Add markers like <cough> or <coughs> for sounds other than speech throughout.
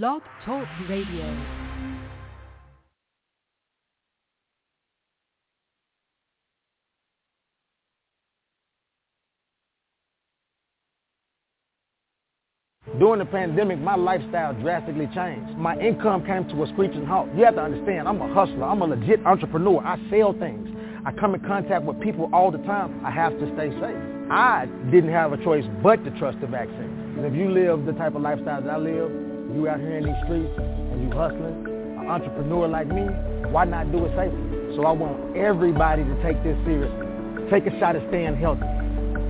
Blog Talk Radio. During the pandemic, my lifestyle drastically changed. My income came to a screeching halt. You have to understand, I'm a hustler. I'm a legit entrepreneur. I sell things. I come in contact with people all the time. I have to stay safe. I didn't have a choice but to trust the vaccine. And if you live the type of lifestyle that I live, you out here in these streets and you hustling, an entrepreneur like me, why not do it safely? So I want everybody to take this seriously. Take a shot at staying healthy.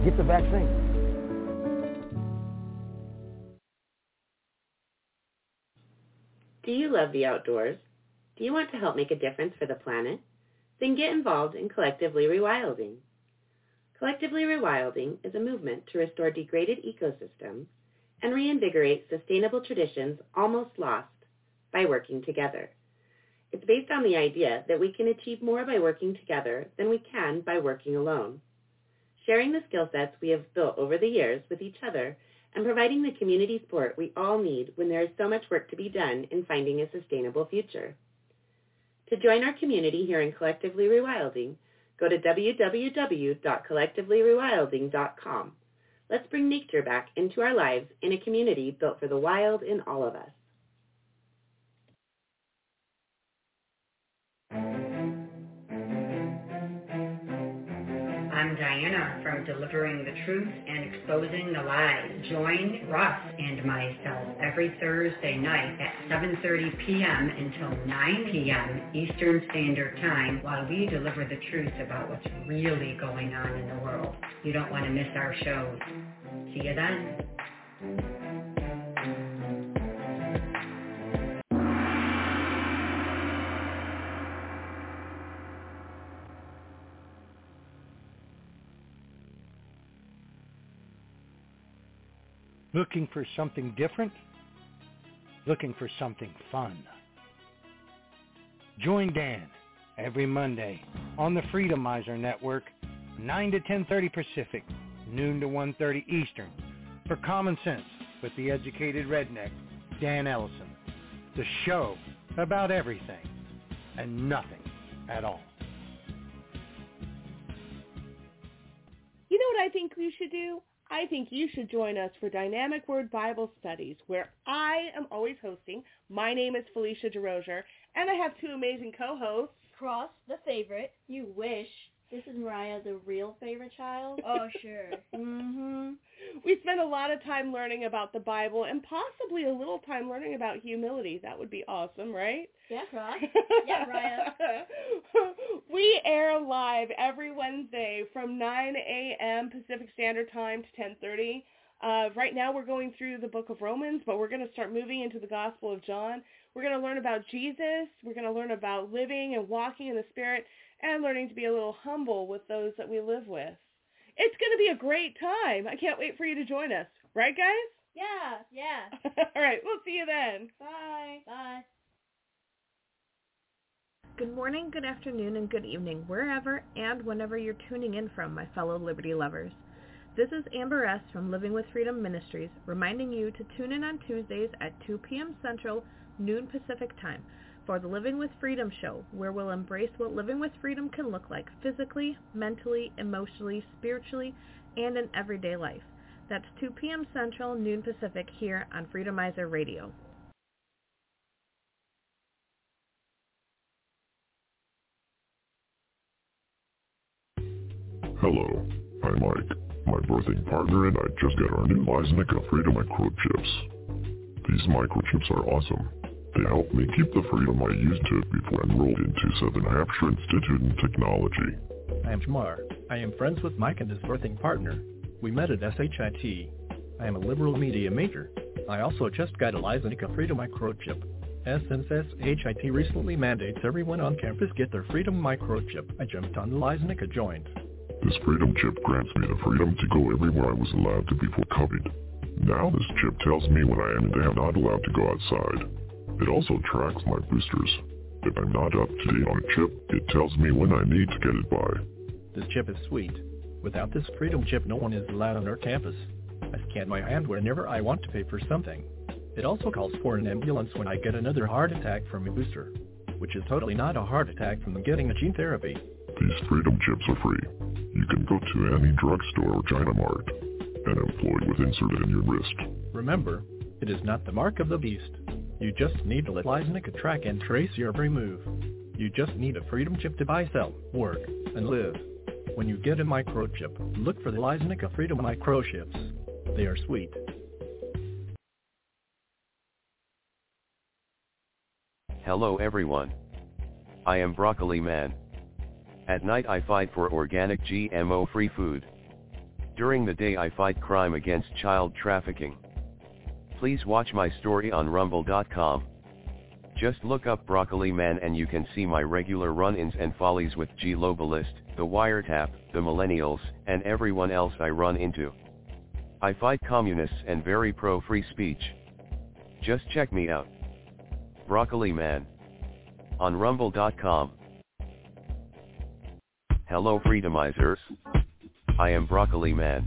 Get the vaccine. Do you love the outdoors? Do you want to help make a difference for the planet? Then get involved in Collectively Rewilding. Collectively Rewilding is a movement to restore degraded ecosystems and reinvigorate sustainable traditions almost lost by working together. It's based on the idea that we can achieve more by working together than we can by working alone. Sharing the skill sets we have built over the years with each other and providing the community support we all need when there is so much work to be done in finding a sustainable future. To join our community here in Collectively Rewilding, go to www.collectivelyrewilding.com. Let's bring nature back into our lives in a community built for the wild in all of us. I'm Diana from Delivering the Truth and Exposing the Lies. Join Russ and myself every Thursday night at 7.30 p.m. until 9 p.m. Eastern Standard Time while we deliver the truth about what's really going on in the world. You don't want to miss our shows. See you then. Looking for something different? Looking for something fun? Join Dan every Monday on the Freedomizer Network, 9 to 10.30 Pacific, noon to 1.30 Eastern, for Common Sense with the educated redneck, Dan Ellison. The show about everything and nothing at all. You know what I think we should do? I think you should join us for Dynamic Word Bible Studies, where I am always hosting. My name is Felicia DeRozier, and I have two amazing co-hosts. Cross, the favorite. You wish. This is Mariah, the real favorite child. Oh, sure. <laughs> hmm We spend a lot of time learning about the Bible and possibly a little time learning about humility. That would be awesome, right? Yeah, <laughs> Cross. yeah, Mariah. <laughs> we air live every Wednesday from 9 a.m. Pacific Standard Time to 10:30. Uh, right now we're going through the book of Romans, but we're going to start moving into the Gospel of John. We're going to learn about Jesus. We're going to learn about living and walking in the Spirit and learning to be a little humble with those that we live with. It's going to be a great time. I can't wait for you to join us. Right, guys? <laughs> Yeah, yeah. All right, we'll see you then. Bye. Bye. Good morning, good afternoon, and good evening, wherever and whenever you're tuning in from, my fellow Liberty lovers. This is Amber S. from Living with Freedom Ministries, reminding you to tune in on Tuesdays at 2 p.m. Central, noon Pacific Time, for the Living with Freedom show, where we'll embrace what living with freedom can look like physically, mentally, emotionally, spiritually, and in everyday life. That's 2 p.m. Central, noon Pacific here on Freedomizer Radio. Hello, I'm Mike, my birthing partner, and I just got our new Lysanica Freedom microchips. These microchips are awesome. They help me keep the freedom I used to before I enrolled into Southern Hampshire Institute in Technology. I am Jamar. I am friends with Mike and his birthing partner. We met at SHIT. I am a liberal media major. I also just got a Lysanica Freedom microchip. Since SHIT recently mandates everyone on campus get their Freedom microchip, I jumped on the Lysanica joint. This freedom chip grants me the freedom to go everywhere I was allowed to before COVID. Now this chip tells me when I am and am not allowed to go outside. It also tracks my boosters. If I'm not up to date on a chip, it tells me when I need to get it by. This chip is sweet. Without this Freedom chip, no one is allowed on our campus. I scan my hand whenever I want to pay for something. It also calls for an ambulance when I get another heart attack from a booster, which is totally not a heart attack from getting a gene therapy. These Freedom Chips are free. You can go to any drugstore or China Mart and employ with inserted in your wrist. Remember, it is not the mark of the beast. You just need to let Lyznica track and trace your every move. You just need a Freedom Chip to buy, sell, work, and live. When you get a microchip, look for the Lyznica Freedom Microchips. They are sweet. Hello everyone. I am Broccoli Man. At night I fight for organic GMO-free food. During the day I fight crime against child trafficking. Please watch my story on rumble.com. Just look up Broccoli Man and you can see my regular run-ins and follies with G Globalist, the Wiretap, the Millennials, and everyone else I run into. I fight communists and very pro-free speech. Just check me out. Broccoli Man. On rumble.com. Hello Freedomizers. I am Broccoli Man.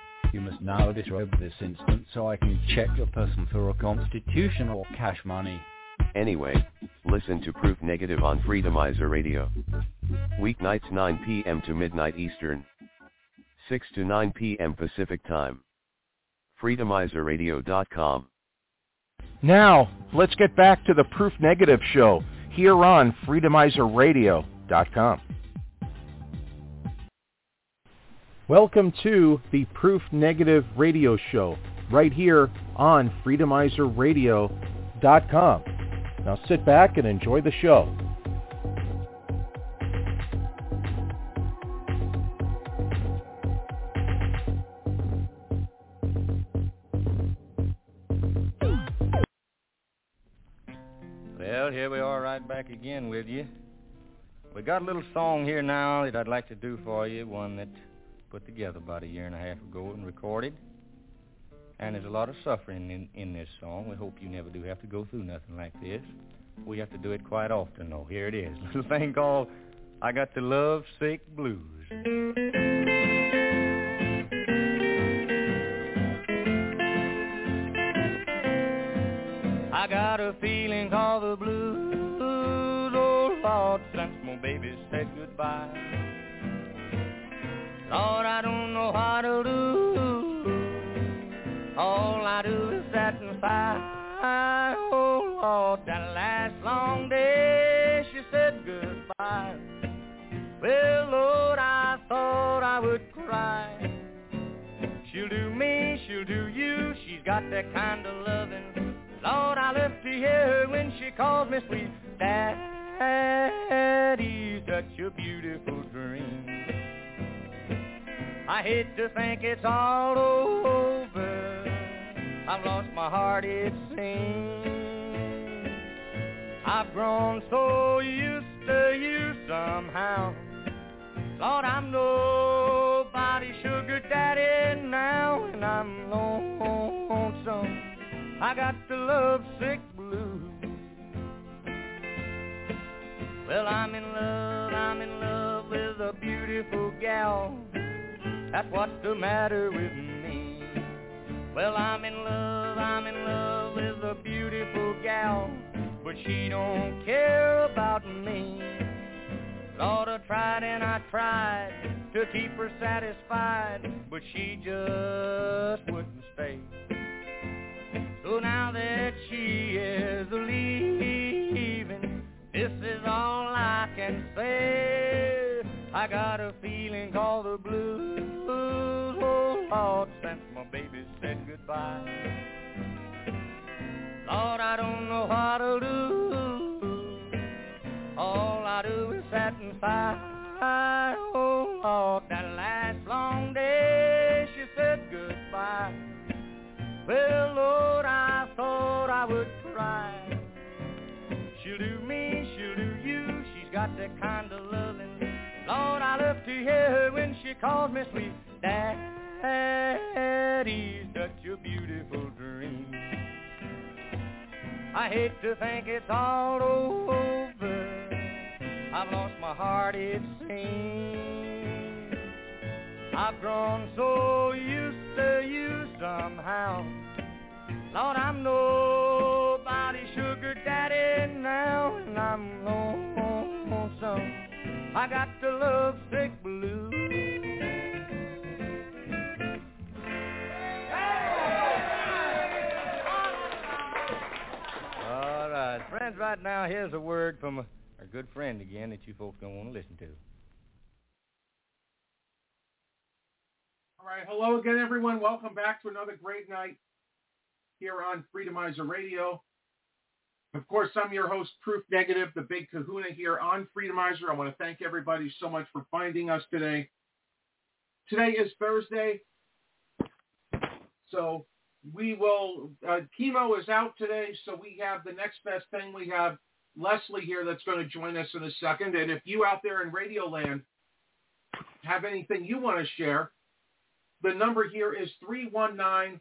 You must now disrobe this instant so I can check your person for a constitution or cash money. Anyway, listen to Proof Negative on Freedomizer Radio. Weeknights 9 p.m. to midnight Eastern. 6 to 9 p.m. Pacific Time. Freedomizerradio.com. Now, let's get back to the Proof Negative show here on freedomizerradio.com. Welcome to the Proof Negative radio show right here on freedomizerradio.com. Now sit back and enjoy the show. Well, here we are right back again with you. We got a little song here now that I'd like to do for you, one that put together about a year and a half ago and recorded. And there's a lot of suffering in, in this song. We hope you never do have to go through nothing like this. We have to do it quite often, though. Here it is. <laughs> Little thing called I Got the Love Sick Blues. I got a feeling called the blues, oh Lord, since my baby said goodbye. Lord, I don't know how to do. All I do is sigh. Oh Lord, that last long day she said goodbye. Well, Lord, I thought I would cry. She'll do me, she'll do you. She's got that kind of loving. Lord, I love to hear her when she calls me sweet daddy. Such a beautiful dream. I hate to think it's all over. I've lost my heart, it seems. I've grown so used to you somehow. Lord, I'm nobody's sugar daddy now, and I'm lonesome. I got the love sick blues. Well, I'm in love, I'm in love with a beautiful gal. That's what's the matter with me. Well, I'm in love, I'm in love with a beautiful gal, but she don't care about me. Lord, I tried and I tried to keep her satisfied, but she just wouldn't stay. So now that she is leaving, this is all I can say. I got a feeling called the blues, oh Lord, since my baby said goodbye. Lord, I don't know what to do. All I do is sit and sigh. Oh Lord, that last long day she said goodbye. Well, Lord, I thought I would cry. She'll do me, she'll do you. She's got that kind of loving. Lord, I love to hear her when she calls me sweet daddy. Such a beautiful dream. I hate to think it's all over. I've lost my heart, it seems. I've grown so used to you somehow. Lord, I'm nobody's I got the love sick blues. All right, friends, right now, here's a word from a, our good friend again that you folks don't want to listen to. All right, hello again, everyone. Welcome back to another great night here on Freedomizer Radio. Of course, I'm your host, Proof Negative, the big kahuna here on Freedomizer. I want to thank everybody so much for finding us today. Today is Thursday, so we will, uh, chemo is out today, so we have the next best thing. We have Leslie here that's going to join us in a second. And if you out there in Radio Land have anything you want to share, the number here is 319-527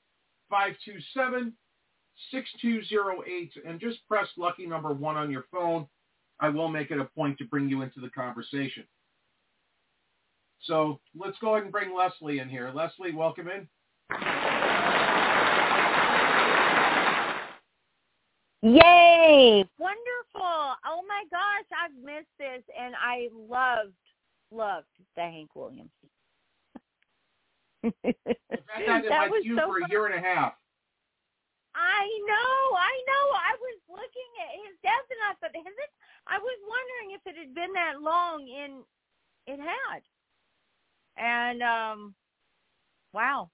6208 and just press lucky number one on your phone. I will make it a point to bring you into the conversation. So let's go ahead and bring Leslie in here. Leslie, welcome in. Yay! Wonderful. Oh my gosh, I've missed this and I loved, loved the Hank Williams. <laughs> That queue so for a fun. year and a half. I know, I know. I was looking at his death and I thought, has it? I was wondering if it had been that long, and it had. And um, wow,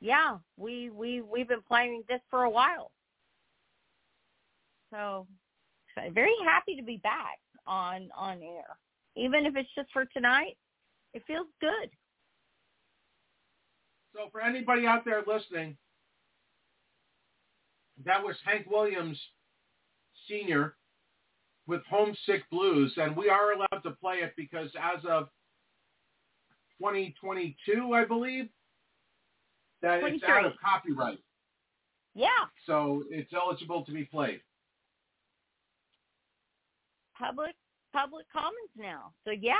yeah, we we we've been playing this for a while. So, so very happy to be back on on air, even if it's just for tonight. It feels good. So for anybody out there listening, that was Hank Williams Sr. with Homesick Blues, and we are allowed to play it because as of 2022, I believe, that it's out of copyright. Yeah, So it's eligible to be played. public public comments now. So yeah,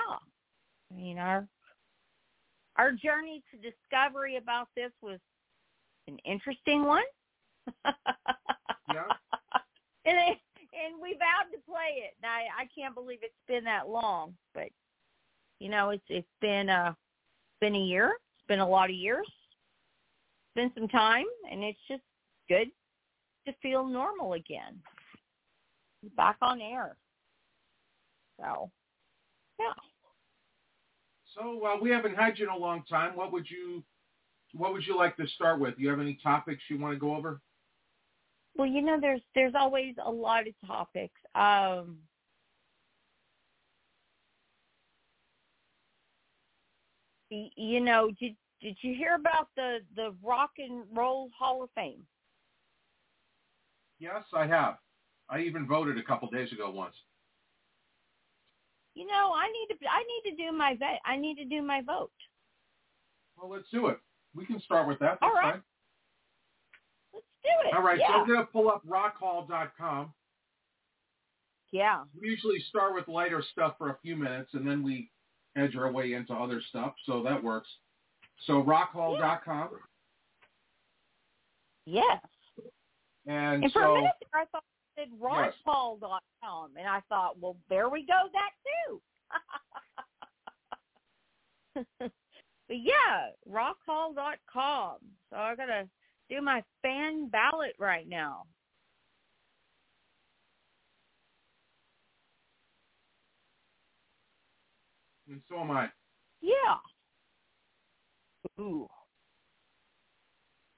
I mean our our journey to discovery about this was an interesting one. Yeah. <laughs> and it, and we vowed to play it. And I I can't believe it's been that long, but you know it's it's been uh been a year. It's been a lot of years. It's been some time, and it's just good to feel normal again. Back on air. So, yeah. So uh, we haven't had you in a long time. What would you What would you like to start with? Do you have any topics you want to go over? Well, you know, there's there's always a lot of topics. Um, you know, did did you hear about the the Rock and Roll Hall of Fame? Yes, I have. I even voted a couple days ago once. You know, I need to I need to do my vet. I need to do my vote. Well, let's do it. We can start with that. All right. fine. Do it. All right, Yeah. so I'm going to pull up rockhall.com. Yeah. We usually start with lighter stuff for a few minutes, and then we edge our way into other stuff, so that works. So rockhall.com, Yes. and, And for a minute there, I thought it said ronpaul.com, and I thought, well, there we go, that too. <laughs> but yeah, rockhall.com. So I gotta do my fan ballot right now. and so am I. Yeah. Ooh.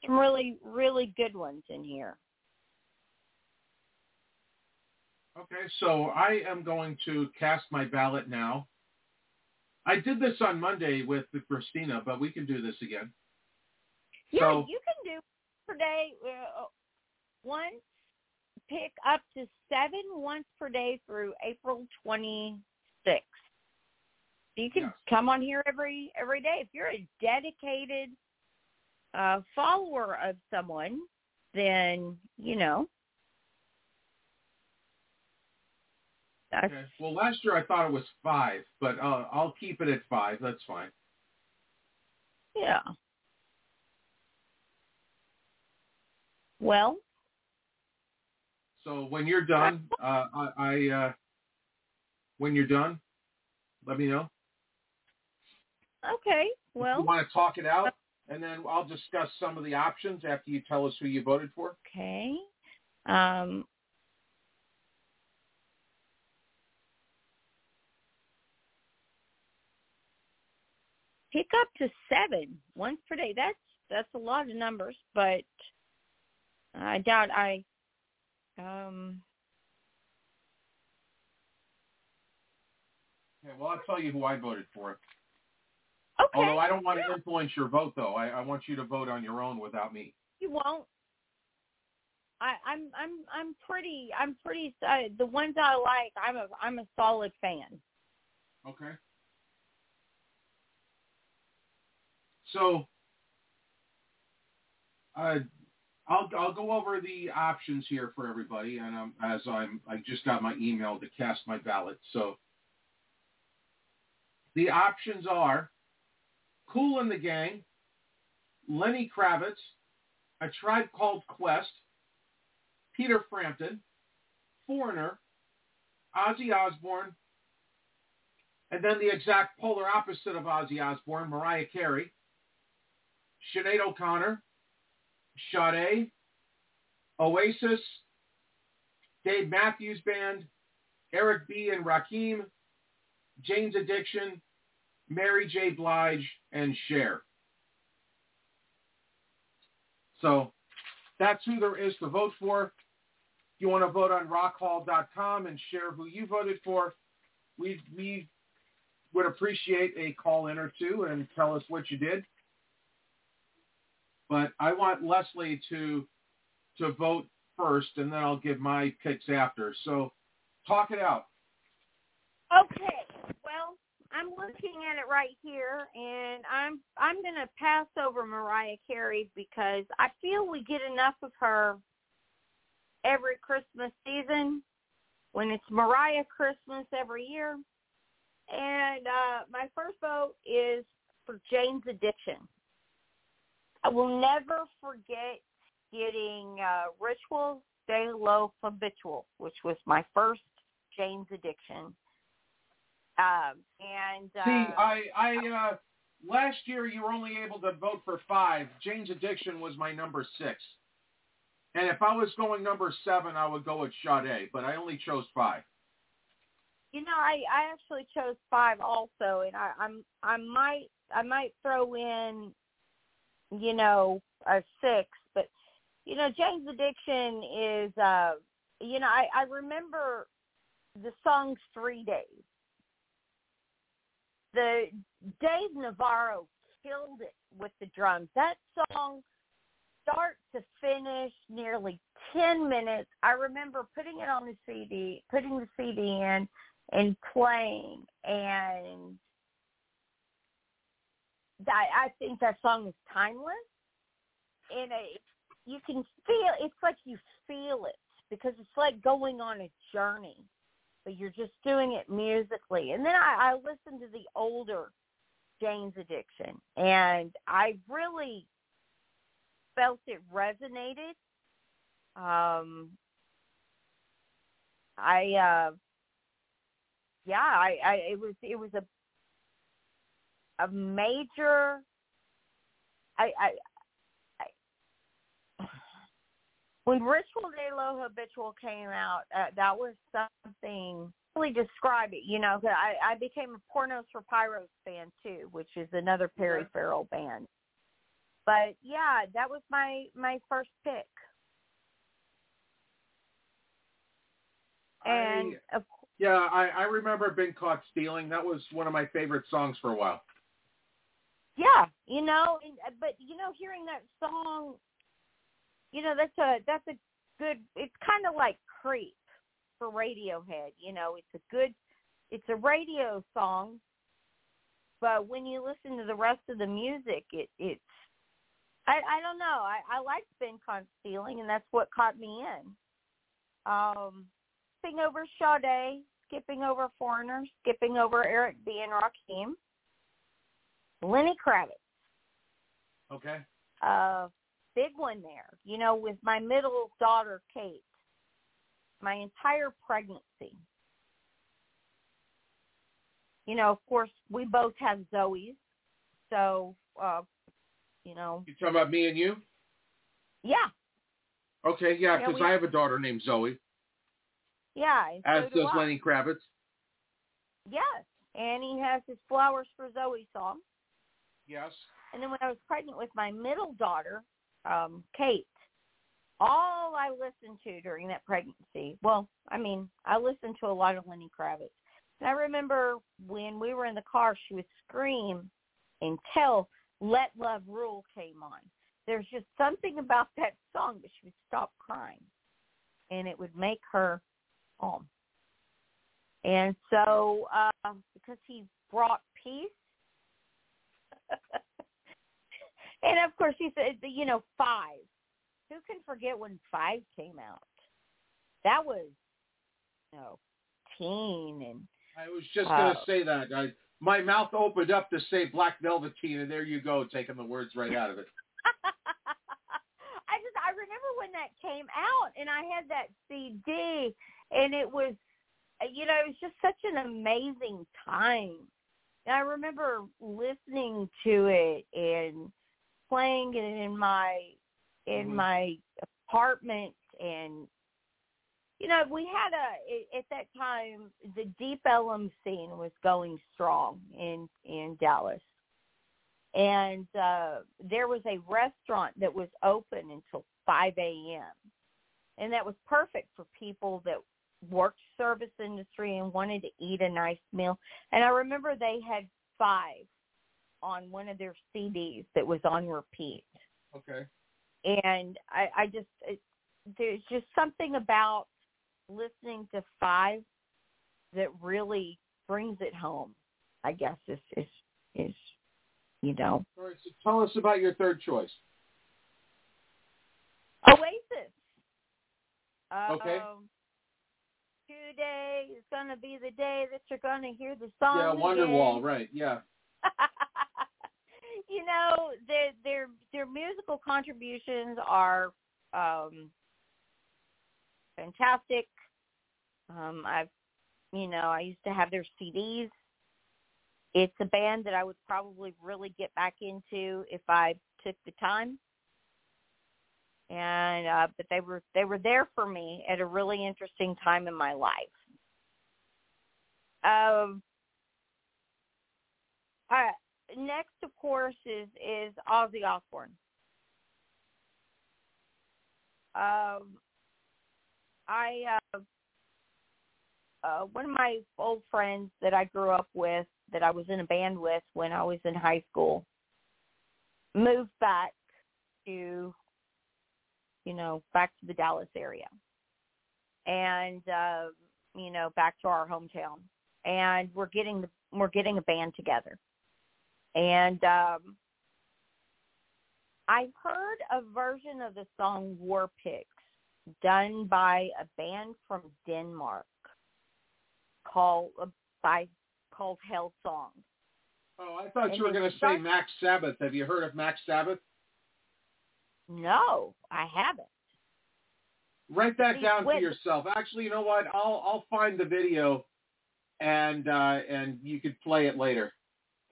Some really, really good ones in here. Okay, so I am going to cast my ballot now. I did this on Monday with Christina, but we can do this again. Yeah, So- you can do per day uh, one pick up to seven once per day through April 26th. You can come on here every every day if you're a dedicated uh, follower of someone. Then you know that's Okay. Well, last year I thought it was five, but uh, I'll keep it at five. That's fine. yeah. Well, So when you're done, uh, I, I uh, when you're done, let me know. okay. If Well, you want to talk it out, and then I'll discuss some of the options after you tell us who you voted for. okay. Um, pick up to seven once per day. That's that's a lot of numbers, but I doubt I. Um, Okay, well, I'll tell you who I voted for. okay. Although I don't want to influence your vote, though. I, I want you to vote on your own without me. You won't. I, I'm I'm I'm pretty I'm pretty uh, the ones I like. I'm a I'm a solid fan. Okay. So, uh, I'll I'll go over the options here for everybody, and um, as I'm I just got my email to cast my ballot. So, the options are Kool & the Gang, Lenny Kravitz, A Tribe Called Quest, Peter Frampton, Foreigner, Ozzy Osbourne, and then the exact polar opposite of Ozzy Osbourne, Mariah Carey, Sinead O'Connor, Sade, Oasis, Dave Matthews Band, Eric B. and Rakim, Jane's Addiction, Mary J. Blige, and Cher. So that's who there is to vote for. If you want to vote on rockhall.com and share who you voted for, we, we would appreciate a call in or two and tell us what you did. But I want Leslie to to vote first, and then I'll give my picks after. So talk it out. Okay. Well, I'm looking at it right here, and I'm I'm gonna pass over Mariah Carey because I feel we get enough of her every Christmas season when it's Mariah Christmas every year. And uh, my first vote is for Jane's Addiction. I will never forget getting uh, Ritual de lo Habitual, which was my first Jane's Addiction. Um, and uh, See, I, I uh, last year you were only able to vote for five. Jane's Addiction was my number six, and if I was going number seven, I would go with Sade, but I only chose five. you know, I, I actually chose five also, and I, I'm I might I might throw in, you know, a six, but you know, Jane's Addiction is, uh, you know, I, I remember the song's Three Days. The Dave Navarro killed it with the drums. That song, start to finish, nearly ten minutes. I remember putting it on the CD, putting the CD in, and playing, and that I think that song is timeless. And it, you can feel it's like you feel it because it's like going on a journey, but you're just doing it musically. And then I, I listened to the older Jane's Addiction, and I really felt it resonated. Um, I uh, yeah, I, I it was it was a a major I, I I when Ritual de lo Habitual came out, uh, that was something really describe it. You know, 'cause I I became a Pornos for Pyros fan too, which is another Perry Farrell band. But yeah, that was my my first pick. And I, of yeah, I, I remember Been Caught Stealing. That was one of my favorite songs for a while. Yeah, you know, and, uh, but you know, hearing that song, you know, that's a that's a good. It's kind of like Creep for Radiohead. You know, it's a good it's a radio song, but when you listen to the rest of the music, it it's I I don't know. I I like Been Caught Stealing, and that's what caught me in. Um, skipping over Sade, skipping over Foreigner, skipping over Eric B and Rakim, Lenny Kravitz. Okay. Uh, big one there. You know, with my middle daughter Kate, my entire pregnancy. You know, of course, we both have Zoe's, so uh, you know. You talking about me and you? Yeah, Okay, yeah, because I have a daughter named Zoe, yeah. as so does. Lenny Kravitz. Yes, and he has his Flowers for Zoe song. Yes. And then when I was pregnant with my middle daughter, um, Kate, all I listened to during that pregnancy, well, I mean, I listened to a lot of Lenny Kravitz. And I remember when we were in the car, she would scream until Let Love Rule came on. There's just something about <laughs> that song that she would stop crying and it would make her calm. And so, uh, because he brought peace, <laughs> and of course he said, you know, five. Who can forget when five came out? That was, you know, teen and I was just going to Uh, say that. I, my mouth opened up to say Black Velveteen, and there you go, taking the words right out of it. <laughs> I just I remember when that came out and I had that CD and it was you know, it was just such an amazing time. And I remember listening to it and playing it in my in Mhm. my apartment and you know, we had a at that time the Deep Ellum scene was going strong in in Dallas and uh, there was a restaurant that was open until 5 a.m. And that was perfect for people that worked service industry and wanted to eat a nice meal. And I remember they had five on one of their CDs that was on repeat. Okay. And I, I just, it, there's just something about listening to five that really brings it home. I guess is is is you know All right, so tell us about your third choice. Oasis. Okay. Um, today is gonna be the day that you're gonna hear the song. yeah, again. Wonderwall, right? Yeah. <laughs> you know, their their their musical contributions are um fantastic. Um I've you know, I used to have their CDs. It's a band that I would probably really get back into if I took the time. And uh but they were they were there for me at a really interesting time in my life. Um uh, next, of course, is is Ozzy Osbourne. Um, I uh, uh, one of my old friends that I grew up with, that I was in a band with when I was in high school, moved back to, you know, back to the Dallas area, and uh, you know, back to our hometown, and we're getting the we're getting a band together and um I heard a version of the song War Pigs done by a band from Denmark called uh, by called Hell Song. Oh, I thought And you were going to say Mac Sabbath. Have you heard of Mac Sabbath? No, I haven't. Write that down for yourself. Actually, you know what? I'll I'll find the video, and uh, and you could play it later.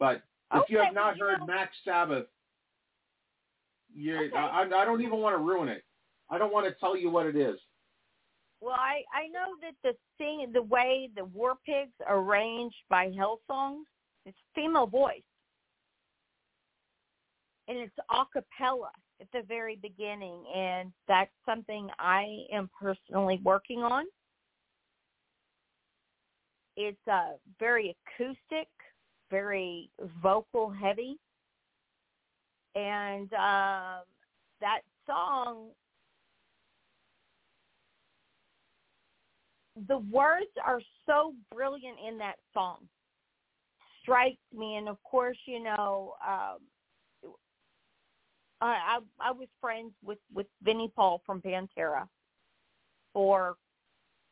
But if you have not heard know- Mac Sabbath, you Okay. I, I don't even want to ruin it. I don't want to tell you what it is. Well, I I know that the sing the way the War Pigs are arranged by Hellsongs, it's female voice, and it's a cappella at the very beginning, and that's something I am personally working on. It's uh, very acoustic, very vocal heavy, and um, that song the words are so brilliant in that song. Strikes me, and of course, you know, um, I, I I was friends with with Vinnie Paul from Pantera for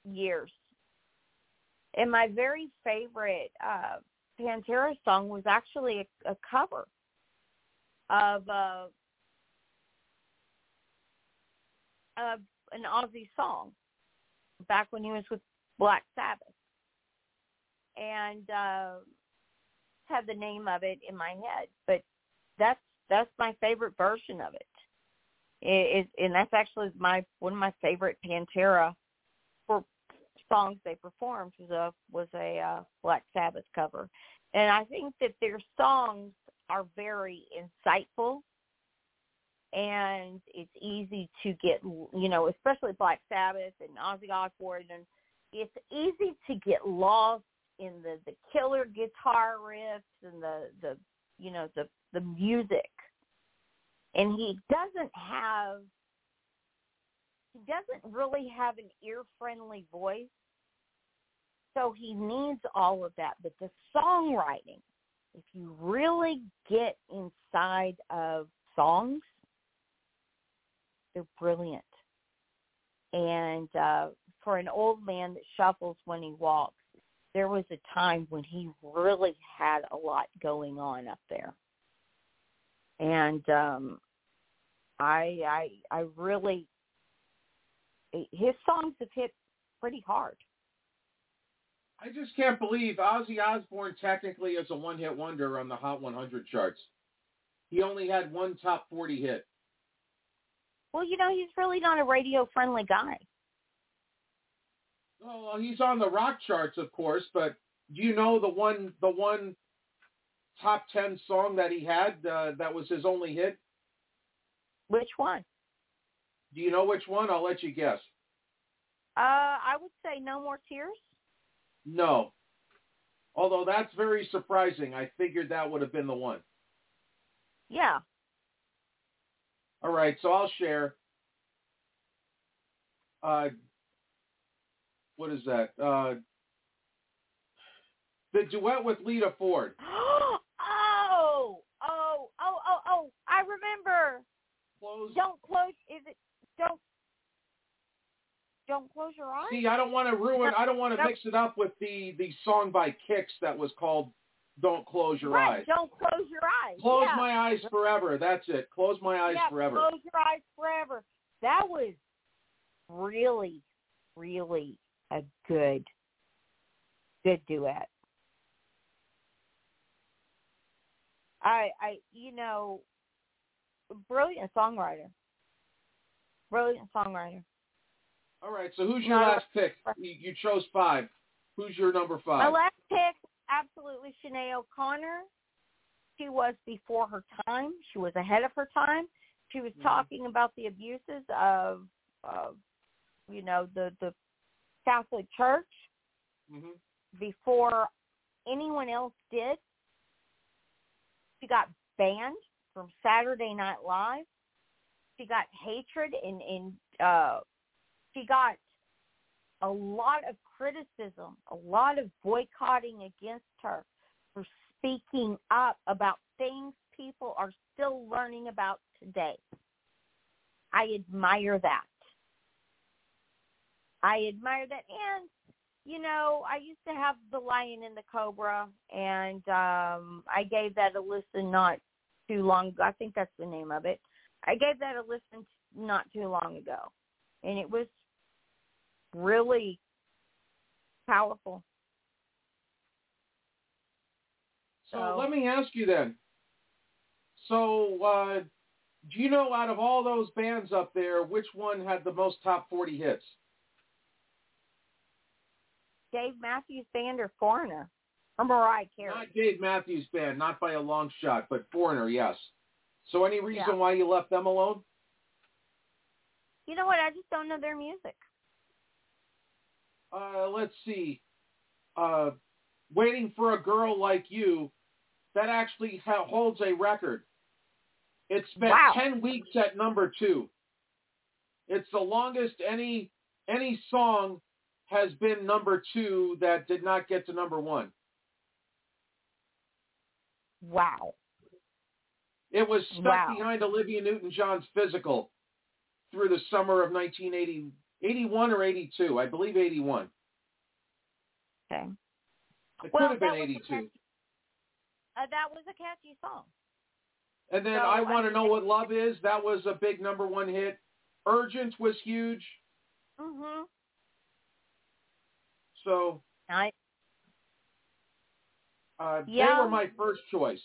years, and my very favorite uh, Pantera song was actually a, a cover of uh, of an Ozzy song back when he was with Black Sabbath, and uh, have the name of it in my head, but that's that's my favorite version of it. It, it and that's actually my one of my favorite Pantera for songs they performed was a was a uh, Black Sabbath cover, and I think that their songs are very insightful and it's easy to get you know especially black sabbath and ozzy osbourne and it's easy to get lost in the the killer guitar riffs and the the you know the the music and he doesn't have he doesn't really have an ear friendly voice. So he needs all of that. But the songwriting if you really get inside of songs they're brilliant. And uh for an old man that shuffles when he walks there was a time when he really had a lot going on up there. And um i i i really his songs have hit pretty hard I just can't believe Ozzy Osbourne technically is a one-hit wonder on the Hot 100 charts. He only had one top 40 hit. well you know he's really not a radio friendly guy Oh, well, he's on the rock charts, of course, but do you know the one the one top 10 song that he had uh, that was his only hit? Which one Do you know which one? I'll let you guess. uh i would say no more tears No. Although that's very surprising. I figured that would have been the one. yeah All right, so I'll share. Uh, what is that? Uh, the duet with Lita Ford. <gasps> <gasps> oh, oh, oh, oh, oh! I remember. Close. Don't close. Is it? Don't. Don't close your eyes. See, I don't want to ruin. I don't want to mix it up with the the song by Kix that was called "Don't Close Your right. Eyes." Don't close your eyes. Close yeah. my eyes forever. That's it. Close my eyes yeah, forever. Close your eyes forever. That was really, really a good, good duet. I, I, you know, brilliant songwriter. Brilliant songwriter. All right. So who's your No. last pick? You, chose five. Who's your number five? My last pick, absolutely Sinead O'Connor. She was before her time. She was ahead of her time. She was talking about the abuses of, of you know, the the Catholic Church hmm before anyone else did. She got banned from Saturday Night Live. She got hatred and and uh, she got a lot of criticism, a lot of boycotting against her for speaking up about things people are still learning about today. I admire that. I admire that and you know, I used to have The Lion and the Cobra and um I gave that a listen not too long ago. I think that's the name of it. I gave that a listen not too long ago. And it was really powerful. So So- let me ask you then. So uh, do you know out of all those bands up there, which one had the most top 40 hits? Dave Matthews Band or Foreigner or Mariah Carey. Not Dave Matthews Band, not by a long shot, but Foreigner, yes. So any reason Yeah. why you left them alone? You know what? I just don't know their music. Uh, let's see. Uh, Waiting for a Girl Like You, that actually ha- holds a record. It spent Wow. 10 weeks at number two. It's the longest any any song has been number two that did not get to number one. Wow. It was stuck Wow. behind Olivia Newton-John's Physical through the summer of 1980, 81 or 82. I believe 81. Okay. It Well, could have been that was 82. Uh, that was a catchy song. And then So, I I Want to Know What Love Is. That was a big number one hit. Urgent was huge. Mhm. So I uh, they were my first choice.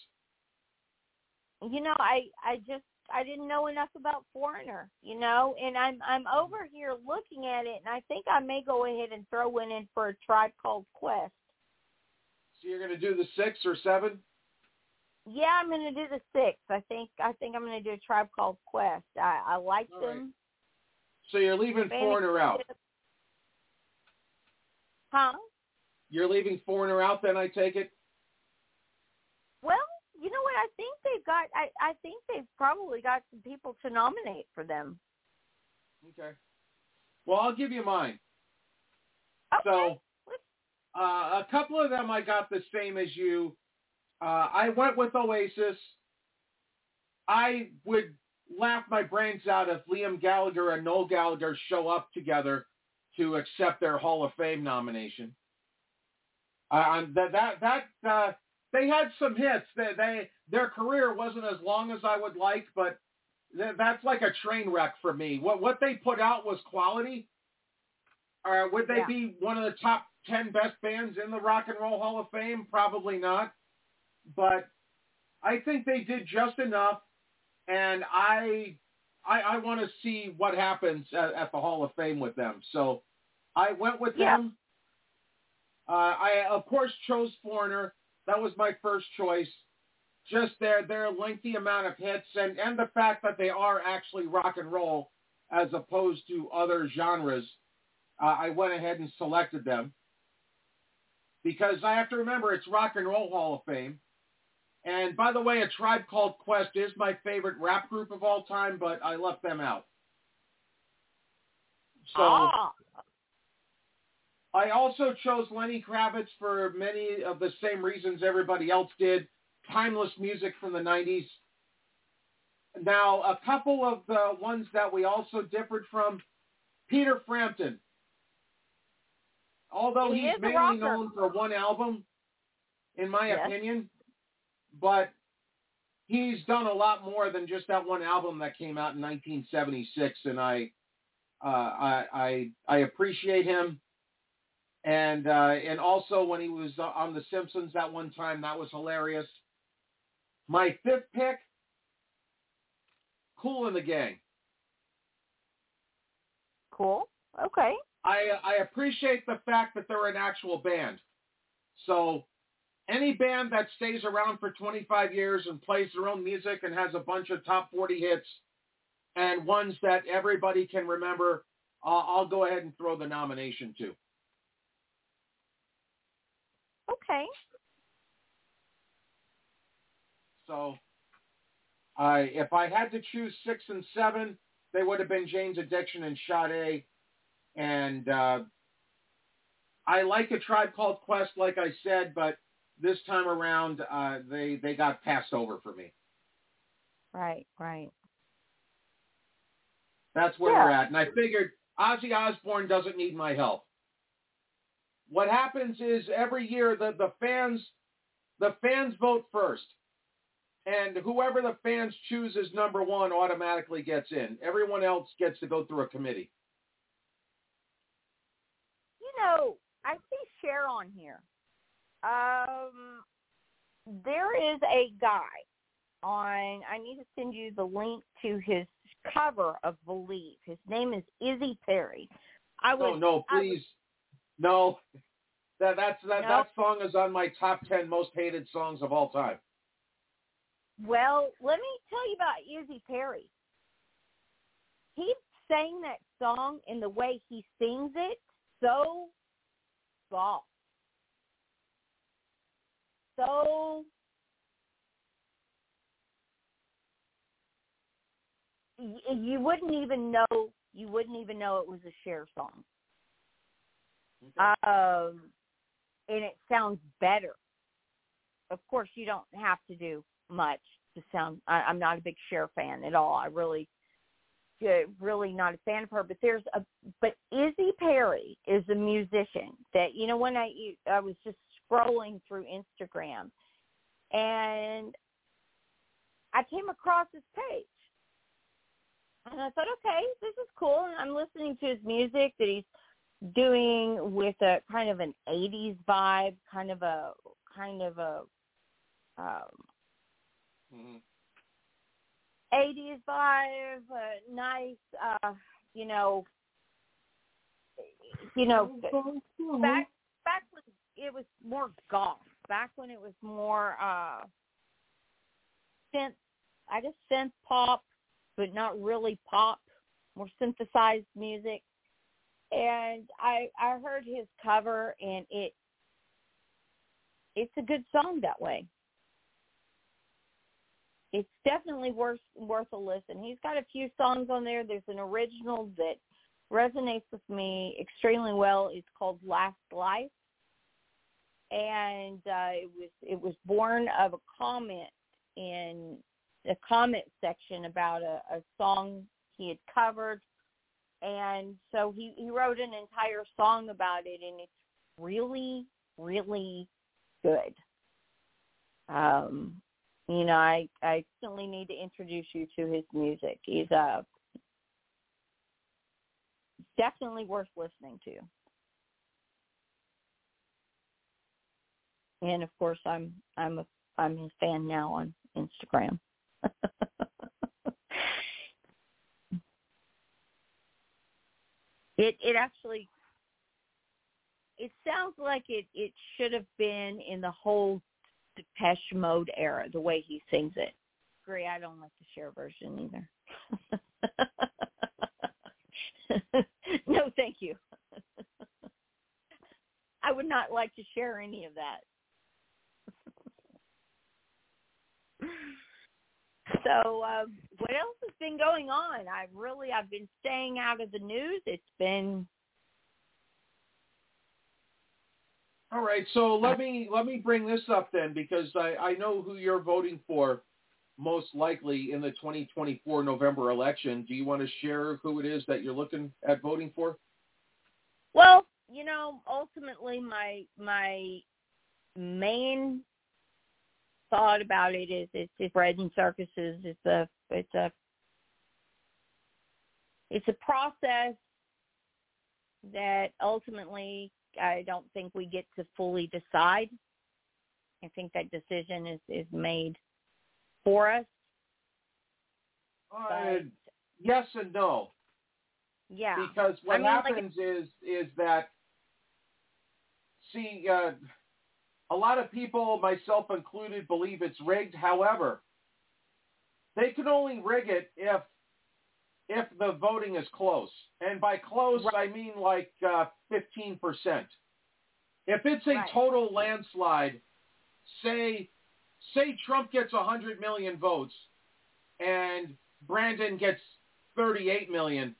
you know, I I just I didn't know enough about Foreigner, you know, and I'm I'm over here looking at it, and I think I may go ahead and throw one in for a tribe called Quest. So you're going to do the six or seven? Yeah, I'm going to do the six. I think I think I'm going to do a tribe called Quest. I I like All right. them. So you're leaving Fanny Foreigner out. Huh? You're leaving Foreigner out then, I take it? Well, you know what? I think they've got. I I think they've probably got some people to nominate for them. Okay. Well, I'll give you mine. Okay. So uh, a couple of them I got the same as you. Uh, I went with Oasis. I would laugh my brains out if Liam Gallagher and Noel Gallagher show up together to accept their Hall of Fame nomination. Uh, that that that uh, they had some hits. They, they their career wasn't as long as I would like, but th- that's like a train wreck for me. What what they put out was quality. Uh, would they Yeah. be one of the top ten best bands in the Rock and Roll Hall of Fame? Probably not. But I think they did just enough, and I I, I want to see what happens at, at the Hall of Fame with them. So I went with Yeah. them. Uh, I of course chose Foreigner. That was my first choice. Just their their lengthy amount of hits and and the fact that they are actually rock and roll as opposed to other genres. Uh, I went ahead and selected them because I have to remember it's Rock and Roll Hall of Fame. And by the way, a tribe called Quest is my favorite rap group of all time, but I left them out. So ah, I also chose Lenny Kravitz for many of the same reasons everybody else did. Timeless music from the 90s. Now, a couple of the ones that we also differed from, Peter Frampton. Although He he's mainly known for one album, in my Yes. opinion, but he's done a lot more than just that one album that came out in 1976, and I, uh, I, I, I appreciate him. And uh, and also when he was uh, on The Simpsons that one time, that was hilarious. My fifth pick, Kool & the Gang. cool. Okay. I I appreciate the fact that they're an actual band. So any band that stays around for 25 years and plays their own music and has a bunch of top 40 hits and ones that everybody can remember, uh, I'll go ahead and throw the nomination to. Okay. So I if I had to choose six and seven, they would have been Jane's Addiction and Sade. And uh, I like a tribe called Quest, like I said, but this time around uh, they they got passed over for me. Right. Right. That's where Yeah. we're at. And I figured Ozzy Osbourne doesn't need my help. What happens is every year the, the fans the fans vote first. And whoever the fans choose as number one automatically gets in. Everyone else gets to go through a committee. You know, I see Cher on here. Um, there is a guy on. I need to send you the link to his cover of Believe. His name is Izzy Perry. I No, was no, was- please. No. That that's that, No? that song is on my top ten most hated songs of all time. Well, let me tell you about Izzy Perry. He sang that song in the way he sings it so soft. So you wouldn't even know you wouldn't even know it was a Cher song. um, and it sounds better. Of course, you don't have to do much to sound. I, I'm not a big Cher fan at all. I really, really not a fan of her. But there's a, but Izzy Perry is a musician that you know when I I was just scrolling through Instagram, and I came across his page. And I thought, okay, this is cool. And I'm listening to his music that he's doing with a kind of an 80s vibe, kind of a kind of a um, mm-hmm. 80s vibe, uh, nice, uh, you know, you know, back back when it was more goth, back when it was more uh synth, I guess synth pop, but not really pop, more synthesized music and I I heard his cover and it it's a good song that way. It's definitely worth worth a listen. He's got a few songs on there. There's an original that resonates with me extremely well. It's called Last Life, and uh, it was it was born of a comment in the comment section about a, a song he had covered and so he he wrote an entire song about it and it's really really good um you know i i certainly need to introduce you to his music. He's uh definitely worth listening to. And of course i'm i'm a i'm his fan now on instagram. <laughs> It it actually it sounds like it it should have been in the whole Depeche Mode era, the way he sings it. Agree, I don't like the Cher version either. <laughs> no, thank you. <laughs> I would not like to share any of that. <laughs> So, uh, what else has been going on? I really, I've been staying out of the news. It's been. All right, so let me let me bring this up then because I, I know who you're voting for most likely in the 2024 November election. Do you want to share who it is that you're looking at voting for? Well, you know, ultimately my my main thought about it is it's, it's bread and circuses. It's a it's a it's a process that ultimately I don't think we get to fully decide. I think that decision is is made for us. Uh, yes and no. Yeah. Because what I mean, happens like, is is that see uh, a lot of people, myself included, believe it's rigged. However, they can only rig it if if the voting is close. And by close, right. I mean like uh, 15%. If it's a right. total landslide, say say Trump gets 100 million votes and Brandon gets 38 million,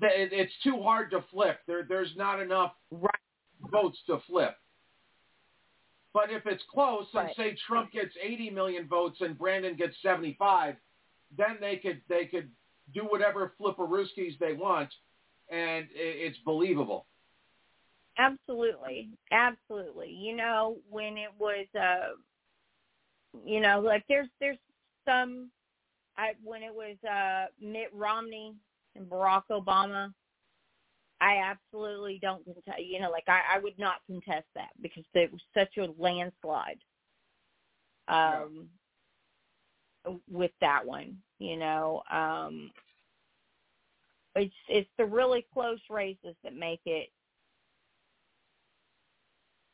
it's too hard to flip. There, there's not enough right. votes to flip. But if it's close, and say Trump gets 80 million votes and Brandon gets 75, then they could they could do whatever flipperooskies they want, and it's believable. Absolutely, absolutely. You know, when it was, uh, you know, like there's there's some, I when it was uh, Mitt Romney and Barack Obama, I absolutely don't contest. You know, like I, I would not contest that because it was such a landslide. Um, yeah. with that one, you know, um, it's it's the really close races that make it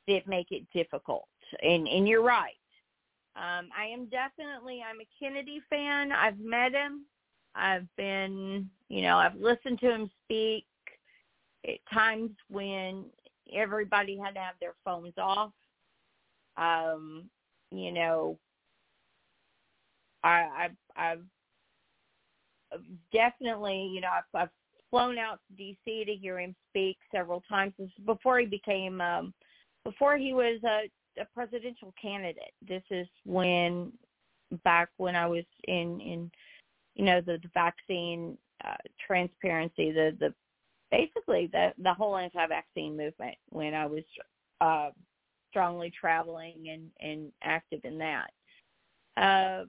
that make it difficult. And and you're right. Um, I am definitely I'm a Kennedy fan. I've met him. I've been, you know, I've listened to him speak at times when everybody had to have their phones off. Um, you know, I, I've, I've definitely, you know, I've, I've flown out to D.C. to hear him speak several times. This is before he became, um, before he was a, a presidential candidate. This is when, back when I was in, in you know, the, the vaccine uh, transparency, the, the basically the, the whole anti-vaccine movement when I was uh, strongly traveling and, and active in that. Uh,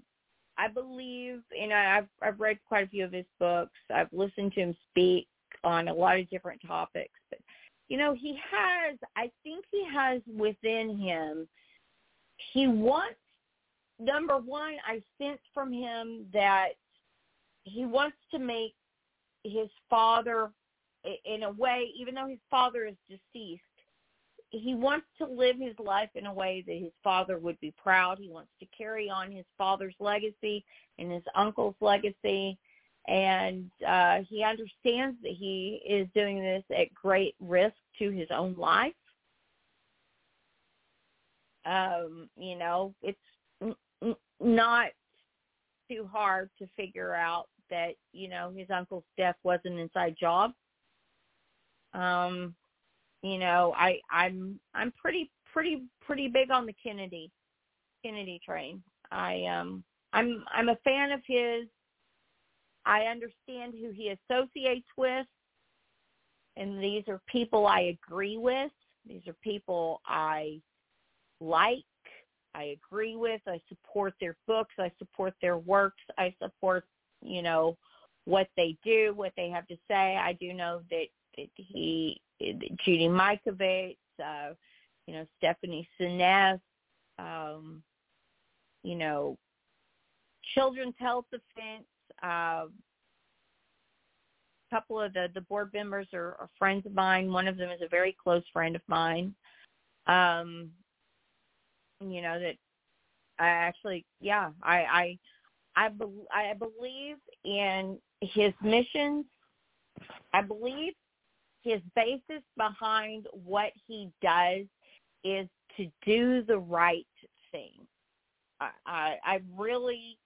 I believe, know, I've I've read quite a few of his books. I've listened to him speak on a lot of different topics, but you know, he has. I think he has within him. He wants number one. I sense from him that he wants to make his father, in a way, even though his father is deceased, he wants to live his life in a way that his father would be proud. He wants to carry on his father's legacy and his uncle's legacy. And uh, he understands that he is doing this at great risk to his own life. Um, you know, it's n- n- not too hard to figure out that, you know, his uncle's death was an inside job. Um, you know, I I'm I'm pretty pretty pretty big on the Kennedy Kennedy train. I um I'm I'm a fan of his. I understand who he associates with and these are people I agree with. These are people I like, I agree with, I support their books, I support their works, I support, you know, what they do, what they have to say. I do know that, that he Judy Mikovits, uh, you know, Stephanie Seneff, um, you know, Children's Health Defense. Uh, a couple of the, the board members are, are friends of mine. One of them is a very close friend of mine. Um, you know that I actually, yeah, I I I, be, I believe in his missions. I believe his basis behind what he does is to do the right thing. I, I, I really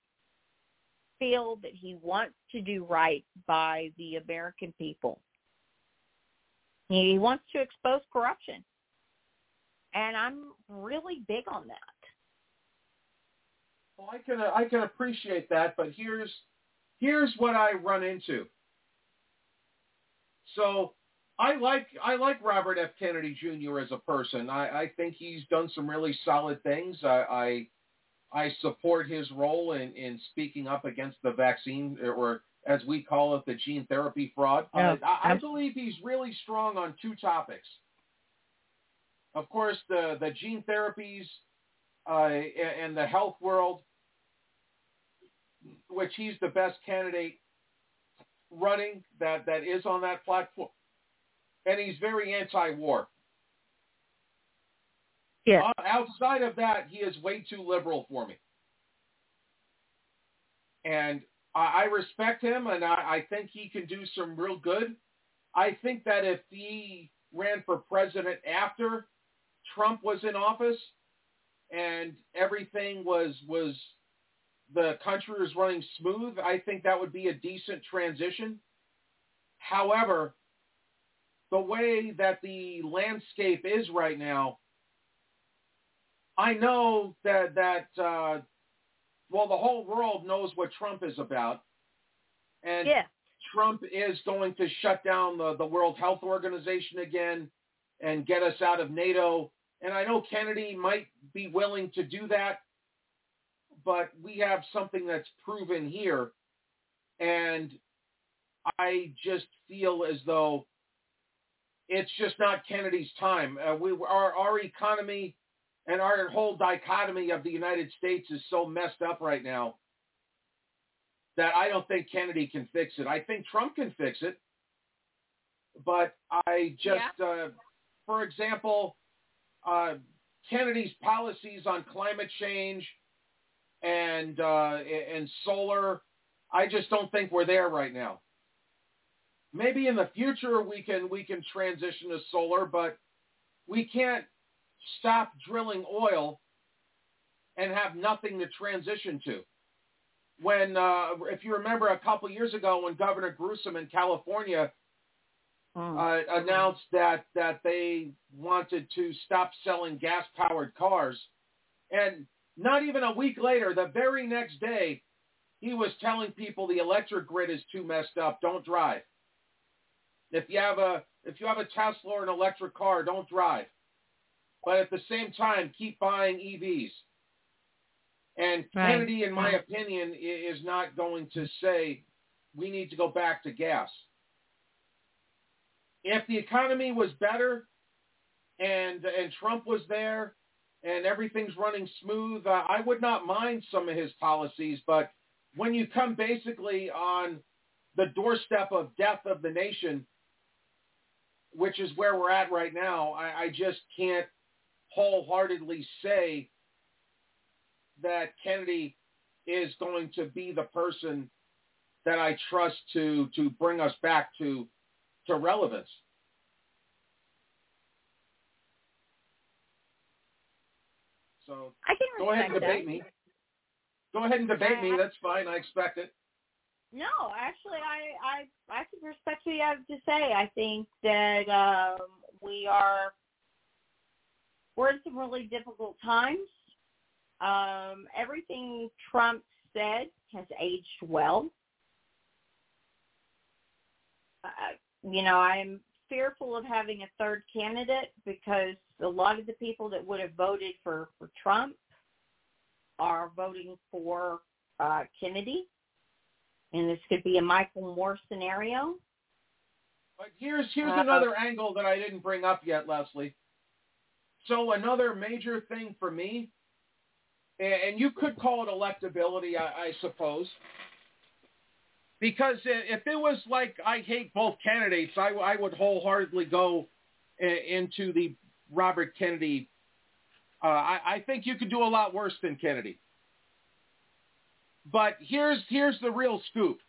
feel that he wants to do right by the American people. He wants to expose corruption. And I'm really big on that. Well, I can uh, I can appreciate that, but here's here's what I run into. So I like I like Robert F. Kennedy Jr. as a person. I, I think he's done some really solid things. I I, I support his role in, in speaking up against the vaccine, or as we call it, the gene therapy fraud. Yeah. I, I believe he's really strong on two topics. Of course, the the gene therapies uh, and the health world, which he's the best candidate running that, that is on that platform and he's very anti-war. Yeah. Uh, outside of that, he is way too liberal for me. And I, I respect him, and I, I think he can do some real good. I think that if he ran for president after Trump was in office and everything was was the country was running smooth, I think that would be a decent transition. However, the way that the landscape is right now, I know that that uh, well, the whole world knows what Trump is about, and yeah. Trump is going to shut down the, the World Health Organization again and get us out of NATO. And I know Kennedy might be willing to do that, but we have something that's proven here, and I just feel as though it's just not Kennedy's time. Uh, we our our economy and our whole dichotomy of the United States is so messed up right now that I don't think Kennedy can fix it. I think Trump can fix it, but I just, yeah. uh, for example, uh, Kennedy's policies on climate change and uh, and solar, I just don't think we're there right now maybe in the future we can we can transition to solar, but we can't stop drilling oil and have nothing to transition to. When, uh, if you remember a couple years ago when Governor Newsom in California uh, announced that that they wanted to stop selling gas-powered cars, and not even a week later, the very next day, he was telling people the electric grid is too messed up. Don't drive. If you have a if you have a Tesla or an electric car, don't drive. But at the same time, keep buying EVs. And Right. Kennedy, in my opinion, is not going to say we need to go back to gas. If the economy was better and and Trump was there and everything's running smooth, uh, I would not mind some of his policies. But when you come basically on the doorstep of death of the nation, which is where we're at right now, I, I just can't wholeheartedly say that Kennedy is going to be the person that I trust to to bring us back to to relevance. So I can go ahead and debate that. me. Go ahead and debate me. That's fine. I expect it. No, actually, I I I can respect what you have to say. I think that um, we are we're in some really difficult times. Um, everything Trump said has aged well. Uh, you know, I'm fearful of having a third candidate because a lot of the people that would have voted for for Trump are voting for uh, Kennedy and this could be a Michael Moore scenario. But here's here's Uh, another angle that I didn't bring up yet, Leslie. So another major thing for me, and and you could call it electability, I, I suppose, because if it was like I hate both candidates, I, I would wholeheartedly go into the Robert Kennedy. Uh, I, I think you could do a lot worse than Kennedy. But here's here's the real scoop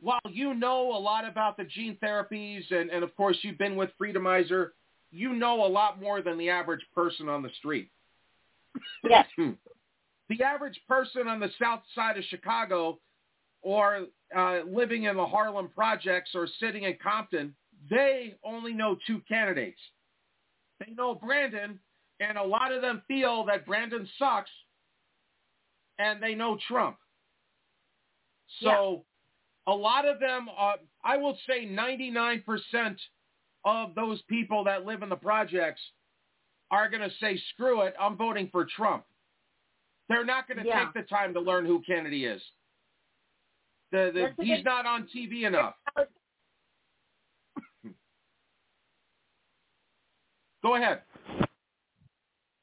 while you know a lot about the gene therapies and, and of course you've been with Freedomizer, you know a lot more than the average person on the street. Yes. the average person on the south side of Chicago or uh, living in the Harlem projects or sitting in Compton, they only know two candidates. They know Brandon, and a lot of them feel that Brandon sucks, and they know Trump. So a lot of them, uh, I will say 99% of those people that live in the projects are going to say, screw it, I'm voting for Trump. They're not going to Yeah. take the time to learn who Kennedy is. The, the, he's good- not on TV enough. Go ahead.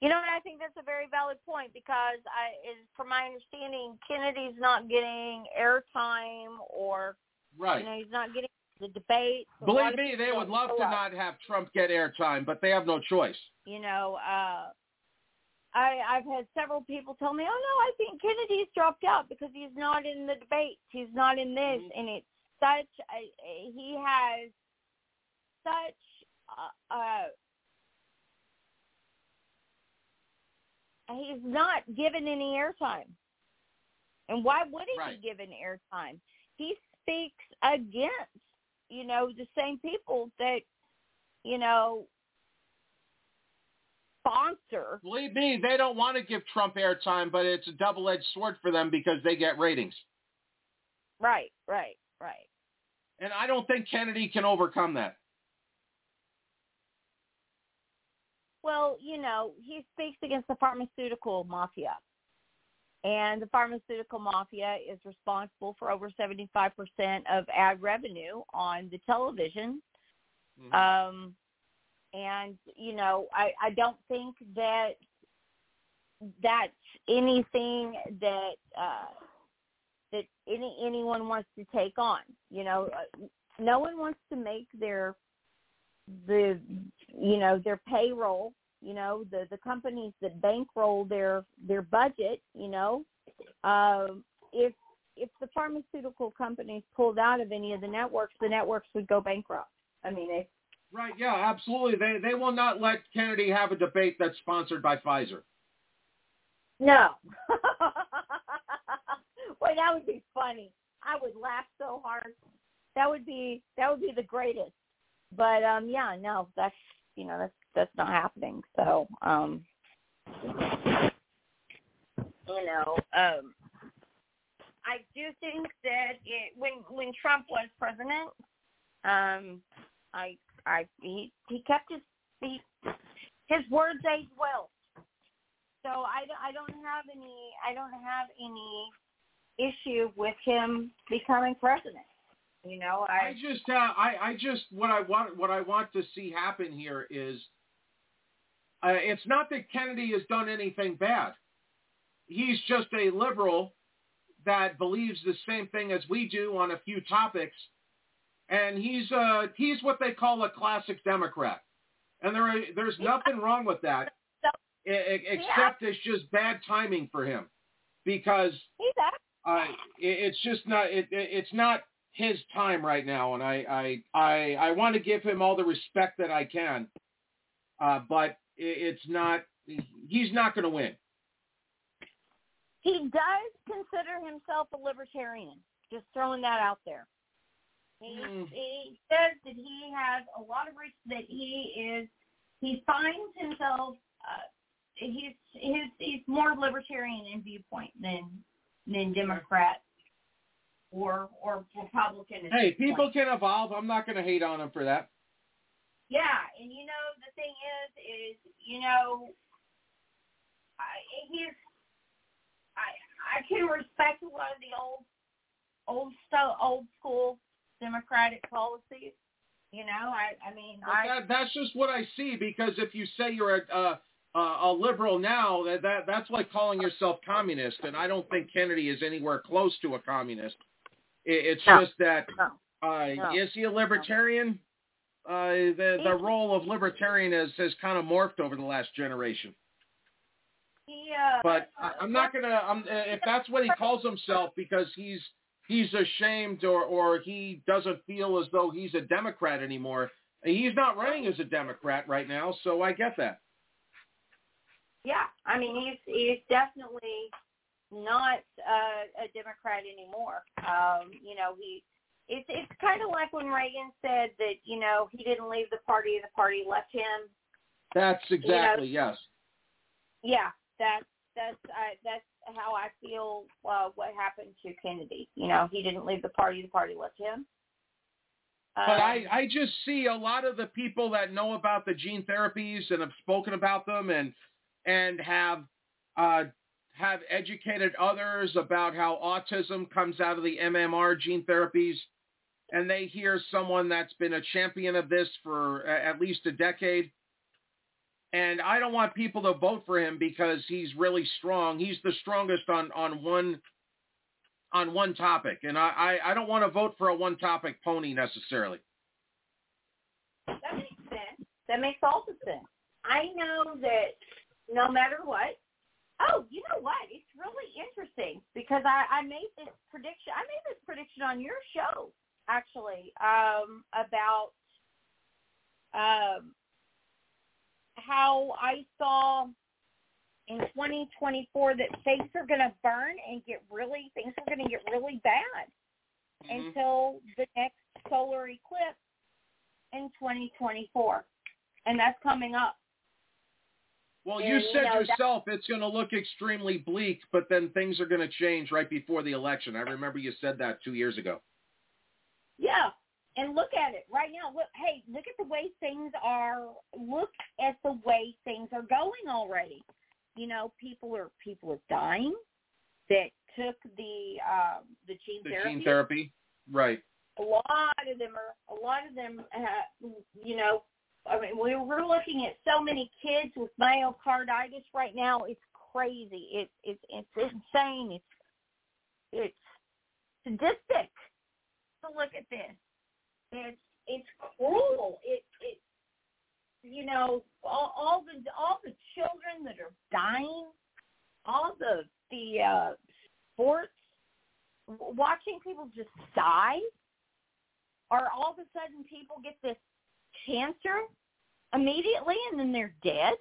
You know, and I think that's a very valid point because I, is from my understanding, Kennedy's not getting airtime or Right. you know he's not getting the debate. A Believe me, they would love to up. not have Trump get airtime, but they have no choice. You know, uh, I I've had several people tell me, "Oh no, I think Kennedy's dropped out because he's not in the debates. He's not in this." Mm-hmm. And it's such a, a he has such uh, uh he's not given any airtime. And why would he Right. be given airtime? He speaks against, you know, the same people that, you know, sponsor. Believe me, they don't want to give Trump airtime, but it's a double-edged sword for them because they get ratings. Right, right, right. And I don't think Kennedy can overcome that. Well, you know, he speaks against the pharmaceutical mafia. And the pharmaceutical mafia is responsible for over 75% of ad revenue on the television. Um, and, you know, I, I don't think that that's anything that uh, that any anyone wants to take on. You know, uh, no one wants to make their the you know their payroll you know the the companies that bankroll their their budget you know. Um if if the pharmaceutical companies pulled out of any of the networks the networks would go bankrupt. I mean they Right, yeah, absolutely. They they will not let Kennedy have a debate that's sponsored by Pfizer. no. <laughs> Boy, that would be funny. I would laugh so hard. That would be that would be the greatest but um, yeah, no, that's you know that's that's not happening. So um, you know, um, I do think that it, when when Trump was president, um, I I he he kept his he, his words age well. So I, I don't have any I don't have any issue with him becoming president. You know, I, I just uh, I I just what I want what I want to see happen here is uh, it's not that Kennedy has done anything bad. He's just a liberal that believes the same thing as we do on a few topics, and he's uh he's what they call a classic Democrat, and there there's nothing wrong with that, except it's just bad timing for him, because uh, it's just not it, it's not his time right now, and I I I, I want to give him all the respect that I can, uh, but it's not he's not going to win. He does consider himself a libertarian. Just throwing that out there. He Hmm. he says that he has a lot of reasons that he is he finds himself uh, he's he's he's more libertarian in viewpoint than than Democrat or or Republican. Hey, people point. can evolve. I'm not going to hate on him for that. Yeah, and you know the thing is, is you know, I he's I I can respect a lot of the old old stuff, old school Democratic policies. You know, I I mean, But I that, that's just what I see because if you say you're a, a a liberal now, that, that that's like calling yourself communist, and I don't think Kennedy is anywhere close to a communist. It, it's No. just that uh, No. is he a libertarian? Uh, the the role of libertarian has has kind of morphed over the last generation. he uh But I, I'm not gonna. I'm, if that's what he calls himself because he's he's ashamed or or he doesn't feel as though he's a Democrat anymore. He's not running as a Democrat right now, so I get that. yeah, I mean he's he's definitely not uh, a Democrat anymore. Um, you know, he it's it's kind of like when Reagan said that you know he didn't leave the party, the party left him. That's exactly You know, yes. Yeah, that's that's I that's how I feel. Uh, what happened to Kennedy? You know, he didn't leave the party; the party left him. But Um, I, I just see a lot of the people that know about the gene therapies and have spoken about them and and have uh, have educated others about how autism comes out of the MMR gene therapies, and they hear someone that's been a champion of this for at least a decade. And I don't want people to vote for him because he's really strong. He's the strongest on, on one on one topic, and I, I, I don't want to vote for a one topic pony necessarily. That makes sense. That makes all the sense. I know that no matter what. Oh, you know what? It's really interesting because I, I made this prediction. I made this prediction on your show actually um, about um, how I saw in 2024 that things are going to burn and get really things are going to get really bad until the next solar eclipse in 2024, and that's coming up. Well, And, you you said know, yourself it's going to look extremely bleak, but then things are going to change right before the election. I remember you said that two years ago. Yeah. And look at it right now. Look, hey, look at the way things are. Look at the way things are going already. You know, people are people are dying that took the um, the gene The therapy. gene therapy, right? A lot of them are. A lot of them, uh, you know. I mean, we we're looking at so many kids with myocarditis right now. It's crazy. It's it's it's insane. It's it's sadistic to look at this. It's it's cruel. It it you know all, all the all the children that are dying, all the the uh, sports, watching people just die, or all of a sudden people get this cancer immediately and then they're dead.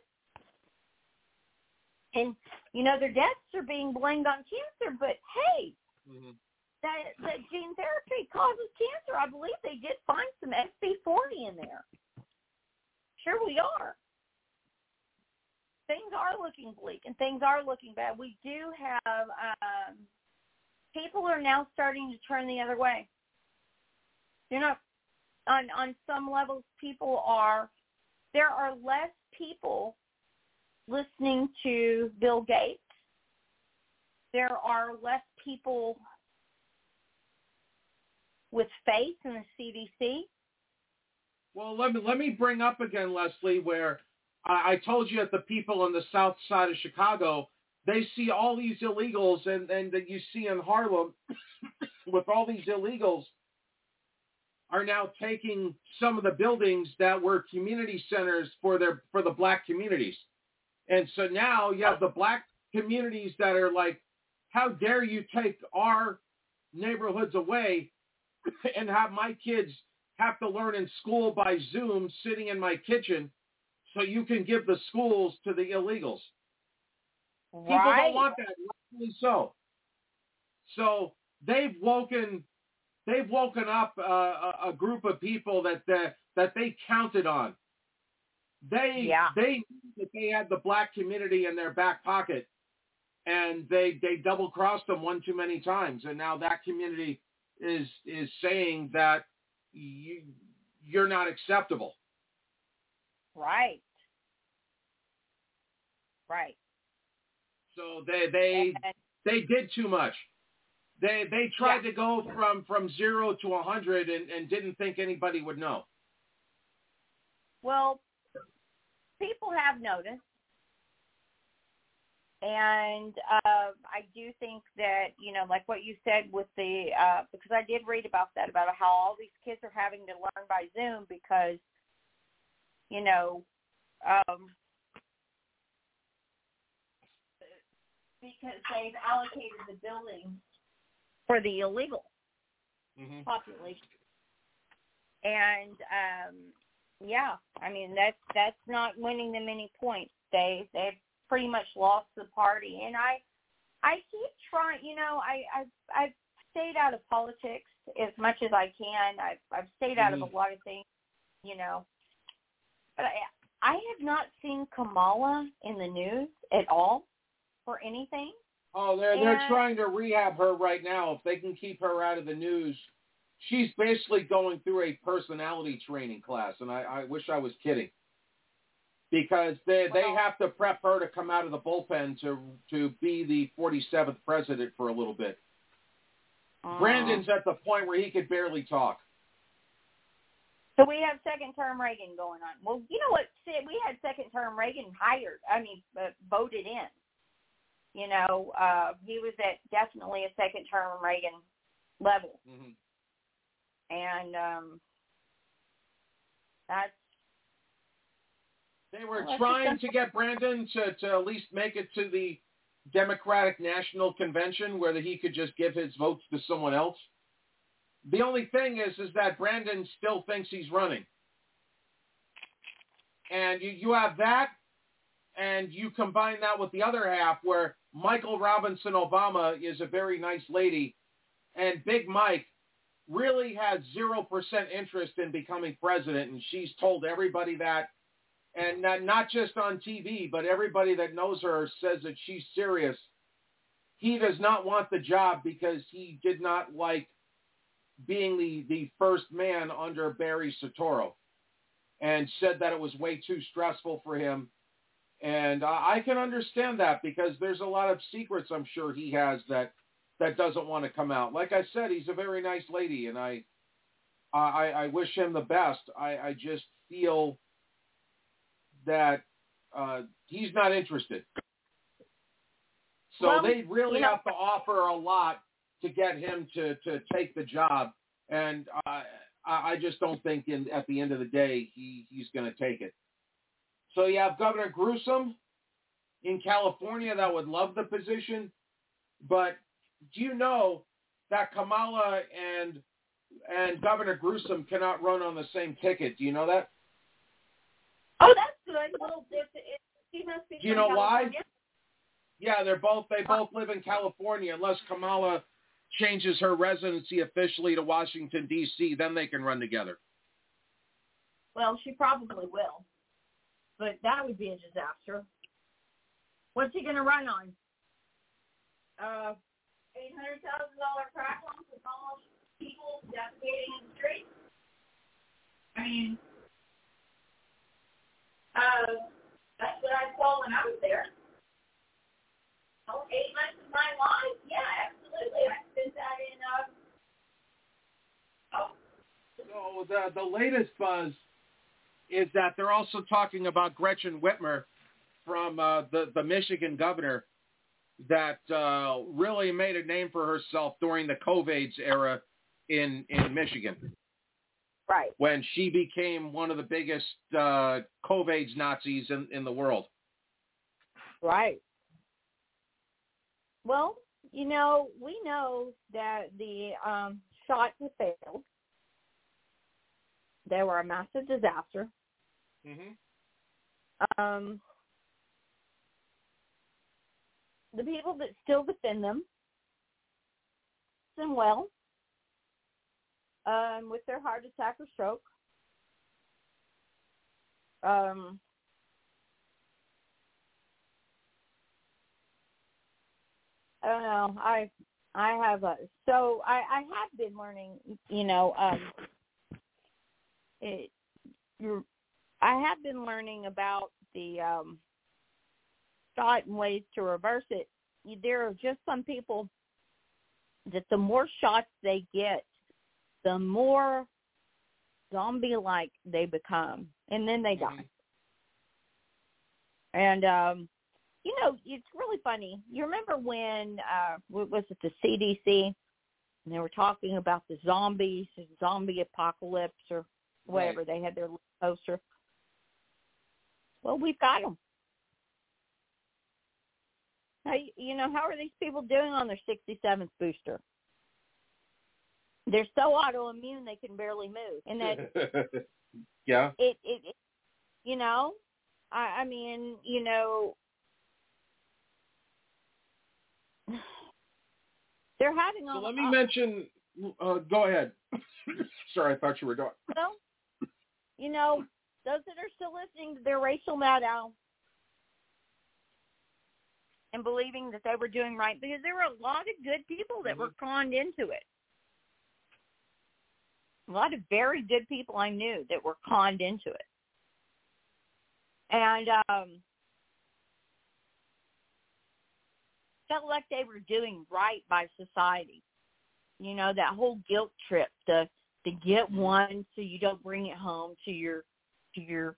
And you know their deaths are being blamed on cancer, but hey, that that gene therapy causes cancer. I believe they did find some SV40 in there. Sure, we are. Things are looking bleak, and things are looking bad. We do have um, people are now starting to turn the other way. They're not on on some levels. People are there are less people listening to Bill Gates. There are less people with faith in the CDC. Well, let me let me bring up again, Leslie, where I, I told you that the people on the south side of Chicago they see all these illegals, and and that you see in Harlem <coughs> with all these illegals are now taking some of the buildings that were community centers for their for the black communities. And so now you have the black communities that are like, how dare you take our neighborhoods away <coughs> and have my kids have to learn in school by Zoom sitting in my kitchen so you can give the schools to the illegals. Right. People don't want that, rightfully so. So they've woken they've woken up uh, a, a group of people that that, that they counted on. They Yeah. they that they had the black community in their back pocket, and they they double crossed them one too many times, and now that community is is saying that you you're not acceptable. Right. Right. So they they they did too much. They they tried to go from from zero to a hundred and, and didn't think anybody would know. Well, people have noticed. And uh, I do think that, you know, like what you said with the, uh, because I did read about that, about how all these kids are having to learn by Zoom because, you know, um, because they've allocated the building for the illegal Mm-hmm. population. And um yeah, I mean that's that's not winning them any points. They they've pretty much lost the party. And I I keep trying you know, I I've I've stayed out of politics as much as I can. I've I've stayed out of Mhm. a lot of things, you know. But I I have not seen Kamala in the news at all for anything. Oh, they're they're trying to rehab her right now. If they can keep her out of the news, she's basically going through a personality training class, and I, I wish I was kidding. Because they they have to prep her to come out of the bullpen to to be the 47th president for a little bit. Brandon's at the point where he could barely talk. So we have second term Reagan going on. Well, you know what? Sid, We had second term Reagan hired. I mean, uh, voted in. You know, uh, he was at definitely a second term Reagan level, Mm-hmm. and um, that's They were trying to get Brandon to, to at least make it to the Democratic National Convention where that he could just give his votes to someone else. The only thing is, is that Brandon still thinks he's running. And you, you have that, and you combine that with the other half where Michael Robinson Obama is a very nice lady, and Big Mike really has 0% interest in becoming president, and she's told everybody that and not, just on TV, but everybody that knows her says that she's serious. He does not want the job because he did not like being the, the first man under Barry Soetoro and said that it was way too stressful for him. And I I can understand that because there's a lot of secrets I'm sure he has that that doesn't want to come out. Like I said, he's a very nice lady, and I I, I wish him the best. I, I just feel that uh, he's not interested. So Well, they really you know- have to offer a lot to get him to, to take the job, and uh, I, I just don't think in, at the end of the day he, he's going to take it. So you have Governor Gruesome in California that would love the position, but do you know that Kamala and and Governor Gruesome cannot run on the same ticket? Do you know that? oh, that's good. Well, if, if he must be Do you know why? Yeah, they're both they both live in California unless Kamala changes her residency officially to Washington D.C., then they can run together. Well, she probably will, but that would be a disaster. What's he going to run on? Uh, eight hundred thousand dollar crack loans with homeless people defecating in the streets. I mean, uh, that's what I saw when I was there. Oh, eight months of my life? Yeah, absolutely. I spent that in. Uh, oh. So the the latest buzz is that they're also talking about Gretchen Whitmer from uh, the the Michigan governor that uh, really made a name for herself during the COVID's era in in Michigan. Right. When she became one of the biggest uh, COVID's Nazis in, in the world. Right. Well, you know, we know that the um, shots have failed. They were a massive disaster. Mm-hmm. Um, the people that still defend them, and well, um, with their heart attack or stroke. Um, I don't know. I I have a so I I have been learning. You know, um, it. I have been learning about the um, shot and ways to reverse it. There are just some people that the more shots they get, the more zombie-like they become, and then they die. And um, you know, it's really funny. You remember when uh what was it the CDC and they were talking about the zombies, zombie apocalypse or whatever. Right. They had their poster. Well, we've got them. How, you know, how are these people doing on their 67th booster? They're so autoimmune they can barely move, and that <laughs> yeah. it, it, it you know, I, I mean, you know, <sighs> they're having So all. let me mention. Uh, go ahead. <laughs> Sorry, I thought you were done. Well, you know, those that are still listening to their racial meltdown and believing that they were doing right, because there were a lot of good people that were conned into it. A lot of very good people I knew that were conned into it. And um felt like they were doing right by society. You know, that whole guilt trip, the to get one so you don't bring it home to your to your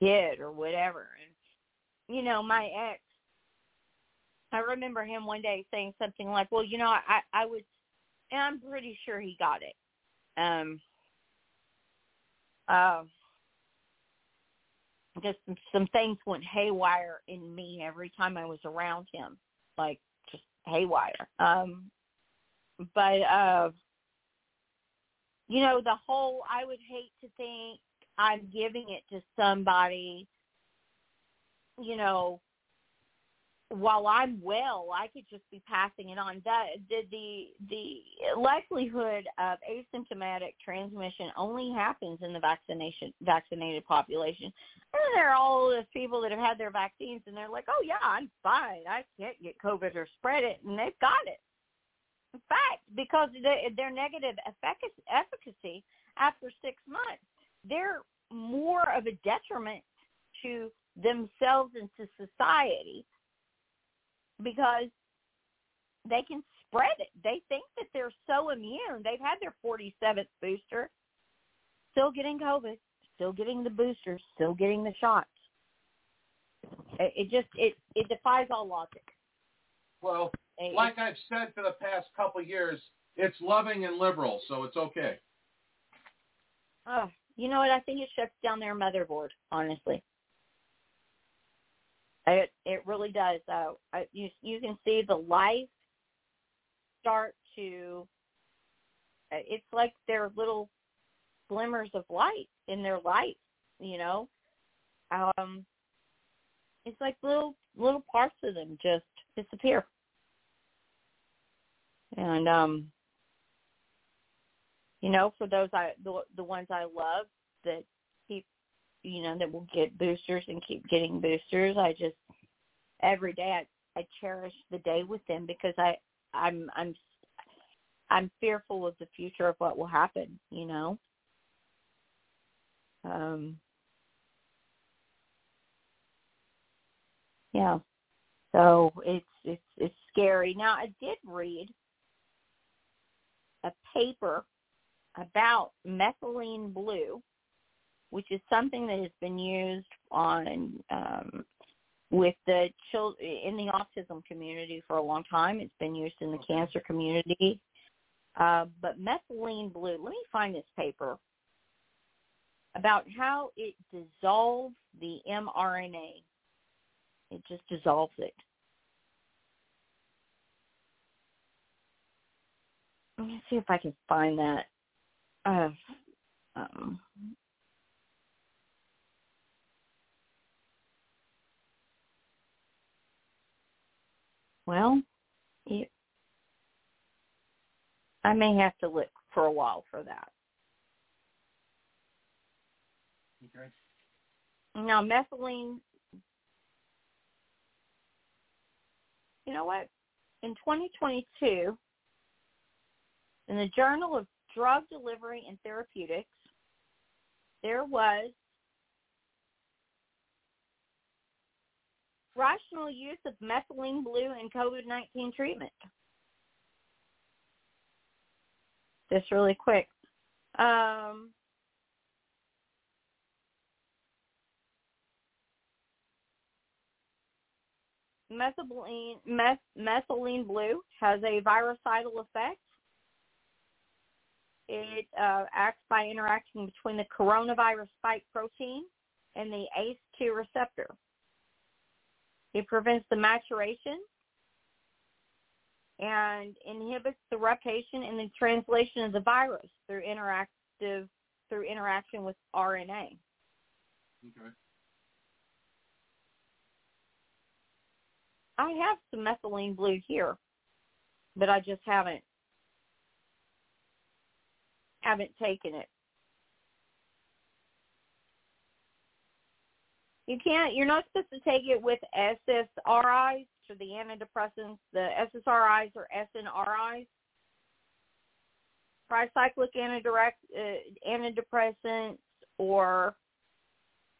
kid or whatever. And you know, my ex I remember him one day saying something like, Well, you know, I I would and I'm pretty sure he got it. Um uh just some, some things went haywire in me every time I was around him. Like just haywire. Um but uh you know, the whole I would hate to think I'm giving it to somebody, you know, while I'm well, I could just be passing it on. The the the likelihood of asymptomatic transmission only happens in the vaccination vaccinated population. And there are all those people that have had their vaccines and they're like, oh yeah, I'm fine. I can't get COVID or spread it, and they've got it. In fact, because of the, their negative efficacy after six months, they're more of a detriment to themselves and to society because they can spread it. They think that they're so immune. They've had their 47th booster, still getting COVID, still getting the boosters, still getting the shots. It, it just it it defies all logic. Well, It- like I've said for the past couple of years, it's loving and liberal, so it's okay. Oh, you know what? I think it shuts down their motherboard. Honestly, it it really does. Uh, I, you you can see the life start to. uh, It's like they're little glimmers of light in their life. You know, um, it's like little little parts of them just disappear. And um you know, for those I the the ones I love that keep you know, that will get boosters and keep getting boosters, I just every day I I cherish the day with them because I I'm I'm I'm fearful of the future of what will happen, you know. Um yeah. So it's it's it's scary. Now I did read a paper about methylene blue, which is something that has been used on um, with the children in the autism community for a long time. It's been used in the cancer community. Uh, but methylene blue, let me find this paper about how it dissolves the mRNA. It just dissolves it. Let me see if I can find that. Uh, um, well, it, I may have to look for a while for that. Okay. Now, methylene, you know what? In 2022, in the Journal of Drug Delivery and Therapeutics, there was rational use of methylene blue in COVID-19 treatment. Just really quick. Um, methylene, meth, methylene blue has a virucidal effect. It uh, acts by interacting between the coronavirus spike protein and the ACE2 receptor. It prevents the maturation and inhibits the replication and the translation of the virus through interactive through interaction with RNA. Okay. I have some methylene blue here, but I just haven't haven't taken it. You can't. You're not supposed to take it with SSRIs or the antidepressants. The SSRIs or SNRIs, tricyclic antidirect, uh, antidepressants, or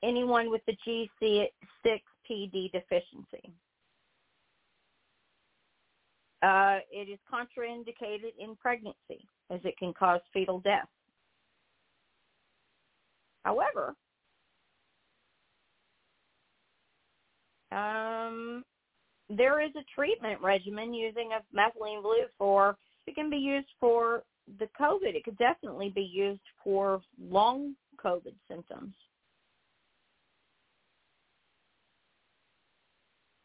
anyone with the G6PD deficiency. Uh, it is contraindicated in pregnancy as it can cause fetal death. However, um, there is a treatment regimen using a methylene blue for it can be used for the COVID. It could definitely be used for long COVID symptoms.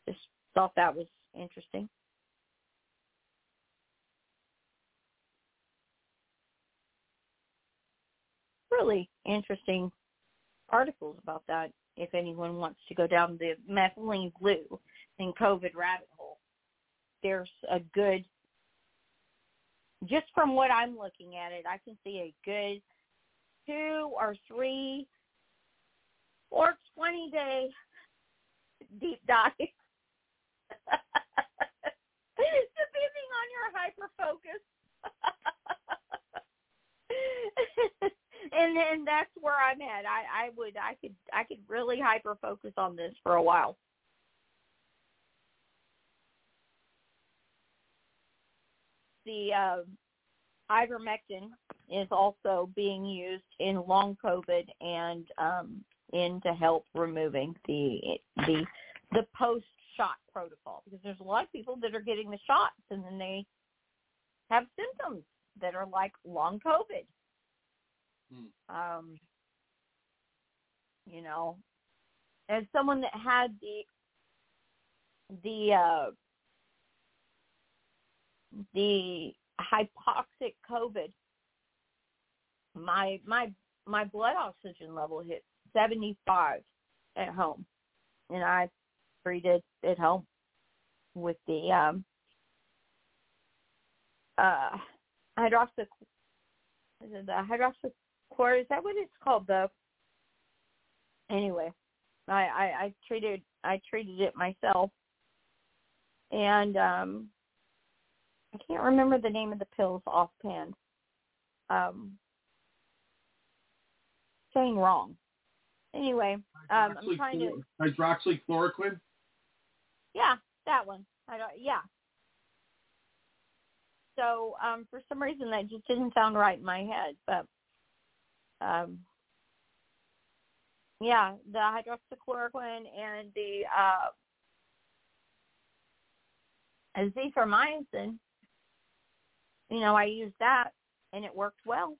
Just thought that was interesting. Really interesting articles about that if anyone wants to go down the methylene blue and COVID rabbit hole. There's a good, just from what I'm looking at it, I can see a good two or three or 20 day deep dive. <laughs> Depending on your hyper focus. <laughs> and and that's where I'm at. I I would I could I could really hyper focus on this for a while. The uh, ivermectin is also being used in long COVID and um, in to help removing the the the post shot protocol because there's a lot of people that are getting the shots and then they have symptoms that are like long COVID Hmm. um, you know, as someone that had the the uh, the hypoxic COVID, my my my blood oxygen level hit 75 at home, and I treated at home with the um, uh, hydroxy, is it hydroxychloroquine? Is that what it's called? The anyway, I, I I treated I treated it myself, and um, I can't remember the name of the pills offhand. Um, saying wrong. Anyway, um, I'm trying to hydroxychloroquine. Yeah, that one. I don't. Yeah. So um, for some reason that just didn't sound right in my head, but um, yeah, the hydroxychloroquine and the uh, azithromycin. You know, I used that and it worked well.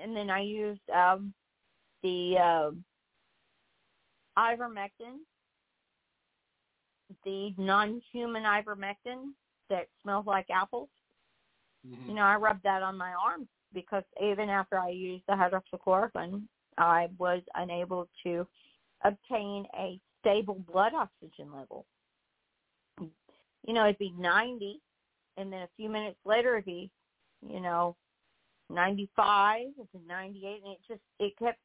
And then I used um, the uh, ivermectin, the non-human ivermectin that smells like apples. Mm-hmm. You know, I rubbed that on my arms because even after I used the hydroxychloroquine, I was unable to obtain a stable blood oxygen level. You know, it'd be 90, and then a few minutes later it'd be, you know, 95 to 98, and it just it kept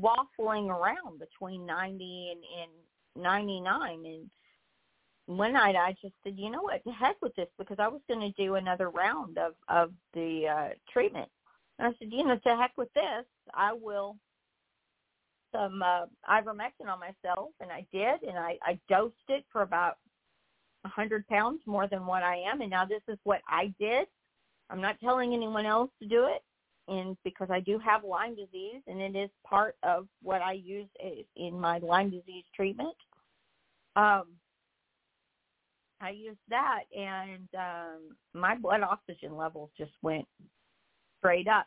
waffling around between 90 and, and 99. And one night I just said, you know what, heck with this, because I was going to do another round of of the uh, treatment. And I said, you know, to heck with this, I will some uh, ivermectin on myself, and I did, and I, I dosed it for about a hundred pounds more than what I am, and now this is what I did. I'm not telling anyone else to do it, and because I do have Lyme disease, and it is part of what I use in my Lyme disease treatment. Um, I used that, and um, my blood oxygen levels just went straight up.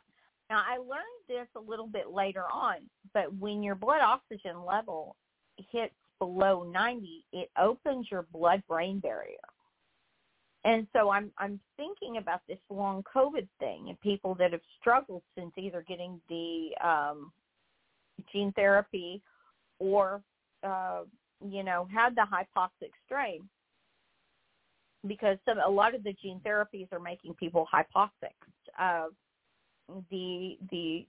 Now, I learned this a little bit later on, but when your blood oxygen level hits below 90, it opens your blood-brain barrier. And so I'm I'm thinking about this long COVID thing and people that have struggled since either getting the um, gene therapy or uh, you know had the hypoxic strain because some a lot of the gene therapies are making people hypoxic. Uh, the the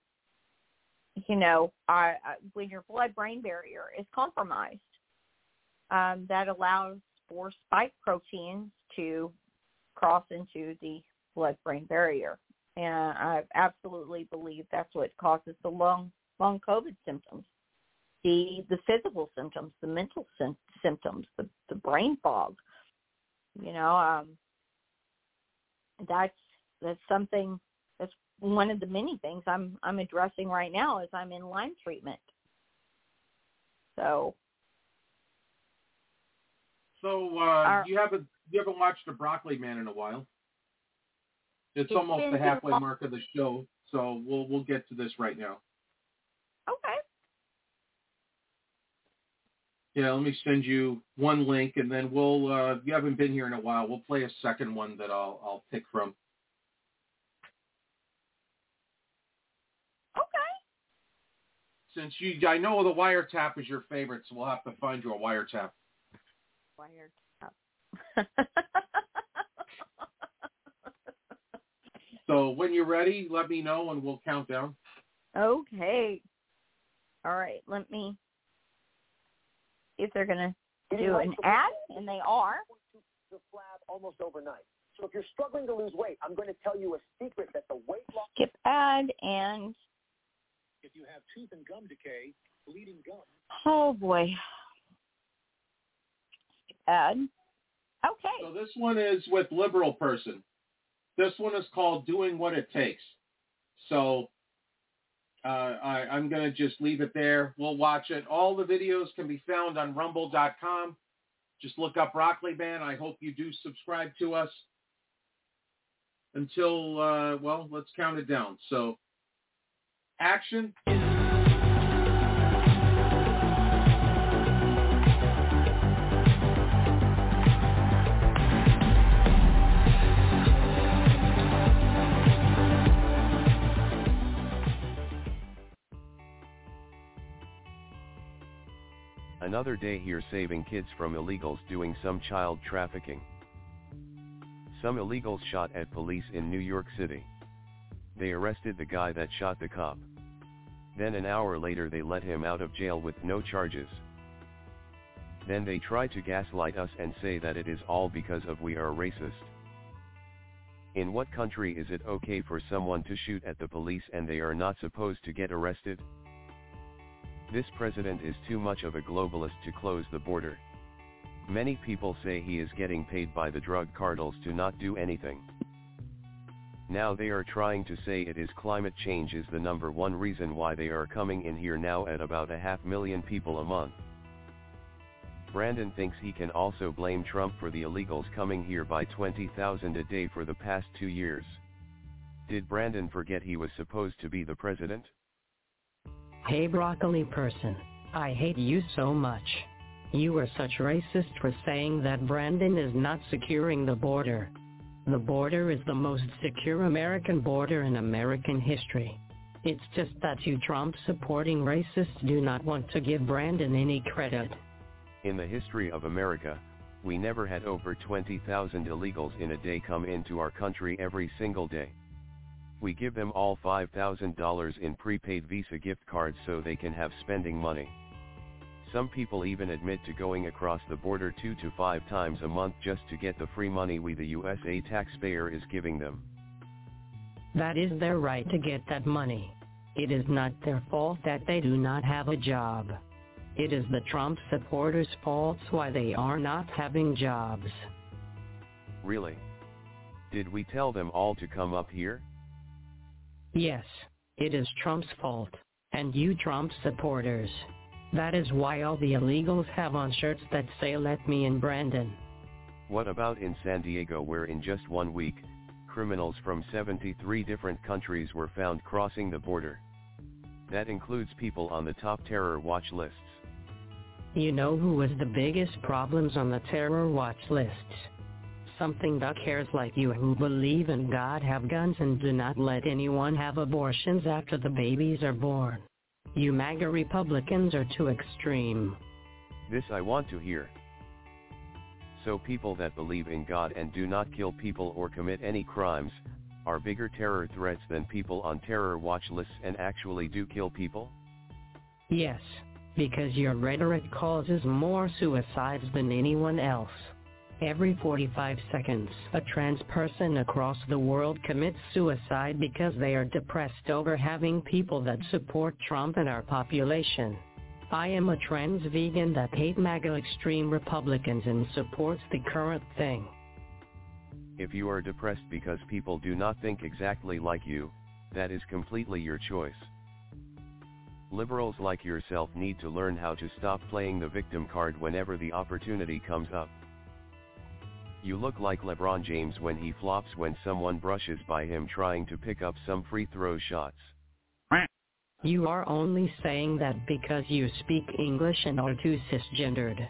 you know uh, when your blood brain barrier is compromised, um, that allows for spike proteins to cross into the blood brain barrier, and I absolutely believe that's what causes the long long COVID symptoms, the the physical symptoms, the mental sim- symptoms, the the brain fog. You know, um, that's that's something that's one of the many things I'm I'm addressing right now as I'm in Lyme treatment. So. So uh, Our, you haven't you haven't watched the Broccoli Man in a while. It's, it's almost the halfway mark of the show, so we'll we'll get to this right now. Okay. Yeah, let me send you one link, and then we'll. Uh, if you haven't been here in a while, we'll play a second one that I'll I'll pick from. Okay. Since you, I know the wiretap is your favorite, so we'll have to find you a wiretap. Wiretap. <laughs> so when you're ready, let me know and we'll count down. Okay. All right. Let me if they're gonna do an ad, and they are. The flab almost overnight. So if you're struggling to lose weight, I'm going to tell you a secret that the weight loss. Skip ad and if you have tooth and gum decay, bleeding gum. Oh boy. Ad. Okay. So this one is with liberal person. This one is called Doing What It Takes. So uh, I, I'm going to just leave it there. We'll watch it. All the videos can be found on rumble.com. Just look up Broccoli Man. I hope you do subscribe to us until, uh, well, let's count it down. So action. Another day here saving kids from illegals doing some child trafficking. Some illegals shot at police in New York City. They arrested the guy that shot the cop. Then an hour later they let him out of jail with no charges. Then they try to gaslight us and say that it is all because of we are racist. In what country is it okay for someone to shoot at the police and they are not supposed to get arrested? This president is too much of a globalist to close the border. Many people say he is getting paid by the drug cartels to not do anything. Now they are trying to say it is climate change is the number one reason why they are coming in here now at about a half million people a month. Brandon thinks he can also blame Trump for the illegals coming here by 20,000 a day for the past two years. Did Brandon forget he was supposed to be the president? Hey broccoli person, I hate you so much. You are such racist for saying that Brandon is not securing the border. The border is the most secure American border in American history. It's just that you Trump supporting racists do not want to give Brandon any credit. In the history of America, we never had over 20,000 illegals in a day come into our country every single day. We give them all $5,000 in prepaid Visa gift cards so they can have spending money. Some people even admit to going across the border two to five times a month just to get the free money we the USA taxpayer is giving them. That is their right to get that money. It is not their fault that they do not have a job. It is the Trump supporters' fault why they are not having jobs. Really? Did we tell them all to come up here? Yes, it is Trump's fault, and you Trump supporters. That is why all the illegals have on shirts that say let me in Brandon. What about in San Diego where in just one week, criminals from 73 different countries were found crossing the border? That includes people on the top terror watch lists. You know who was the biggest problems on the terror watch lists? Something that cares like you who believe in God have guns and do not let anyone have abortions after the babies are born. You MAGA Republicans are too extreme. This I want to hear. So people that believe in God and do not kill people or commit any crimes, are bigger terror threats than people on terror watch lists and actually do kill people? Yes, because your rhetoric causes more suicides than anyone else. Every 45 seconds, a trans person across the world commits suicide because they are depressed over having people that support Trump in our population. I am a trans vegan that hate MAGA extreme Republicans and supports the current thing. If you are depressed because people do not think exactly like you, that is completely your choice. Liberals like yourself need to learn how to stop playing the victim card whenever the opportunity comes up. You look like LeBron James when he flops when someone brushes by him trying to pick up some free throw shots. You are only saying that because you speak English and are too cisgendered.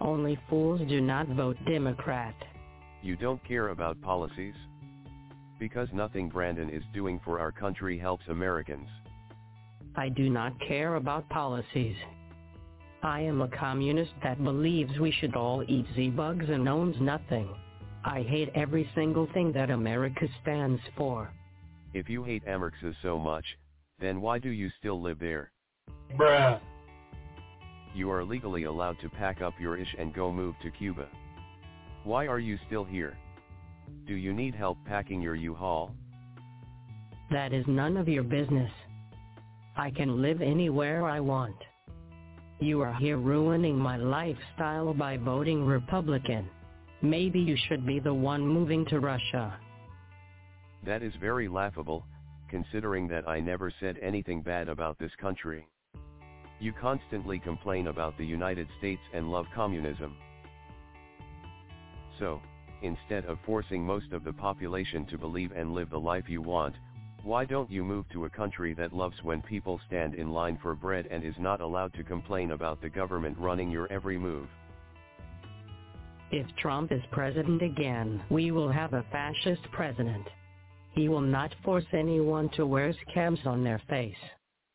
Only fools do not vote Democrat. You don't care about policies? Because nothing Brandon is doing for our country helps Americans. I do not care about policies. I am a communist that believes we should all eat Z-bugs and owns nothing. I hate every single thing that America stands for. If you hate America so much, then why do you still live there? Bruh. You are legally allowed to pack up your ish and go move to Cuba. Why are you still here? Do you need help packing your U-Haul? That is none of your business. I can live anywhere I want. You are here ruining my lifestyle by voting Republican. Maybe you should be the one moving to Russia. That is very laughable, considering that I never said anything bad about this country. You constantly complain about the United States and love communism. So, instead of forcing most of the population to believe and live the life you want, why don't you move to a country that loves when people stand in line for bread and is not allowed to complain about the government running your every move? If Trump is president again, we will have a fascist president. He will not force anyone to wear scabs on their face.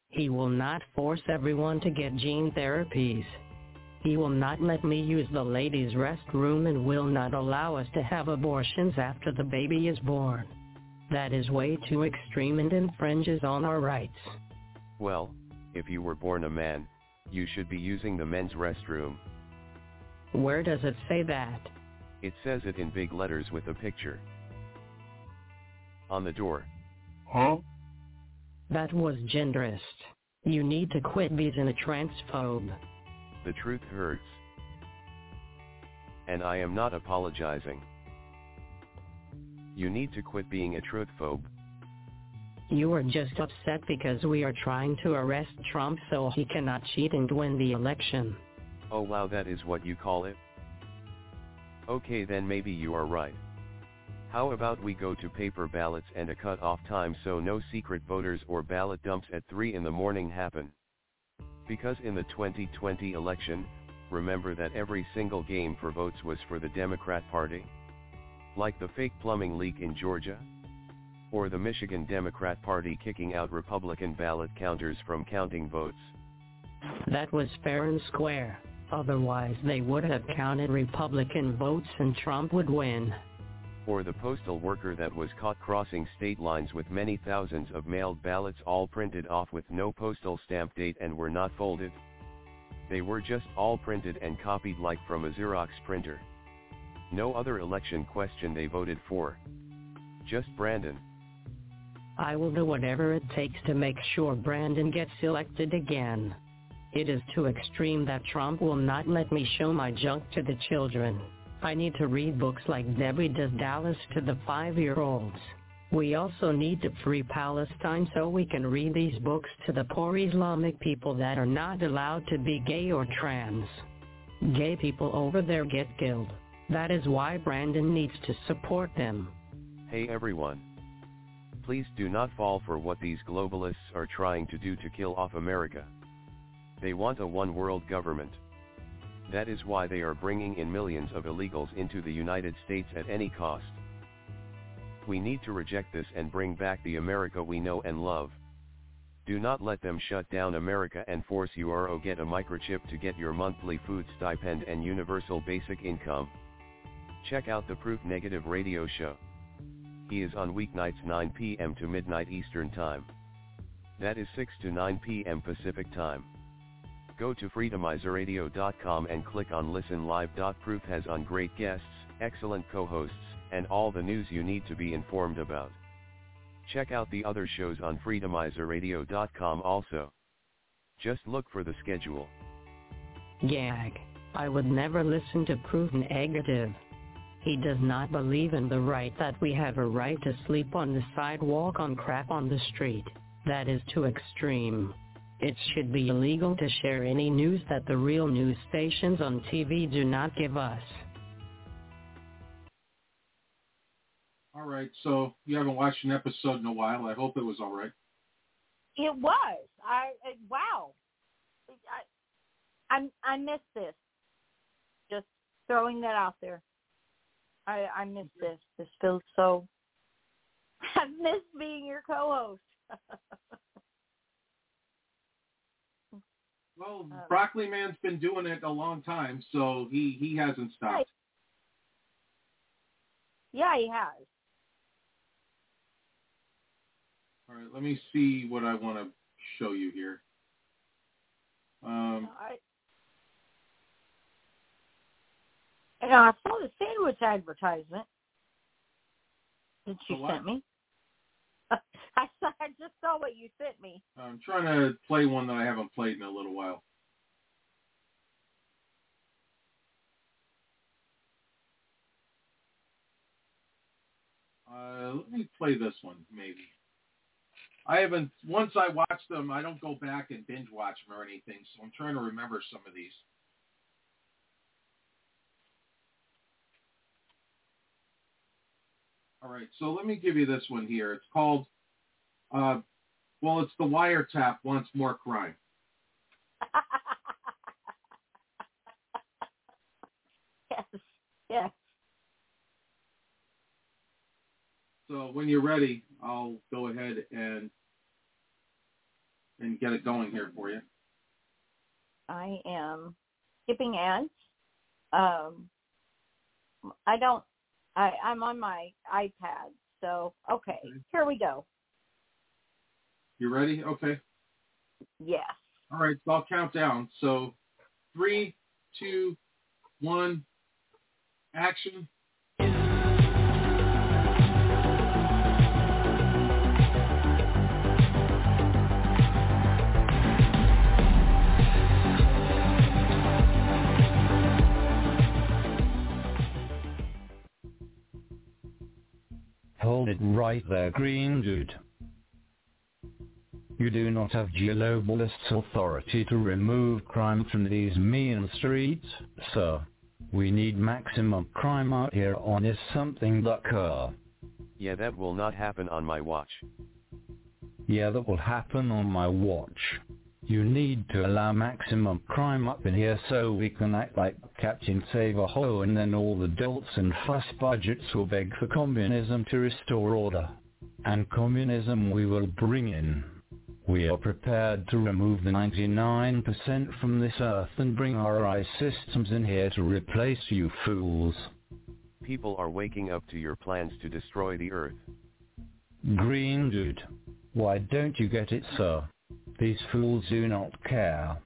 He will not force everyone to get gene therapies. He will not let me use the ladies' restroom and will not allow us to have abortions after the baby is born. That is way too extreme and infringes on our rights. Well, if you were born a man, you should be using the men's restroom. Where does it say that? It says it in big letters with a picture. On the door. Huh? That was genderist. You need to quit being a transphobe. The truth hurts. And I am not apologizing. You need to quit being a truthphobe. You are just upset because we are trying to arrest Trump so he cannot cheat and win the election. Oh wow that is what you call it? Okay then maybe you are right. How about we go to paper ballots and a cut-off time so no secret voters or ballot dumps at 3 in the morning happen? Because in the 2020 election, remember that every single game for votes was for the Democrat Party? Like the fake plumbing leak in Georgia? Or the Michigan Democrat Party kicking out Republican ballot counters from counting votes? That was fair and square. Otherwise they would have counted Republican votes and Trump would win. Or the postal worker that was caught crossing state lines with many thousands of mailed ballots all printed off with no postal stamp date and were not folded. They were just all printed and copied like from a Xerox printer. No other election question they voted for. Just Brandon. I will do whatever it takes to make sure Brandon gets elected again. It is too extreme that Trump will not let me show my junk to the children. I need to read books like Debbie Does Dallas to the five-year-olds. We also need to free Palestine so we can read these books to the poor Islamic people that are not allowed to be gay or trans. Gay people over there get killed. That is why Brandon needs to support them. Hey everyone. Please do not fall for what these globalists are trying to do to kill off America. They want a one-world government. That is why they are bringing in millions of illegals into the United States at any cost. We need to reject this and bring back the America we know and love. Do not let them shut down America and force you or get a microchip to get your monthly food stipend and universal basic income. Check out the Proof Negative radio show. He is on weeknights 9 p.m. to midnight Eastern Time. That is 6 to 9 p.m. Pacific Time. Go to freedomizerradio.com and click on Listen Live. Proof has on great guests, excellent co-hosts, and all the news you need to be informed about. Check out the other shows on freedomizerradio.com also. Just look for the schedule. Gag. I would never listen to Proof Negative. He does not believe in the right that we have a right to sleep on the sidewalk on crap on the street. That is too extreme. It should be illegal to share any news that the real news stations on TV do not give us. All right, so you haven't watched an episode in a while. I hope it was all right. It was. I, I wow. I I I missed this. Just throwing that out there. I I missed this. This feels so. <laughs> I missed being your co-host. <laughs> well, uh, Broccoli Man's been doing it a long time, so he he hasn't stopped. Yeah, he has. All right, let me see what I want to show you here. Um, I, know, I saw the sandwich advertisement that you sent me. <laughs> I saw, I just saw what you sent me. I'm trying to play one that I haven't played in a little while. Uh, let me play this one, maybe. I haven't, once I watch them, I don't go back and binge watch them or anything, so I'm trying to remember some of these. All right, so let me give you this one here. It's called, uh, well, it's the wiretap wants more crime. <laughs> yes, yes. So when you're ready, I'll go ahead and and get it going here for you. I am skipping ads. Um, I don't. I, I'm on my iPad, so okay, here we go. You ready? Okay. Yes. All right, so I'll count down. So three, two, one, action. Hold it right there, green dude. You do not have globalist authority to remove crime from these mean streets, sir. We need maximum crime out here on is something that occur. Yeah, that will not happen on my watch. Yeah, that will happen on my watch. You need to allow maximum crime up in here so we can act like Captain Save-A-Ho and then all the dolts and fuss budgets will beg for communism to restore order. And communism we will bring in. We are prepared to remove the 99% from this earth and bring our eye systems in here to replace you fools. People are waking up to your plans to destroy the earth. Green dude, why don't you get it sir? These fools do not care.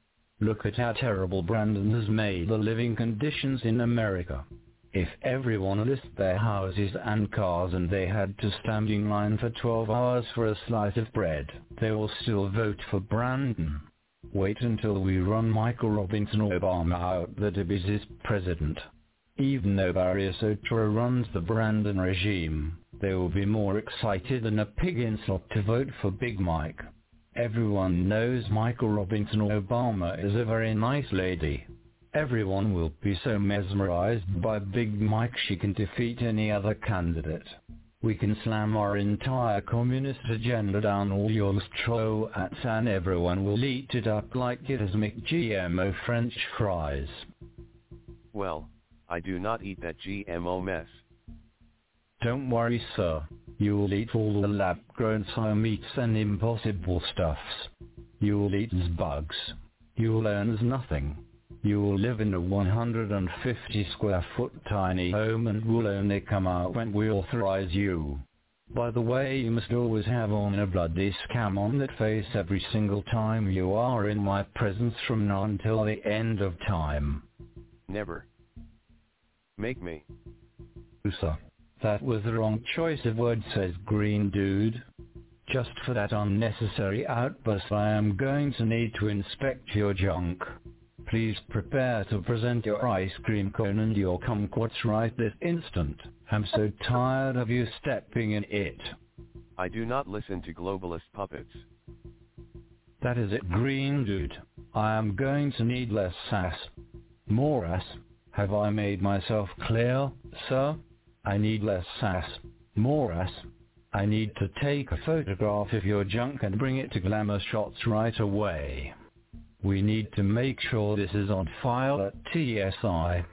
Look at how terrible Brandon has made the living conditions in America. If everyone list their houses and cars and they had to stand in line for 12 hours for a slice of bread, they will still vote for Brandon. Wait until we run Michael Robinson Obama out the Dibbies is president. Even though Soetoro runs the Brandon regime, they will be more excited than a pig in slop to vote for Big Mike. Everyone knows Michael Robinson Obama is a very nice lady. Everyone will be so mesmerized by Big Mike she can defeat any other candidate. We can slam our entire communist agenda down all your stro ats and everyone will eat it up like it is McGMO French fries. Well, I do not eat that GMO mess. Don't worry sir, you will eat all the lab-grown meats and impossible stuffs. You will eat as bugs. You will earn as nothing. You will live in a 150 square foot tiny home and will only come out when we authorize you. By the way, you must always have on a bloody scam on that face every single time you are in my presence from now until the end of time. Never. Make me. Sir. That was the wrong choice of words, says Green Dude. Just for that unnecessary outburst I am going to need to inspect your junk. Please prepare to present your ice cream cone and your kumquats right this instant. I'm so tired of you stepping in it. I do not listen to globalist puppets. That is it, Green Dude. I am going to need less sass. More ass. Have I made myself clear, sir? I need less sass. More ass. I need to take a photograph of your junk and bring it to Glamour Shots right away. We need to make sure this is on file at TSI.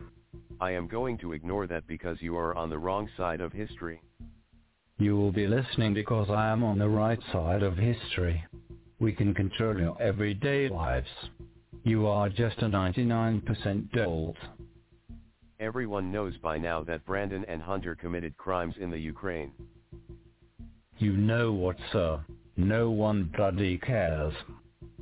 I am going to ignore that because you are on the wrong side of history. You will be listening because I am on the right side of history. We can control your everyday lives. You are just a 99% dolt. Everyone knows by now that Brandon and Hunter committed crimes in the Ukraine. You know what, sir? No one bloody cares.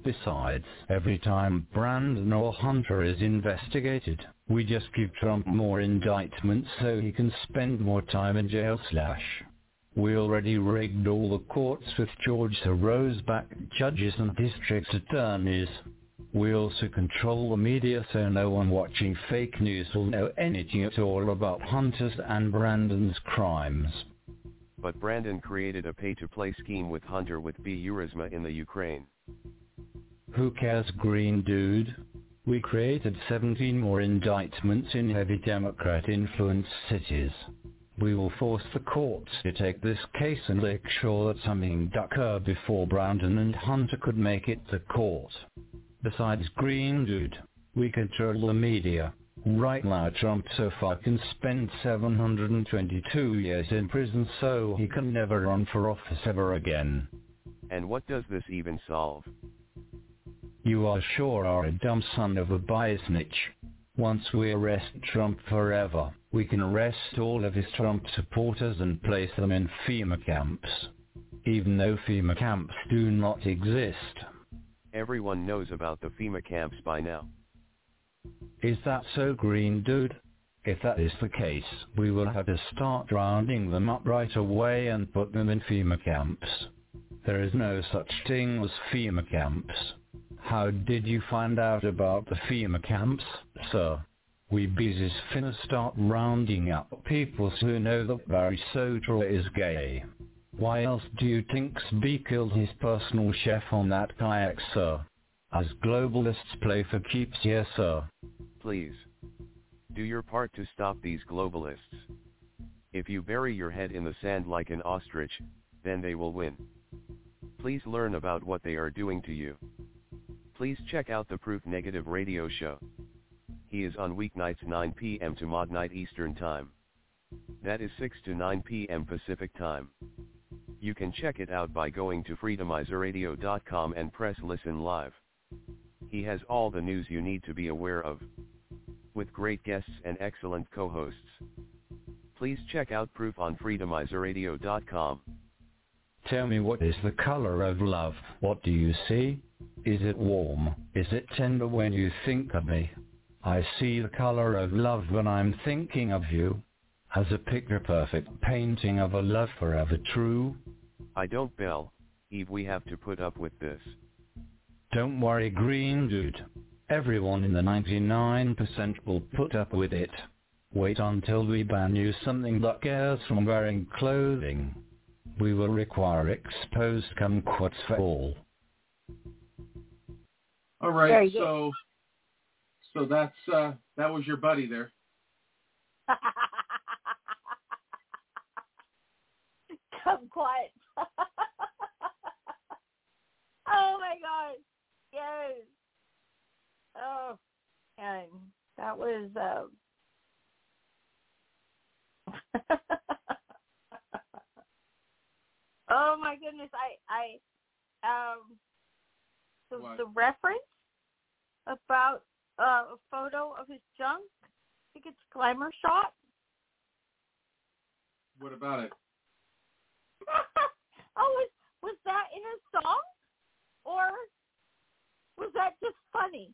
Besides, every time Brandon or Hunter is investigated, we just give Trump more indictments so he can spend more time in jail slash. We already rigged all the courts with George Soros-backed judges and district attorneys. We also control the media so no one watching fake news will know anything at all about Hunter's and Brandon's crimes. But Brandon created a pay-to-play scheme with Hunter with B. Burisma in the Ukraine. Who cares, green dude? We created 17 more indictments in heavy Democrat-influenced cities. We will force the courts to take this case and make sure that something occurred before Brandon and Hunter could make it to court. Besides Green Dude, we control the media. Right now Trump so far can spend 722 years in prison so he can never run for office ever again. And what does this even solve? You are sure are a dumb son of a bias snitch. Once we arrest Trump forever, we can arrest all of his Trump supporters and place them in FEMA camps. Even though FEMA camps do not exist. Everyone knows about the FEMA camps by now. Is that so green dude? If that is the case, we will have to start rounding them up right away and put them in FEMA camps. There is no such thing as FEMA camps. How did you find out about the FEMA camps, sir? We bees finna start rounding up people who know that Barry Soetoro is gay. Why else do you think SB killed his personal chef on that kayak, sir? As globalists play for keeps here, sir. Please. Do your part to stop these globalists. If you bury your head in the sand like an ostrich, then they will win. Please learn about what they are doing to you. Please check out the Proof Negative radio show. He is on weeknights 9 p.m. to midnight Eastern Time. That is 6 to 9 p.m. Pacific Time. You can check it out by going to freedomizerradio.com and press listen live. He has all the news you need to be aware of. With great guests and excellent co-hosts. Please check out proof on freedomizerradio.com. Tell me what is the color of love? What do you see? Is it warm? Is it tender when you think of me? I see the color of love when I'm thinking of you. As a picture-perfect painting of a love forever true. I don't bell, Eve we have to put up with this. Don't worry green dude. Everyone in the 99% will put up with it. Wait until we ban you something that cares from wearing clothing. We will require exposed kumquats for all. All right, so so that's uh that was your buddy there. <laughs> Kumquat. <laughs> oh my god. Yes. Oh, and that was uh <laughs> Oh my goodness, I I um the the reference about uh, a photo of his junk. I think it's glamour shot. What about it? <laughs> oh, was was that in a song, or was that just funny?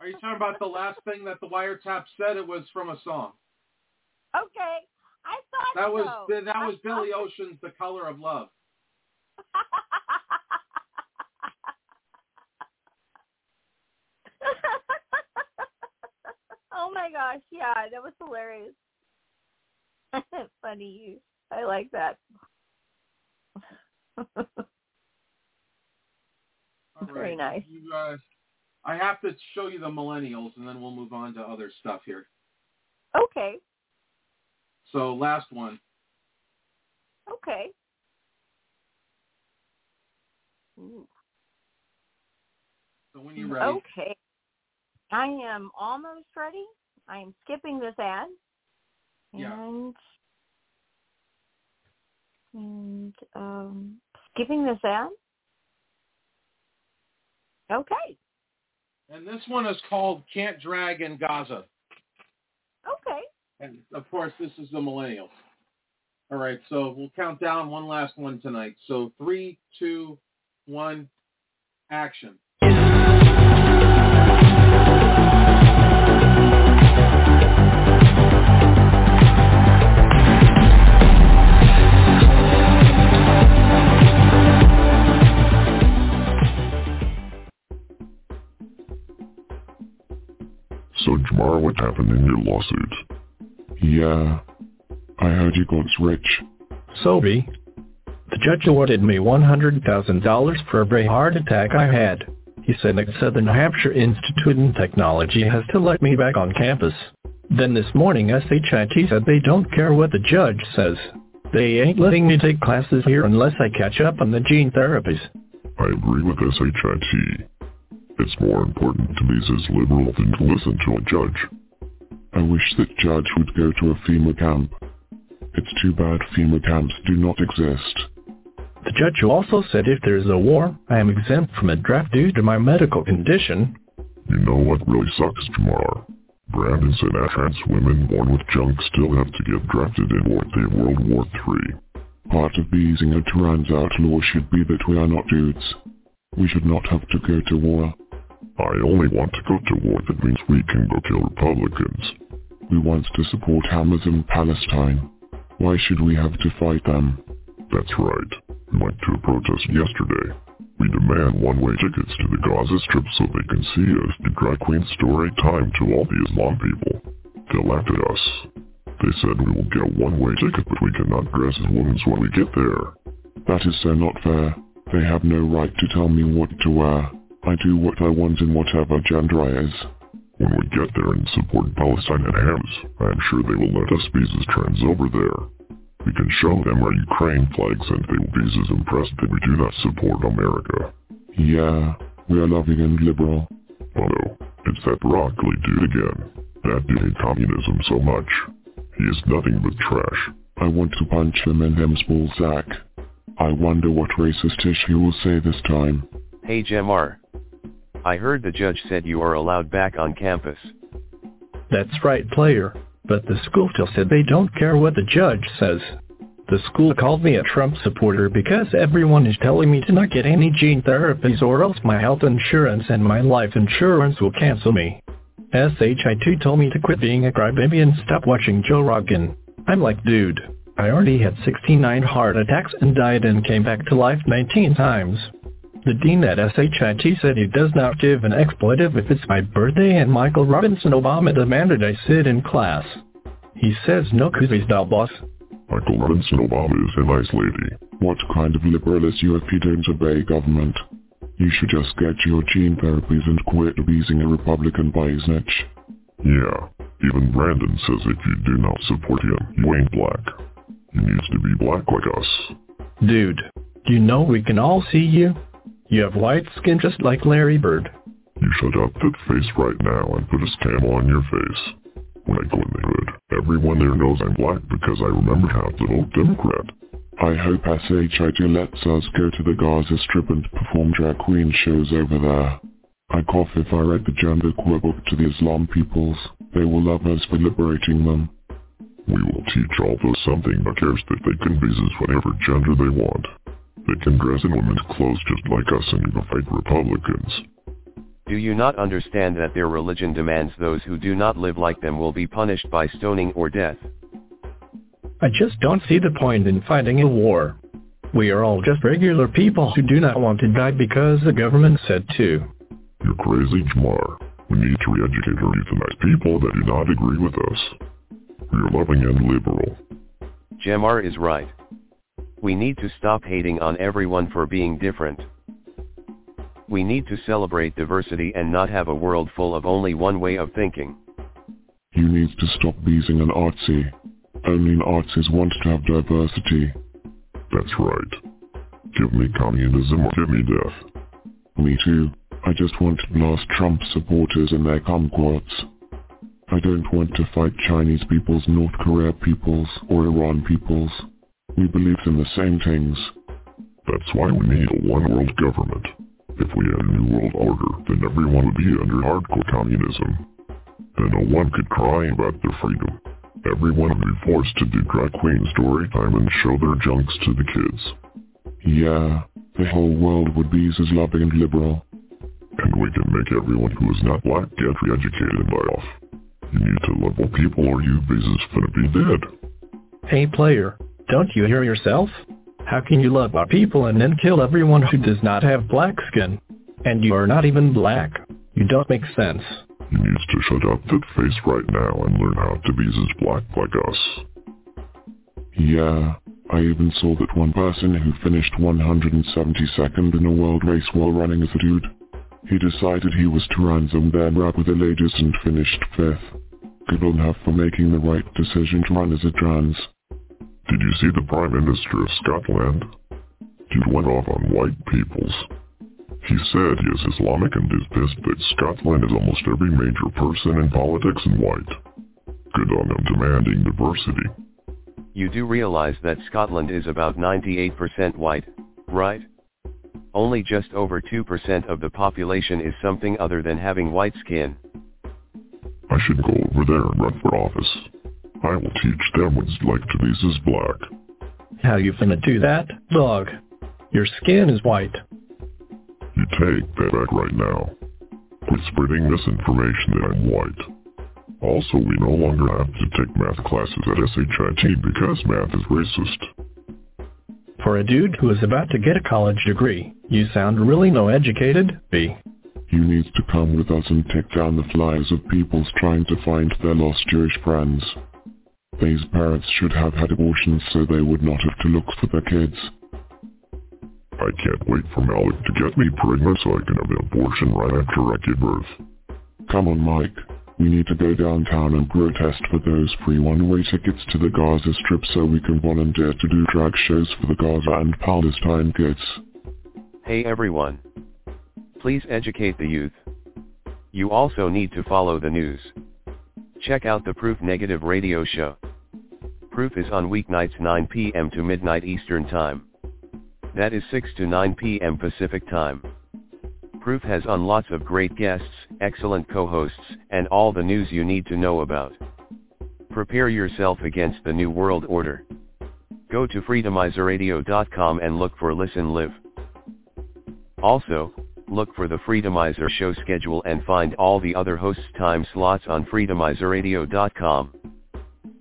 Are you talking about the last thing that the wiretap said? It was from a song. Okay, I thought That was so. that was Billy Ocean's "The Color of Love." <laughs> oh my gosh, yeah, that was hilarious. <laughs> Funny use. I like that. All Very nice. You, guys, I have to show you the millennials, and then we'll move on to other stuff here. Okay, So last one. okay. Ooh. So when you're ready, Okay. I am almost ready. I am skipping this ad. Yeah. And and um skipping this ad. Okay. and this one is called "Can't Drag in Gaza," Okay. and of course this is the millennials. All right, so we'll count down one last one tonight. So three, two, one, action. So Jamar, what happened in your lawsuit? Yeah, I heard you got rich. Sobe, the judge awarded me $100,000 for every heart attack I had. He said the Southern Hampshire Institute in Technology has to let me back on campus. Then this morning SHIT said they don't care what the judge says. They ain't letting me take classes here unless I catch up on the gene therapies. I agree with SHIT. It's more important to be as liberal than to listen to a judge. I wish that judge would go to a FEMA camp. It's too bad FEMA camps do not exist. The judge also said if there is a war, I am exempt from a draft due to my medical condition. You know what really sucks, Jamar? Brandon said that trans women born with junk still have to get drafted in War World War III. Part of being a trans outlaw should be that we are not dudes. We should not have to go to war. I only want to go to war that means we can go kill Republicans. We want to support Hamas in Palestine. Why should we have to fight them? That's right. We went to a protest yesterday. We demand one-way tickets to the Gaza Strip so they can see us do drag queen story time to all the Islam people. They laughed at us. They said we will get a one-way ticket but we cannot dress as women when we get there. That is so not fair. They have no right to tell me what to wear. I do what I want in whatever gender I is. When we get there and support Palestine and Hamas, I am sure they will let us be as trans over there. We can show them our Ukraine flags and they will be as impressed that we do not support America. Yeah, we are loving and liberal. Oh no, it's that broccoli dude again. That dude hates communism so much. He is nothing but trash. I want to punch him in him small sack. I wonder what racist ish he will say this time. Hey Jamar. I heard the judge said you are allowed back on campus. That's right, player. But the school still said they don't care what the judge says. The school called me a Trump supporter because everyone is telling me to not get any gene therapies or else my health insurance and my life insurance will cancel me. SHIT told me to quit being a crybaby and stop watching Joe Rogan. I'm like, dude, I already had 69 heart attacks and died and came back to life 19 times. The dean at SHIT said he does not give an expletive if it's my birthday and Michael Robinson Obama demanded I sit in class. He says no koozies now, boss. Michael Robinson Obama is a nice lady. What kind of liberal is you don't obey government? You should just get your gene therapies and quit abusing a Republican by his niche. Yeah, even Brandon says if you do not support him, you ain't black. He needs to be black like us. Dude, do you know we can all see you? You have white skin just like Larry Bird. You shut up that face right now and put a scam on your face. When I go in the hood, everyone there knows I'm black because I remember how to vote Democrat. I hope SHIT lets us go to the Gaza Strip and perform drag queen shows over there. I cough if I read the gender queer book to the Islam peoples. They will love us for liberating them. We will teach all those something that cares that they can be whatever gender they want. They can dress in women's clothes just like us and go fight Republicans. Do you not understand that their religion demands those who do not live like them will be punished by stoning or death? I just don't see the point in fighting a war. We are all just regular people who do not want to die because the government said to. You're crazy, Jamar. We need to re-educate or euthanize people that do not agree with us. We are loving and liberal. Jamar is right. We need to stop hating on everyone for being different. We need to celebrate diversity and not have a world full of only one way of thinking. You need to stop being an artsy. Only an artsies want to have diversity. That's right. Give me communism or give me death. Me too. I just want to blast Trump supporters and their kumquats. I don't want to fight Chinese peoples, North Korea peoples, or Iran peoples. We believe in the same things. That's why we need a one-world government. If we had a new world order, then everyone would be under hardcore communism. Then no one could cry about their freedom. Everyone would be forced to do drag queen story time and show their junks to the kids. Yeah, the whole world would be as loving and liberal. And we can make everyone who is not black get re-educated and die off. You need to love all people or you visas finna be dead. Hey player, don't you hear yourself? How can you love our people and then kill everyone who does not have black skin? And you are not even black. You don't make sense. He needs to shut up that face right now and learn how to be as black like us. Yeah, I even saw that one person who finished 172nd in a world race while running as a dude. He decided he was trans and then rap with the ladies and finished fifth. Good on her for making the right decision to run as a trans. Did you see the Prime Minister of Scotland? He went off on white peoples. He said he is Islamic and is pissed that Scotland is almost every major person in politics in white. Good on them demanding diversity. You do realize that Scotland is about 98% white, right? Only just over 2% of the population is something other than having white skin. I should go over there and run for office. I will teach them what like to be this black. How you finna do that? Dog, your skin is white. You take that back right now. Quit spreading misinformation that I'm white. Also, we no longer have to take math classes at SHIT because math is racist. For a dude who is about to get a college degree, you sound really no educated, B. You need to come with us and take down the flyers of peoples trying to find their lost Jewish friends. These parents should have had abortions so they would not have to look for their kids. I can't wait for Malik to get me pregnant so I can have an abortion right after I give birth. Come on, Mike. We need to go downtown and protest for those free one-way tickets to the Gaza Strip so we can volunteer to do drag shows for the Gaza and Palestine kids. Hey everyone. Please educate the youth. You also need to follow the news. Check out the Proof Negative radio show. Proof is on weeknights 9 p.m. to midnight Eastern Time. That is 6 to 9 p.m. Pacific Time. Proof has on lots of great guests, excellent co-hosts, and all the news you need to know about. Prepare yourself against the New World Order. Go to freedomizerradio.com and look for Listen Live. Also, look for the Freedomizer show schedule and find all the other hosts' time slots on freedomizerradio.com.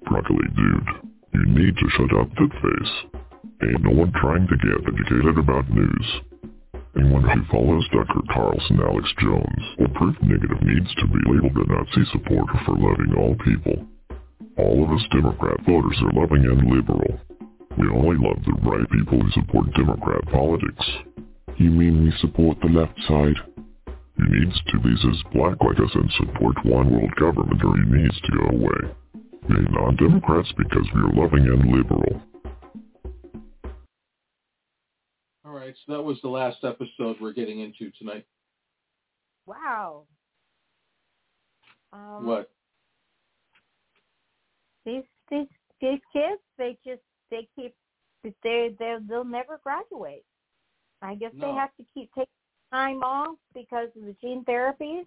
Broccoli dude, you need to shut up that face. Ain't no one trying to get educated about news. Anyone who follows Tucker Carlson, Alex Jones, or Proof Negative needs to be labeled a Nazi supporter for loving all people. All of us Democrat voters are loving and liberal. We only love the right people who support Democrat politics. You mean we support the left side? You needs to be as black like us and support one world government or he needs to go away. We are non-Democrats because we are loving and liberal. All right, so that was the last episode we're getting into tonight. Wow. Um, what? These these these kids, they just they keep they they they'll never graduate. I guess No. they have to keep taking time off because of the gene therapies,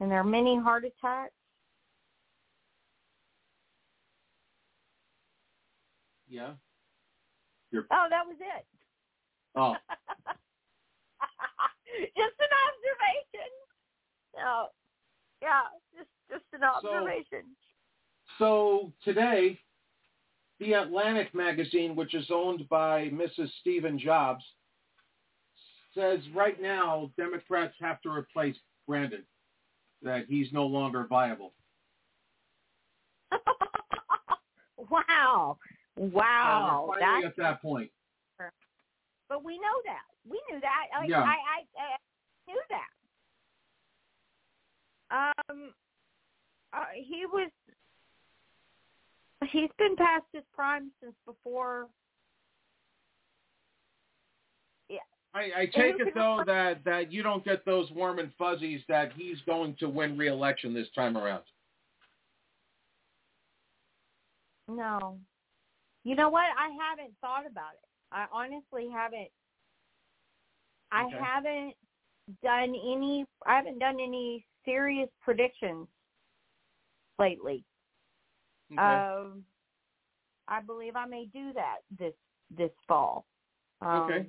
and there are many heart attacks. Yeah. You're Oh, that was it. oh <laughs> just an observation. No, yeah, just just an observation. So today, the Atlantic magazine, which is owned by Mrs. Stephen Jobs, says right now Democrats have to replace Brandon, that he's no longer viable. <laughs> wow, wow, we're finally that's at that point. But we know that. We knew that. Like, Yeah. I, I, I knew that. Um, uh, he was. He's been past his prime since before. Yeah. I, I take it though that that you don't get those warm and fuzzies that he's going to win re-election this time around. No. You know what? I haven't thought about it. I honestly haven't. I Okay. haven't done any. I haven't done any serious predictions lately. Okay. Um, I believe I may do that this this fall. Um, Okay.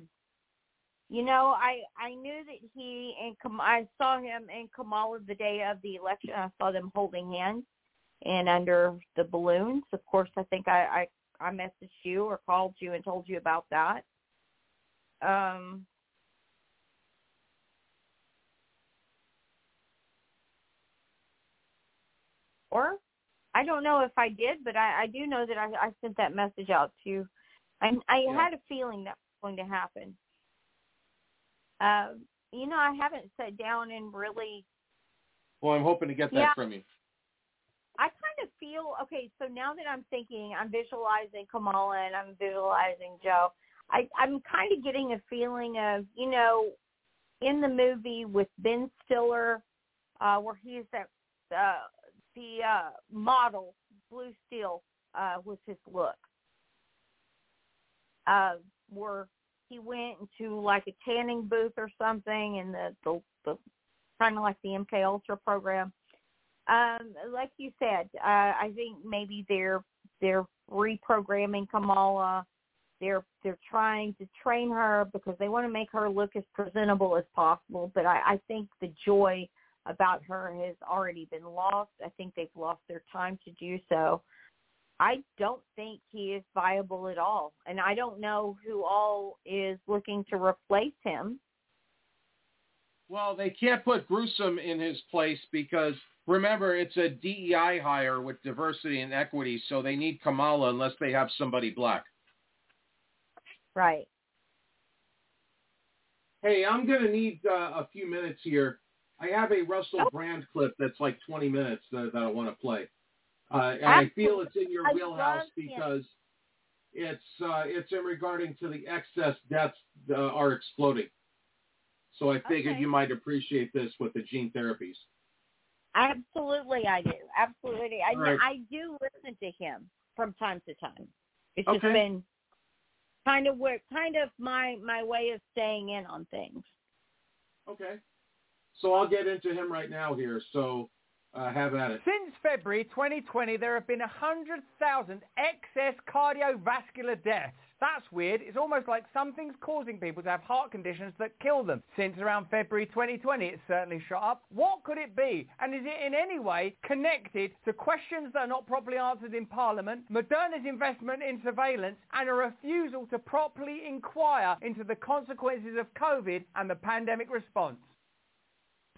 You know, I I knew that he and Kam- I saw him and Kamala the day of the election. I saw them holding hands and under the balloons. Of course, I think I I, I messaged you or called you and told you about that. Um, or I don't know if I did, but I, I do know that I, I sent that message out to. I, I Yeah. had a feeling that was going to happen. Um, you know, I haven't sat down and really. Well, I'm hoping to get that Yeah. from you. I kind of feel okay. So now that I'm thinking, I'm visualizing Kamala and I'm visualizing Joe. I, I'm kind of getting a feeling of, you know, in the movie with Ben Stiller, uh, where he's that uh, the uh, model, Blue Steel, uh, was his look. Uh, where he went into like a tanning booth or something, and the the, the kind of like the MK Ultra program. Um, like you said, uh, I think maybe they're they're reprogramming Kamala. They're they're trying to train her because they want to make her look as presentable as possible. But I, I think the joy about her has already been lost. I think they've lost their time to do so. I don't think he is viable at all. And I don't know who all is looking to replace him. Well, they can't put Gruesome in his place because remember it's a DEI hire with diversity and equity, so they need Kamala unless they have somebody black. Right. Hey, I'm going to need uh, a few minutes here. I have a Russell Brand clip that's like 20 minutes that, that I want to play. Uh, and I feel it's in your I wheelhouse because it's uh, it's in regarding to the excess deaths uh, are exploding. So I figured Okay. you might appreciate this with the gene therapies. Absolutely, I do. Absolutely, I right. I do listen to him from time to time. It's just been kind of where kind of my my way of staying in on things. Okay. So I'll get into him right now here. So uh, have at it. Since February 2020, there have been 100,000 excess cardiovascular deaths. That's weird. It's almost like something's causing people to have heart conditions that kill them. Since around February 2020, it's certainly shot up. What could it be? And is it in any way connected to questions that are not properly answered in Parliament, Moderna's investment in surveillance, and a refusal to properly inquire into the consequences of COVID and the pandemic response?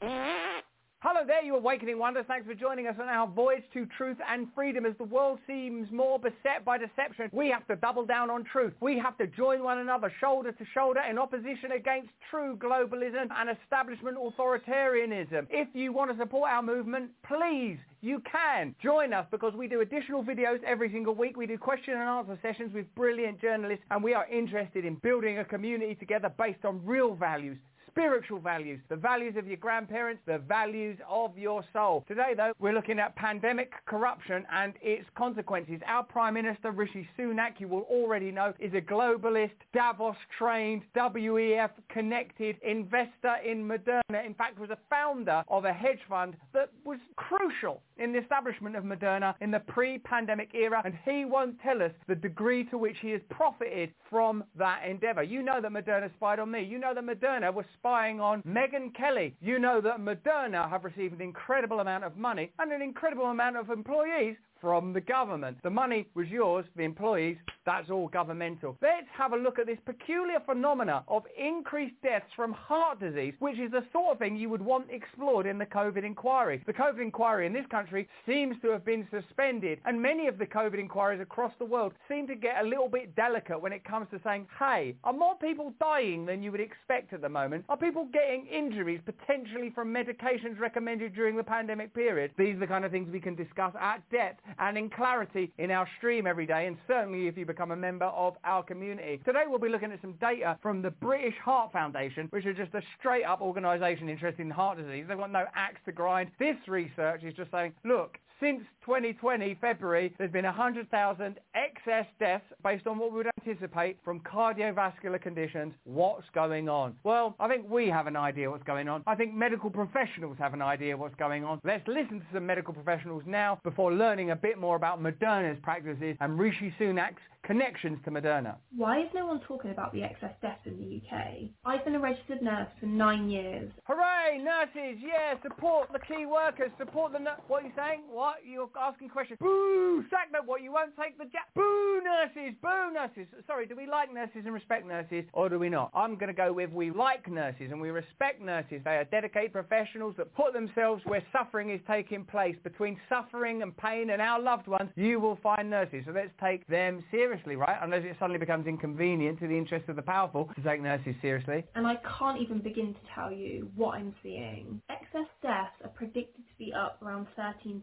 <laughs> Hello there, you awakening wonders. Thanks for joining us on our voyage to truth and freedom. As the world seems more beset by deception, we have to double down on truth. We have to join one another shoulder to shoulder in opposition against true globalism and establishment authoritarianism. If you want to support our movement, please, you can join us because we do additional videos every single week. We do question and answer sessions with brilliant journalists and we are interested in building a community together based on real values, spiritual values, the values of your grandparents, the values of your soul. Today, though, we're looking at pandemic corruption and its consequences. Our Prime Minister, Rishi Sunak, you will already know, is a globalist, Davos-trained, WEF-connected investor in Moderna. In fact, was a founder of a hedge fund that was crucial in the establishment of Moderna in the pre-pandemic era, and he won't tell us the degree to which he has profited from that endeavor. You know that Moderna spied on me. You know that Moderna was spying on Megyn Kelly. You know that Moderna have received an incredible amount of money and an incredible amount of employees from the government. The money was yours, the employees, that's all governmental. Let's have a look at this peculiar phenomena of increased deaths from heart disease, which is the sort of thing you would want explored in the COVID inquiry. The COVID inquiry in this country seems to have been suspended, and many of the COVID inquiries across the world seem to get a little bit delicate when it comes to saying, hey, are more people dying than you would expect at the moment? Are people getting injuries potentially from medications recommended during the pandemic period? These are the kind of things we can discuss at depth and in clarity in our stream every day, and certainly if you become a member of our community. Today we'll be looking at some data from the British Heart Foundation, which is just a straight up organisation interested in heart disease. They've got no axe to grind. This research is just saying, look, since 2020, February, there's been 100,000 excess deaths based on what we would anticipate from cardiovascular conditions. What's going on? Well, I think we have an idea what's going on. I think medical professionals have an idea what's going on. Let's listen to some medical professionals now before learning a bit more about Moderna's practices and Rishi Sunak's connections to Moderna. Why is no one talking about the excess deaths in the UK? I've been a registered nurse for nine years. Hooray, nurses! Yeah, support the key workers. Support the. Nu- what are you saying? What? You're asking questions. Boo! Sack them. What? You won't take the jab? Boo, nurses! Boo, nurses! Sorry, do we like nurses and respect nurses, or do we not? I'm going to go with we like nurses and we respect nurses. They are dedicated professionals that put themselves where suffering is taking place. Between suffering and pain and our loved ones, you will find nurses. So let's take them seriously, right? Unless it suddenly becomes inconvenient to the interests of the powerful to take nurses seriously. And I can't even begin to tell you what I'm seeing. Excess deaths are predicted to be up around 13%.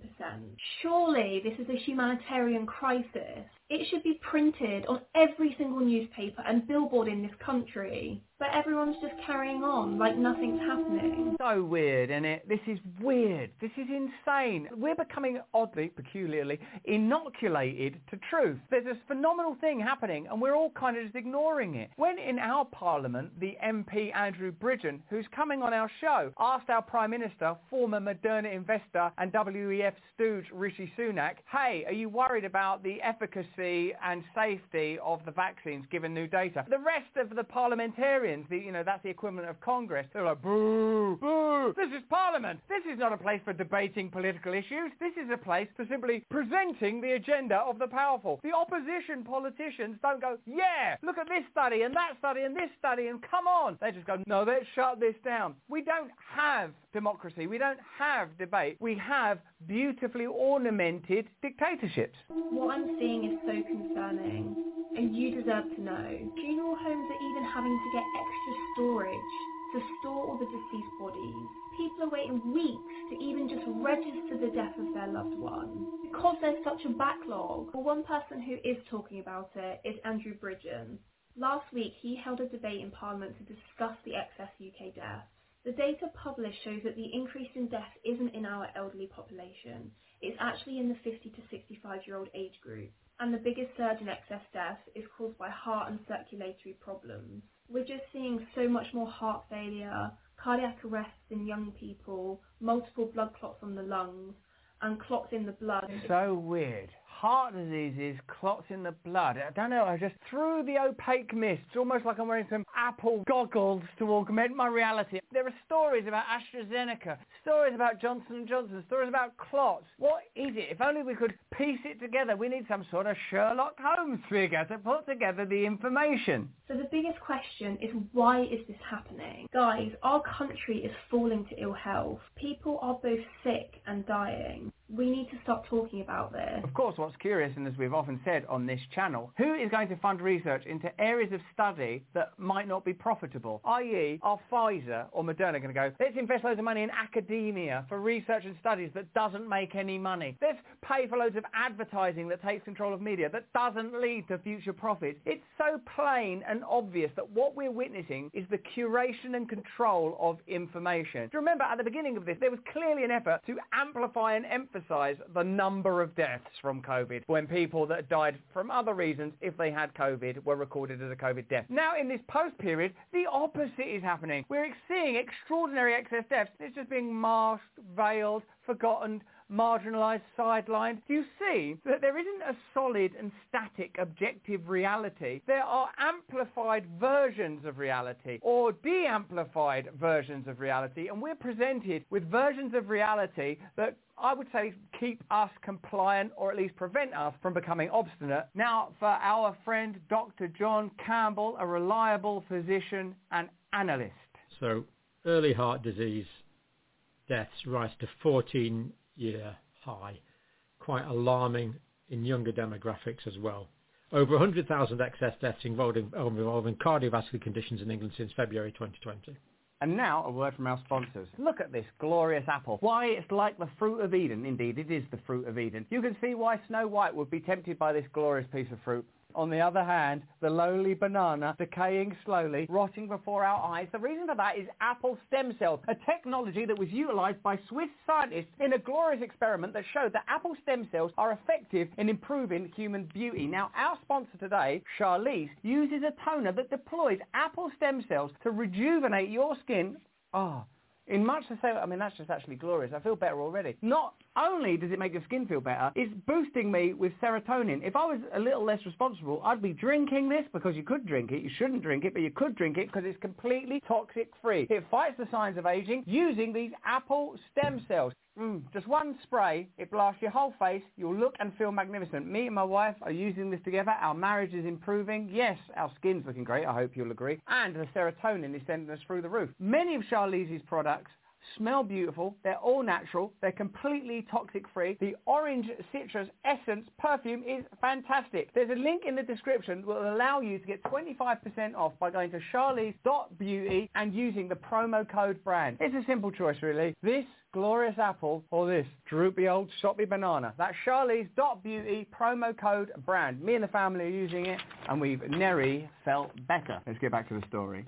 Surely this is a humanitarian crisis. It should be printed on every single newspaper and billboard in this country. But everyone's just carrying on like nothing's happening. So weird, isn't it? This is weird. This is insane. We're becoming oddly, peculiarly, inoculated to truth. There's this phenomenal thing happening and we're all kind of just ignoring it. When in our parliament, the MP Andrew Bridgen, who's coming on our show, asked our Prime Minister, former Moderna investor and WEF stooge Rishi Sunak, hey, are you worried about the efficacy and safety of the vaccines given new data? The rest of the parliamentarians, the, you know, that's the equivalent of Congress, they're like, boo, boo, this is Parliament. This is not a place for debating political issues. This is a place for simply presenting the agenda of the powerful. The opposition politicians don't go, yeah, look at this study and that study and this study and come on. They just go, no, let's shut this down. We don't have democracy. We don't have debate. We have beautifully ornamented dictatorships. What I'm seeing is so concerning, and you deserve to know. Funeral homes are even having to get extra storage to store all the deceased bodies. People are waiting weeks to even just register the death of their loved one. Because there's such a backlog, well, one person who is talking about it is Andrew Bridgen. Last week, he held a debate in Parliament to discuss the excess UK deaths. The data published shows that the increase in death isn't in our elderly population. It's actually in the 50 to 65 year old age group. And the biggest surge in excess deaths is caused by heart and circulatory problems. We're just seeing so much more heart failure, cardiac arrests in young people, multiple blood clots on the lungs, and clots in the blood. So weird heart diseases, clots in the blood. I don't know, I just through the opaque mist. It's almost like I'm wearing some Apple goggles to augment my reality. There are stories about AstraZeneca, stories about Johnson & Johnson, stories about clots. What is it? If only we could piece it together. We need some sort of Sherlock Holmes figure to put together the information. So the biggest question is why is this happening? Guys, our country is falling to ill health. People are both sick and dying. We need to stop talking about this. Of course, what's curious, and as we've often said on this channel, who is going to fund research into areas of study that might not be profitable? I.e., are Pfizer or Moderna going to go, let's invest loads of money in academia for research and studies that doesn't make any money. Let's pay for loads of advertising that takes control of media that doesn't lead to future profits. It's so plain and obvious that what we're witnessing is the curation and control of information. Do you remember at the beginning of this, there was clearly an effort to amplify and emphasize emphasize the number of deaths from COVID when people that died from other reasons, if they had COVID, were recorded as a COVID death. Now, in this post period, the opposite is happening. We're seeing extraordinary excess deaths. It's just being masked, veiled, forgotten, marginalised, sidelined. Do you see that there isn't a solid and static objective reality? There are amplified versions of reality or de-amplified versions of reality and we're presented with versions of reality that I would say keep us compliant or at least prevent us from becoming obstinate. Now for our friend Dr. John Campbell, a reliable physician and analyst. So early heart disease deaths rise to 14 year high, quite alarming in younger demographics as well. Over 100,000 excess deaths involving, involving cardiovascular conditions in England since February 2020. And now a word from our sponsors. Look at this glorious apple. Why, it's like the fruit of Eden. Indeed, it is the fruit of Eden. You can see why Snow White would be tempted by this glorious piece of fruit. On the other hand, the lowly banana decaying slowly, rotting before our eyes. The reason for that is apple stem cells, a technology that was utilized by Swiss scientists in a glorious experiment that showed that apple stem cells are effective in improving human beauty. Now, our sponsor today, Charlize, uses a toner that deploys apple stem cells to rejuvenate your skin. Ah. Oh, in much the same, I mean, that's just actually glorious. I feel better already. Not only does it make your skin feel better, it's boosting me with serotonin. If I was a little less responsible, I'd be drinking this because you could drink it. You shouldn't drink it, but you could drink it because it's completely toxic free. It fights the signs of aging using these apple stem cells. Mm, just one spray, it blasts your whole face. You'll look and feel magnificent. Me and my wife are using this together. Our marriage is improving. Yes, our skin's looking great. I hope you'll agree. And the serotonin is sending us through the roof. Many of Charlize's products smell beautiful, they're all natural, they're completely toxic free. The orange citrus essence perfume is fantastic. There's a link in the description that will allow you to get 25% off by going to charlize.beauty and using the promo code brand. It's a simple choice really. This glorious apple or this droopy old soppy banana. That's charlize.beauty promo code brand. Me and the family are using it and we've nearly felt better. Let's get back to the story.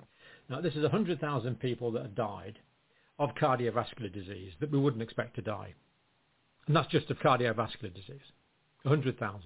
Now this is 100,000 people that have died of cardiovascular disease that we wouldn't expect to die. And that's just of cardiovascular disease. 100,000.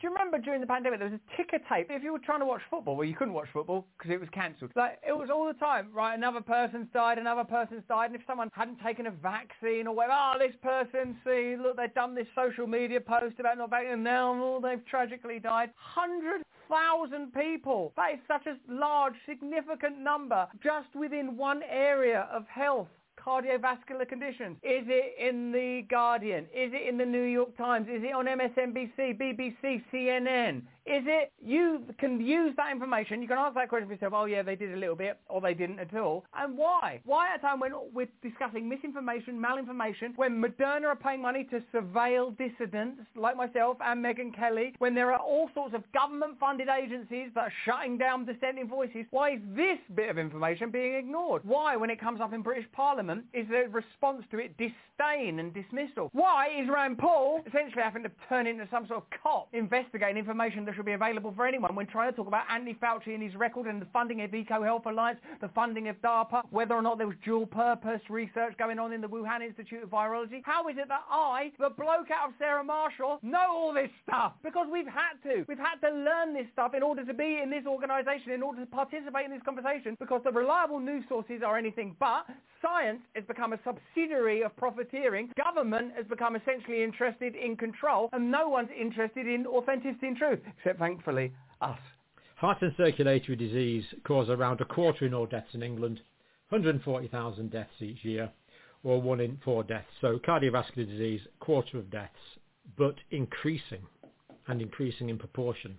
Do you remember during the pandemic there was a ticker tape? If you were trying to watch football, well, you couldn't watch football because it was cancelled. Like it was all the time, right? Another person's died, another person's died, and if someone hadn't taken a vaccine or whatever, oh, this person, see, look, they've done this social media post about not vaccinating, and now oh, they've tragically died. Hundred thousand people. That is such a large, significant number just within one area of health cardiovascular conditions? Is it in The Guardian? Is it in the New York Times? Is it on MSNBC, BBC, CNN? Is it you can use that information? You can ask that question for yourself. Oh yeah, they did a little bit, or they didn't at all. And why? Why at a time when we're discussing misinformation, malinformation, when Moderna are paying money to surveil dissidents like myself and Megyn Kelly, when there are all sorts of government-funded agencies that are shutting down dissenting voices? Why is this bit of information being ignored? Why, when it comes up in British Parliament, is the response to it disdain and dismissal? Why is Rand Paul essentially having to turn into some sort of cop investigating information that should be available for anyone when trying to talk about Anthony Fauci and his record and the funding of EcoHealth Alliance, the funding of DARPA, whether or not there was dual purpose research going on in the Wuhan Institute of Virology. How is it that I, the bloke out of Sarah Marshall, know all this stuff? Because we've had to. We've had to learn this stuff in order to be in this organisation, in order to participate in this conversation, because the reliable news sources are anything but. Science has become a subsidiary of profiteering. Government has become essentially interested in control, and no one's interested in authenticity and truth except thankfully us. Heart and circulatory disease cause around a quarter in all deaths in England, 140,000 deaths each year, or one in four deaths. So cardiovascular disease, quarter of deaths, but increasing and increasing in proportion.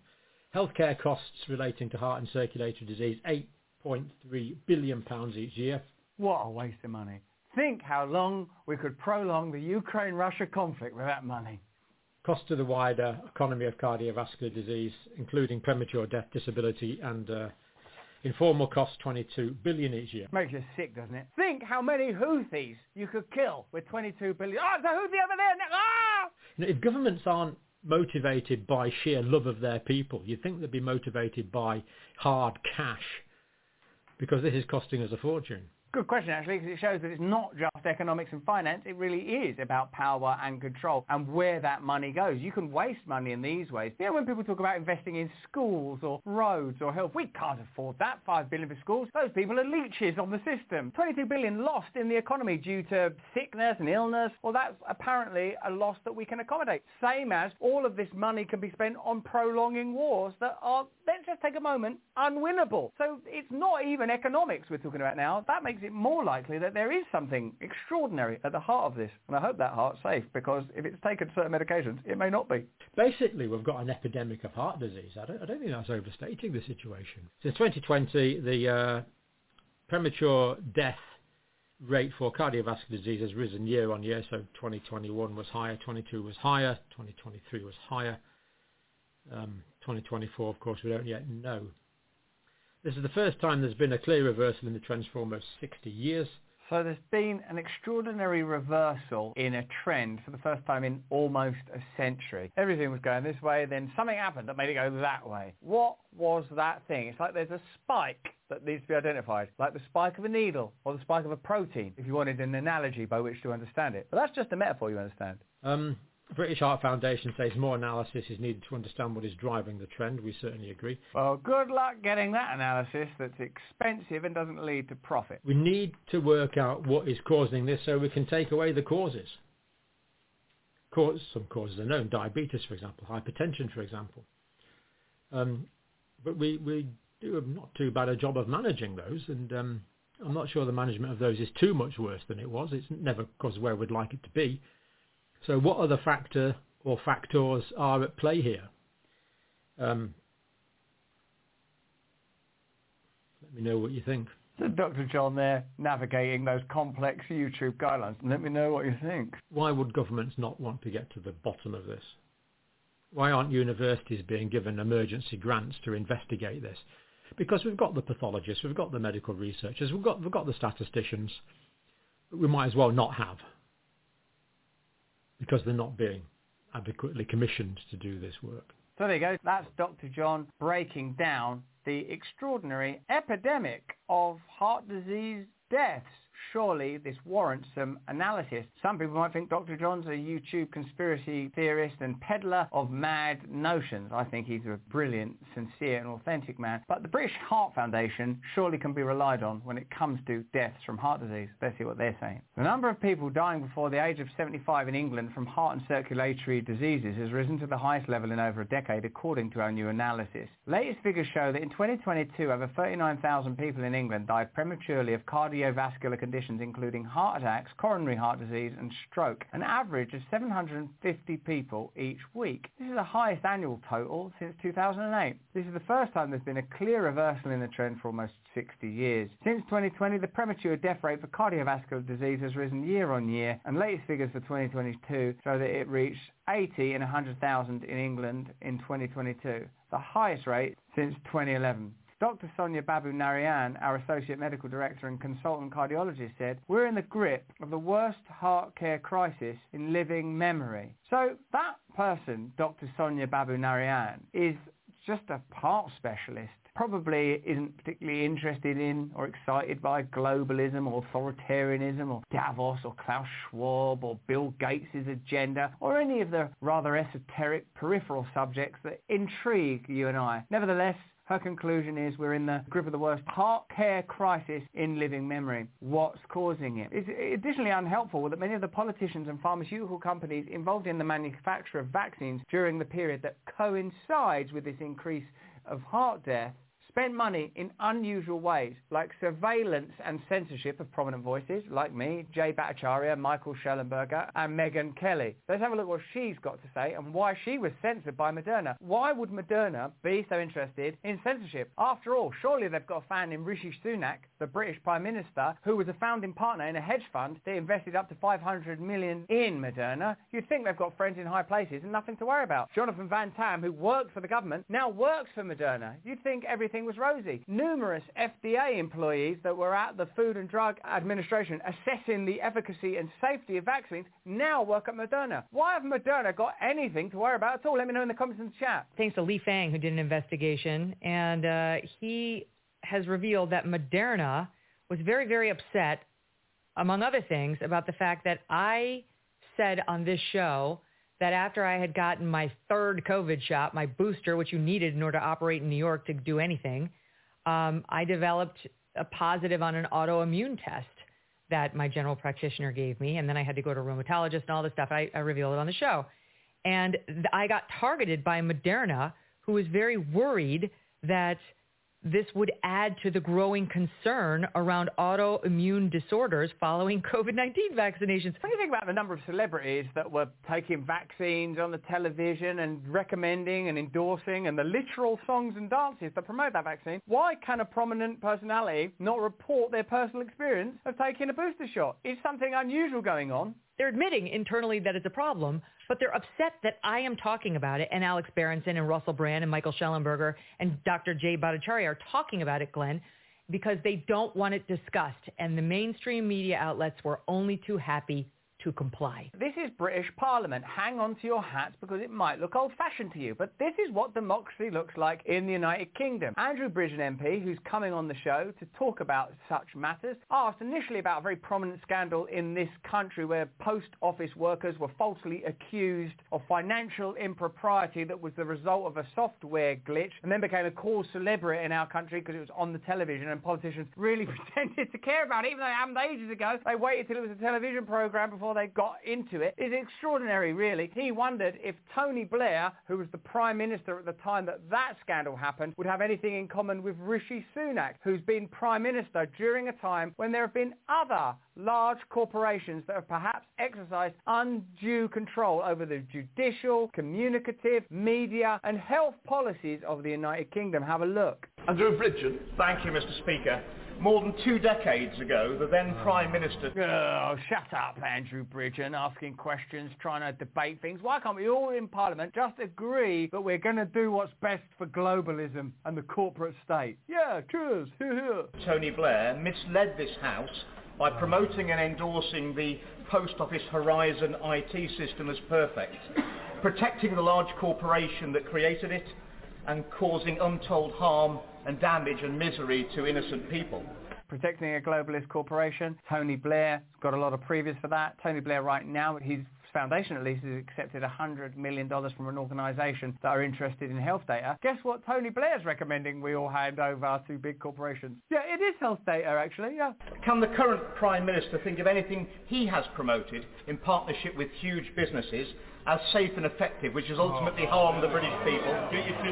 Healthcare costs relating to heart and circulatory disease, 8.3 billion pounds each year. What a waste of money. Think how long we could prolong the Ukraine-Russia conflict with that money. Cost to the wider economy of cardiovascular disease, including premature death, disability, and uh, informal costs 22 billion each year. Makes you sick, doesn't it? Think how many Houthis you could kill with 22 billion. Oh, it's a Houthi over there! Ah! Know, if governments aren't motivated by sheer love of their people, you'd think they'd be motivated by hard cash, because this is costing us a fortune. Good question, actually, because it shows that it's not just economics and finance. It really is about power and control and where that money goes. You can waste money in these ways. You know, when people talk about investing in schools or roads or health, we can't afford that. Five billion for schools. Those people are leeches on the system. 22 billion lost in the economy due to sickness and illness. Well, that's apparently a loss that we can accommodate. Same as all of this money can be spent on prolonging wars that are, let's just take a moment, unwinnable. So it's not even economics we're talking about now. That makes makes it more likely that there is something extraordinary at the heart of this. And I hope that heart's safe because if it's taken certain medications, it may not be. Basically, we've got an epidemic of heart disease. I don't, I don't think that's overstating the situation. Since 2020, the uh, premature death rate for cardiovascular disease has risen year on year. So 2021 was higher, 22 was higher, 2023 was higher. Um, 2024, of course, we don't yet know. This is the first time there's been a clear reversal in the trends for almost 60 years. So there's been an extraordinary reversal in a trend for the first time in almost a century. Everything was going this way, then something happened that made it go that way. What was that thing? It's like there's a spike that needs to be identified, like the spike of a needle or the spike of a protein, if you wanted an analogy by which to understand it. But that's just a metaphor, you understand. Um, British Heart Foundation says more analysis is needed to understand what is driving the trend. We certainly agree. Well, good luck getting that analysis that's expensive and doesn't lead to profit. We need to work out what is causing this so we can take away the causes. Cause, some causes are known, diabetes, for example, hypertension, for example. Um, but we, we do a not too bad a job of managing those, and um, I'm not sure the management of those is too much worse than it was. It's never, of course, where we'd like it to be so what other factor or factors are at play here? Um, let me know what you think. So Dr. John there navigating those complex YouTube guidelines. Let me know what you think. Why would governments not want to get to the bottom of this? Why aren't universities being given emergency grants to investigate this? Because we've got the pathologists, we've got the medical researchers, we've got, we've got the statisticians. We might as well not have because they're not being adequately commissioned to do this work. So there you go. That's Dr. John breaking down the extraordinary epidemic of heart disease deaths. Surely this warrants some analysis. Some people might think Dr. John's a YouTube conspiracy theorist and peddler of mad notions. I think he's a brilliant, sincere and authentic man. But the British Heart Foundation surely can be relied on when it comes to deaths from heart disease. Let's see what they're saying. The number of people dying before the age of 75 in England from heart and circulatory diseases has risen to the highest level in over a decade according to our new analysis. Latest figures show that in 2022 over 39,000 people in England died prematurely of cardiovascular conditions including heart attacks, coronary heart disease and stroke, an average of 750 people each week. This is the highest annual total since 2008. This is the first time there's been a clear reversal in the trend for almost 60 years. Since 2020, the premature death rate for cardiovascular disease has risen year on year, and latest figures for 2022 show that it reached 80 in 100,000 in England in 2022, the highest rate since 2011. Dr. Sonya Babu Narayan, our Associate Medical Director and Consultant Cardiologist, said, we're in the grip of the worst heart care crisis in living memory. So that person, Dr. Sonya Babu Narayan, is just a heart specialist probably isn't particularly interested in or excited by globalism or authoritarianism or Davos or Klaus Schwab or Bill Gates' agenda or any of the rather esoteric peripheral subjects that intrigue you and I. Nevertheless, her conclusion is we're in the grip of the worst heart care crisis in living memory. What's causing it? It's additionally unhelpful that many of the politicians and pharmaceutical companies involved in the manufacture of vaccines during the period that coincides with this increase of heart death spend money in unusual ways, like surveillance and censorship of prominent voices, like me, Jay Bhattacharya, Michael Shellenberger, and Megyn Kelly. Let's have a look what she's got to say and why she was censored by Moderna. Why would Moderna be so interested in censorship? After all, surely they've got a fan in Rishi Sunak, the British Prime Minister, who was a founding partner in a hedge fund that invested up to 500 million in Moderna. You'd think they've got friends in high places and nothing to worry about. Jonathan Van Tam, who worked for the government, now works for Moderna. You'd think everything was rosy. Numerous FDA employees that were at the Food and Drug Administration assessing the efficacy and safety of vaccines now work at Moderna. Why have Moderna got anything to worry about at all? Let me know in the comments the chat. Thanks to Lee Fang, who did an investigation, and uh, he has revealed that Moderna was very, very upset, among other things, about the fact that I said on this show that after I had gotten my third COVID shot, my booster, which you needed in order to operate in New York to do anything, um, I developed a positive on an autoimmune test that my general practitioner gave me, and then I had to go to a rheumatologist and all this stuff. I, I revealed it on the show. And th- I got targeted by Moderna, who was very worried that – this would add to the growing concern around autoimmune disorders following <laughs> COVID-19 vaccinations. Do you think about the number of celebrities that were taking vaccines on the television and recommending and endorsing and the literal songs and dances that promote that vaccine? Why can a prominent personality not report their personal experience of taking a booster shot? Is something unusual going on? They're admitting internally that it's a problem, but they're upset that I am talking about it and Alex Berenson and Russell Brand and Michael Shellenberger and Dr. Jay Bhattacharya are talking about it, Glenn, because they don't want it discussed. And the mainstream media outlets were only too happy to comply. This is British Parliament. Hang on to your hats because it might look old-fashioned to you, but this is what democracy looks like in the United Kingdom. Andrew Bridgen MP, who's coming on the show to talk about such matters, asked initially about a very prominent scandal in this country where post office workers were falsely accused of financial impropriety that was the result of a software glitch and then became a cause celebre in our country because it was on the television and politicians really <laughs> pretended to care about it even though it happened ages ago. They waited till it was a television program before before they got into it is extraordinary, really. He wondered if Tony Blair, who was the Prime Minister at the time that that scandal happened, would have anything in common with Rishi Sunak, who's been Prime Minister during a time when there have been other large corporations that have perhaps exercised undue control over the judicial, communicative, media and health policies of the United Kingdom. Have a look. Andrew Bridgen. Thank you, Mr Speaker more than two decades ago, the then oh. Prime Minister... Oh, shut up, Andrew Bridgen, asking questions, trying to debate things. Why can't we all in Parliament just agree that we're going to do what's best for globalism and the corporate state? Yeah, cheers. <laughs> Tony Blair misled this House by oh. promoting and endorsing the Post Office Horizon IT system as perfect, protecting the large corporation that created it and causing untold harm and damage and misery to innocent people. protecting a globalist corporation. Tony Blair got a lot of previous for that. Tony Blair right now, he's foundation at least has accepted $100 million from an organisation that are interested in health data. Guess what Tony Blair's recommending we all hand over to big corporations? Yeah, it is health data actually, yeah. Can the current Prime Minister think of anything he has promoted in partnership with huge businesses as safe and effective, which has ultimately oh. harmed the British people?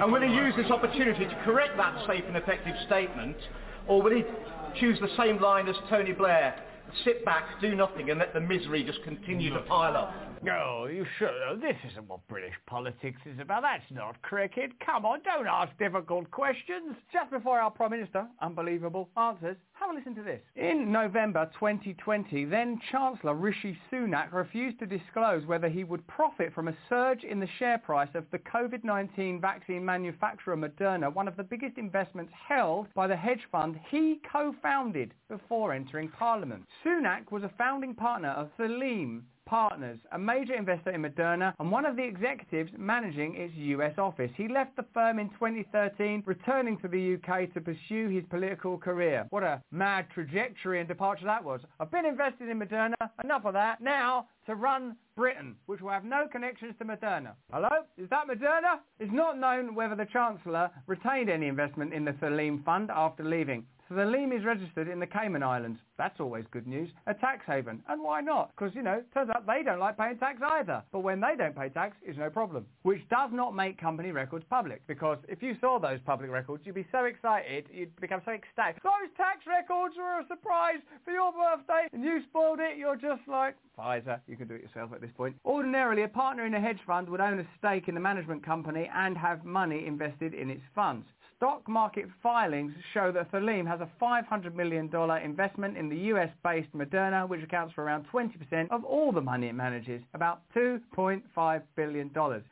And will he use this opportunity to correct that safe and effective statement, or will he choose the same line as Tony Blair, sit back, do nothing, and let the misery just continue to mm. pile up? No, you should. This isn't what British politics is about. That's not cricket. Come on, don't ask difficult questions. Just before our Prime Minister, unbelievable, answers, have a listen to this. In November 2020, then Chancellor Rishi Sunak refused to disclose whether he would profit from a surge in the share price of the COVID-19 vaccine manufacturer Moderna, one of the biggest investments held by the hedge fund he co-founded before entering Parliament. Sunak was a founding partner of Theleme, Partners, a major investor in Moderna and one of the executives managing its US office. He left the firm in 2013, returning to the UK to pursue his political career. What a mad trajectory and departure that was. I've been invested in Moderna, enough of that. Now to run Britain, which will have no connections to Moderna. Hello? Is that Moderna? It's not known whether the Chancellor retained any investment in the Theleme Fund after leaving. So Theleme is registered in the Cayman Islands. That's always good news. A tax haven. And why not? Because, you know, turns out they don't like paying tax either. But when they don't pay tax, it's no problem. Which does not make company records public. Because if you saw those public records, you'd be so excited, you'd become so ecstatic. Those tax records were a surprise for your birthday and you spoiled it. You're just like, Pfizer, you can do it yourself at this point. Ordinarily, a partner in a hedge fund would own a stake in the management company and have money invested in its funds. Stock market filings show that Theleme has a $500 million investment in the US-based Moderna, which accounts for around 20% of all the money it manages, about $2.5 billion.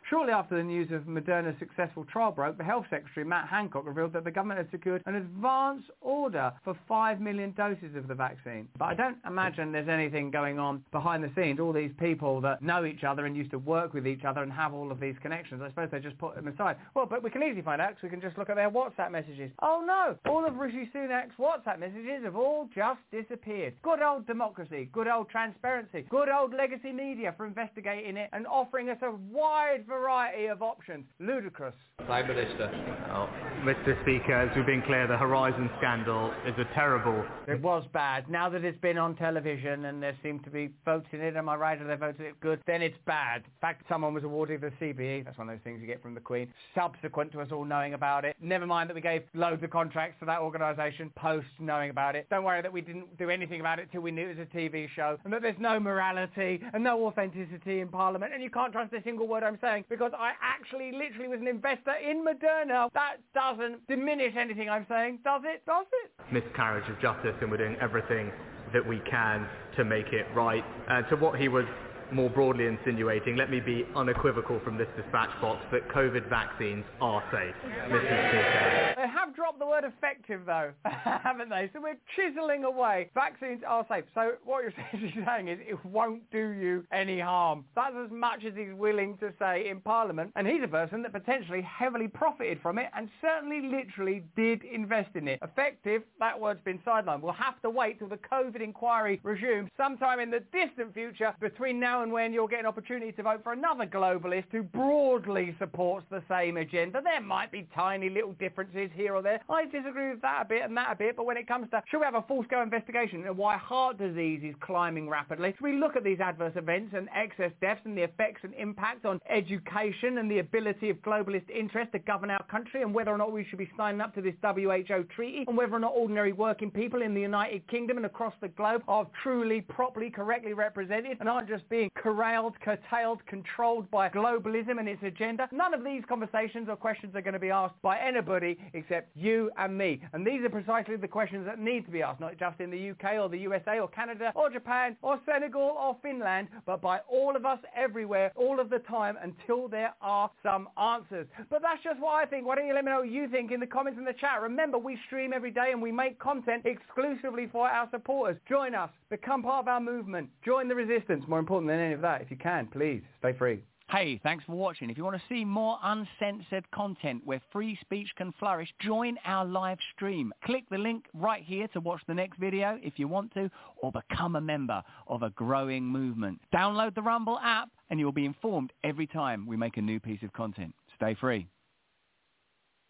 Shortly after the news of Moderna's successful trial broke, the Health Secretary, Matt Hancock, revealed that the government had secured an advance order for 5 million doses of the vaccine. But I don't imagine there's anything going on behind the scenes. All these people that know each other and used to work with each other and have all of these connections, I suppose they just put them aside. Well, but we can easily find out because we can just look at their WhatsApp messages. Oh no, all of Rishi Sunak's WhatsApp messages have all just disappeared. Good old democracy, good old transparency, good old legacy media for investigating it and offering us a wide variety of options. Ludicrous. Prime Minister. Oh, Mr. Speaker, as we've been clear, the Horizon scandal is a terrible... It was bad. Now that it's been on television and there seem to be votes in it, am I right, or they voted it good, then it's bad. In fact, someone was awarded the CBE. That's one of those things you get from the Queen. Subsequent to us all knowing about it. Never mind that we gave loads of contracts to that organisation post knowing about it. Don't worry that we didn't do anything about it till we knew it was a TV show and that there's no morality and no authenticity in Parliament and you can't trust a single word I'm saying because I actually literally was an investor in Moderna. That doesn't diminish anything I'm saying, does it? Does it? miscarriage of justice and we're doing everything that we can to make it right. And to what he was more broadly insinuating, let me be unequivocal from this dispatch box that COVID vaccines are safe. Mr. Speaker. They have dropped the word effective though, <laughs> haven't they? So we're chiseling away. Vaccines are safe. So what you're <laughs> essentially saying is it won't do you any harm. That's as much as he's willing to say in Parliament. And he's a person that potentially heavily profited from it and certainly literally did invest in it. Effective, that word's been sidelined. We'll have to wait till the COVID inquiry resumes sometime in the distant future between now and when you'll get an opportunity to vote for another globalist who broadly supports the same agenda. There might be tiny little differences here or there. I disagree with that a bit and that a bit, but when it comes to should we have a full-scale investigation into why heart disease is climbing rapidly, should we look at these adverse events and excess deaths and the effects and impact on education and the ability of globalist interest to govern our country and whether or not we should be signing up to this WHO treaty and whether or not ordinary working people in the United Kingdom and across the globe are truly, properly, correctly represented and aren't just being corralled, curtailed, controlled by globalism and its agenda. None of these conversations or questions are going to be asked by anybody except you and me. And these are precisely the questions that need to be asked, not just in the UK or the USA or Canada or Japan or Senegal or Finland, but by all of us everywhere, all of the time until there are some answers. But that's just what I think. Why don't you let me know what you think in the comments in the chat. Remember, we stream every day and we make content exclusively for our supporters. Join us. Become part of our movement. Join the resistance. More important than any of that, if you can, please, stay free. Hey, thanks for watching. If you want to see more uncensored content where free speech can flourish, join our live stream. Click the link right here to watch the next video if you want to, or become a member of a growing movement. Download the Rumble app and you'll be informed every time we make a new piece of content. Stay free.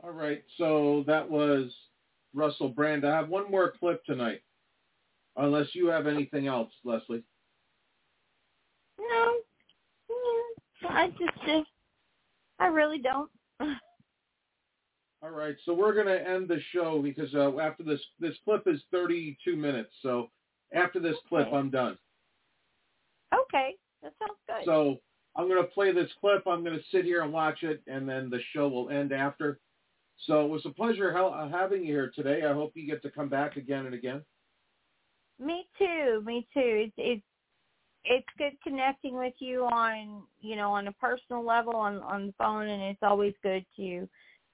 All right, so that was Russell Brand. I have one more clip tonight, unless you have anything else, Leslie. No. Yeah, I just, uh, I really don't. All right, so we're going to end the show because uh, after this, this clip is 32 minutes. So after this clip, Okay. I'm done. Okay, that sounds good. So I'm going to play this clip. I'm going to sit here and watch it, and then the show will end after. So it was a pleasure uh, having you here today. I hope you get to come back again and again. Me too. Me too. It's it's it's good connecting with you on you know on a personal level on on the phone, and it's always good to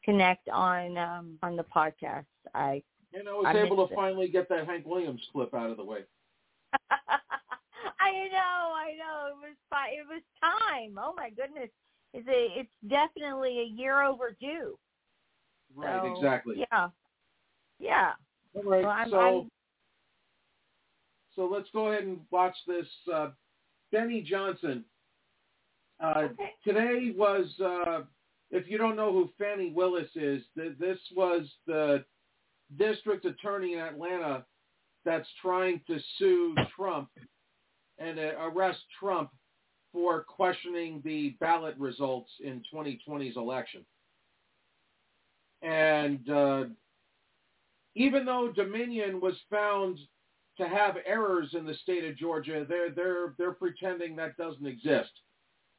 connect on um on the podcast. I And I was I able to it. finally get that Hank Williams clip out of the way. <laughs> I know, I know. It was fi- it was time. Oh my goodness. It's a it's definitely a year overdue. Right, So, exactly. Yeah. Yeah. All right, Well, I'm- so I'm- so let's go ahead and watch this. Uh, Benny Johnson. Uh, Today was, uh, if you don't know who Fani Willis is, th- this was the district attorney in Atlanta that's trying to sue Trump and uh, arrest Trump for questioning the ballot results in 2020's election. And uh, even though Dominion was found to have errors in the state of Georgia, they're they're they're pretending that doesn't exist.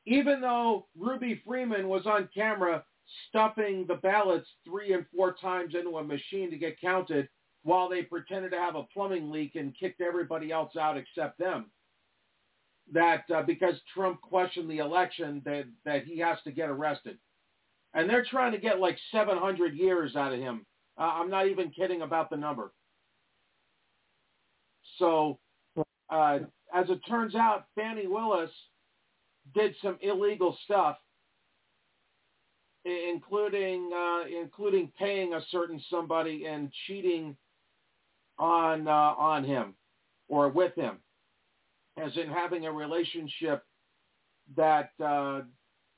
Even though Ruby Freeman was on camera stuffing the ballots three and four times into a machine to get counted while they pretended to have a plumbing leak and kicked everybody else out except them. That uh, because Trump questioned the election, that that he has to get arrested, and they're trying to get like 700 years out of him. Uh, I'm not even kidding about the number. So, uh, as it turns out, Fani Willis did some illegal stuff, including uh, including paying a certain somebody and cheating on uh, on him or with him, as in having a relationship that uh,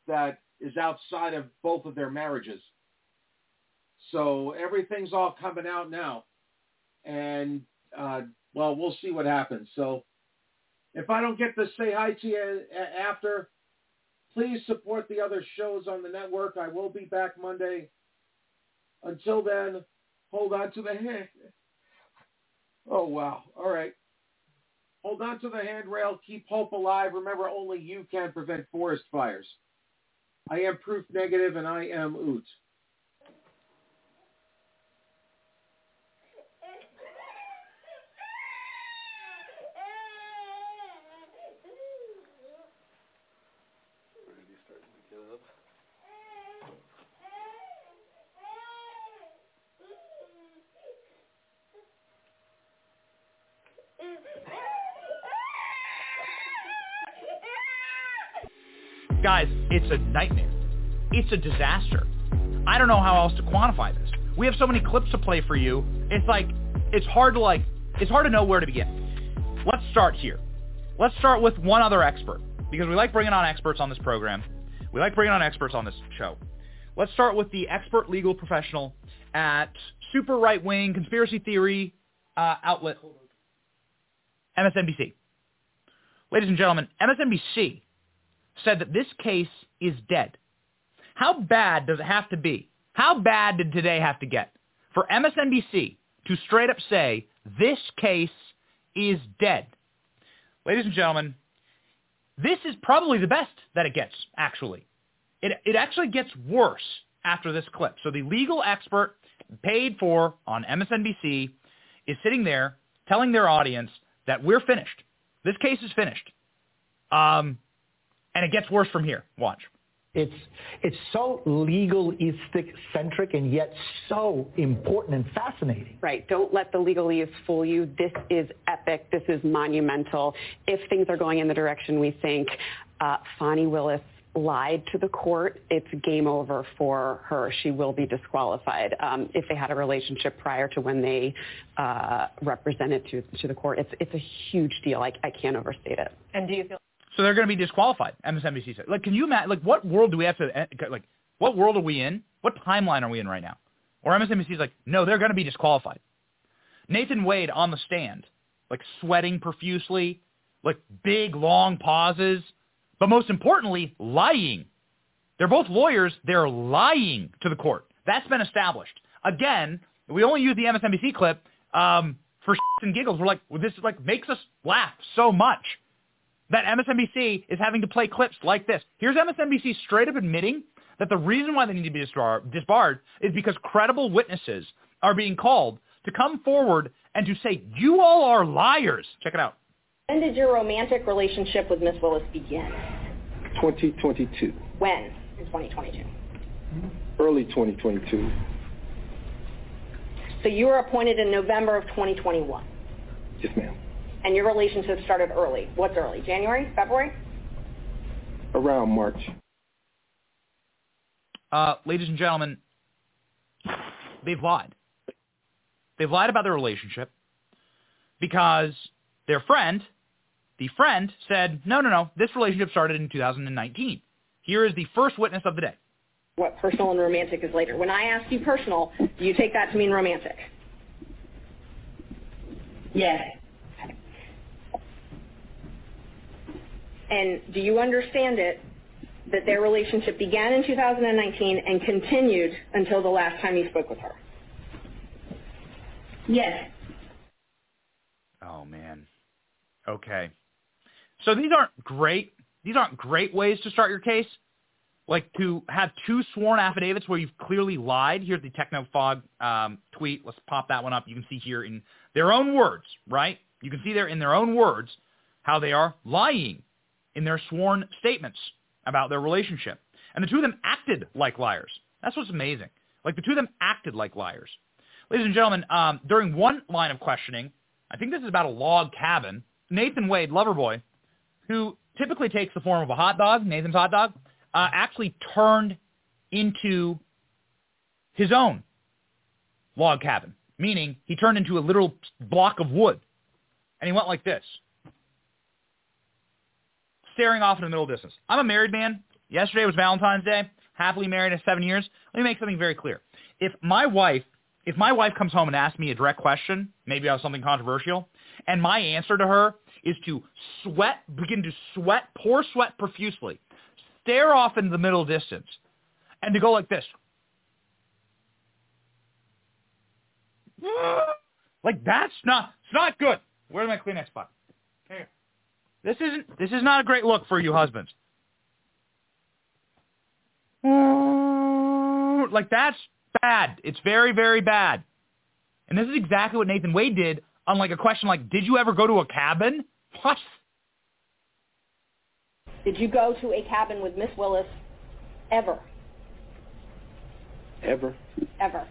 that is outside of both of their marriages. So everything's all coming out now, and uh, well, we'll see what happens. So if I don't get to say hi to you after, please support the other shows on the network. I will be back Monday. Until then, hold on to the hand. Oh wow! All right. Hold on to the handrail. Keep hope alive. Remember, only you can prevent forest fires. I am proof negative, and I am Oot. Nightmare. It's a disaster. I don't know how else to quantify this. We have so many clips to play for you. It's like, it's hard to like, it's hard to know where to begin. Let's start here. Let's start with one other expert because we like bringing on experts on this program. We like bringing on experts on this show. Let's start with the expert legal professional at super right-wing conspiracy theory uh, outlet MSNBC. Ladies and gentlemen, MSNBC said that this case is dead. How bad does it have to be? How bad did today have to get for MSNBC to straight up say this case is dead? Ladies and gentlemen, this is probably the best that it gets, actually. It, it actually gets worse after this clip. So the legal expert paid for on MSNBC is sitting there telling their audience that we're finished. This case is finished. Um, and it gets worse from here. Watch. It's it's so legalistic centric and yet so important and fascinating. Right. Don't let the legalese fool you. This is epic. This is monumental. If things are going in the direction we think, uh, Fani Willis lied to the court, it's game over for her. She will be disqualified um, if they had a relationship prior to when they uh, represented to to the court. It's it's a huge deal. I, I can't overstate it. And do you feel? So they're going to be disqualified. MSNBC said. Like, can you imagine? Like, what world do we have to? Like, what world are we in? What timeline are we in right now? Or MSNBC is like, no, they're going to be disqualified. Nathan Wade on the stand, like sweating profusely, like big long pauses, but most importantly, lying. They're both lawyers. They're lying to the court. That's been established. Again, we only use the MSNBC clip um, for and giggles. We're like, well, this like makes us laugh so much that MSNBC is having to play clips like this. Here's MSNBC straight up admitting that the reason why they need to be disbarred is because credible witnesses are being called to come forward and to say, you all are liars. Check it out. When did your romantic relationship with Miss Willis begin? 2022. When in 2022? Early 2022. So you were appointed in November of 2021. Yes, ma'am. And your relationship started early. What's early? January? February? Around March. Uh, ladies and gentlemen, they've lied. They've lied about their relationship because their friend, the friend, said, no, no, no, this relationship started in 2019. Here is the first witness of the day. What personal and romantic is later. When I ask you personal, do you take that to mean romantic? Yes. And do you understand it that their relationship began in 2019 and continued until the last time you spoke with her? Yes. Oh man. Okay. So these aren't great. These aren't great ways to start your case. Like to have two sworn affidavits where you've clearly lied. Here's the Technofog um, tweet. Let's pop that one up. You can see here in their own words, right? You can see there in their own words how they are lying in their sworn statements about their relationship. And the two of them acted like liars. That's what's amazing. Like the two of them acted like liars. Ladies and gentlemen, um, during one line of questioning, I think this is about a log cabin, Nathan Wade, Loverboy, who typically takes the form of a hot dog, Nathan's hot dog, uh, actually turned into his own log cabin, meaning he turned into a literal block of wood. And he went like this, staring off in the middle distance. I'm a married man. Yesterday was Valentine's Day. Happily married for seven years. Let me make something very clear. If my wife if my wife comes home and asks me a direct question, maybe about something controversial, and my answer to her is to sweat, begin to sweat, pour sweat profusely, stare off into the middle distance, and to go like this. <gasps> Like that's not it's not good. Where's my Kleenex spot? Here. This isn't this is not a great look for you husbands. Mm, like that's bad. It's very, very bad. And this is exactly what Nathan Wade did on like a question like, did you ever go to a cabin? What? Did you go to a cabin with Miss Willis ever? Ever? Ever.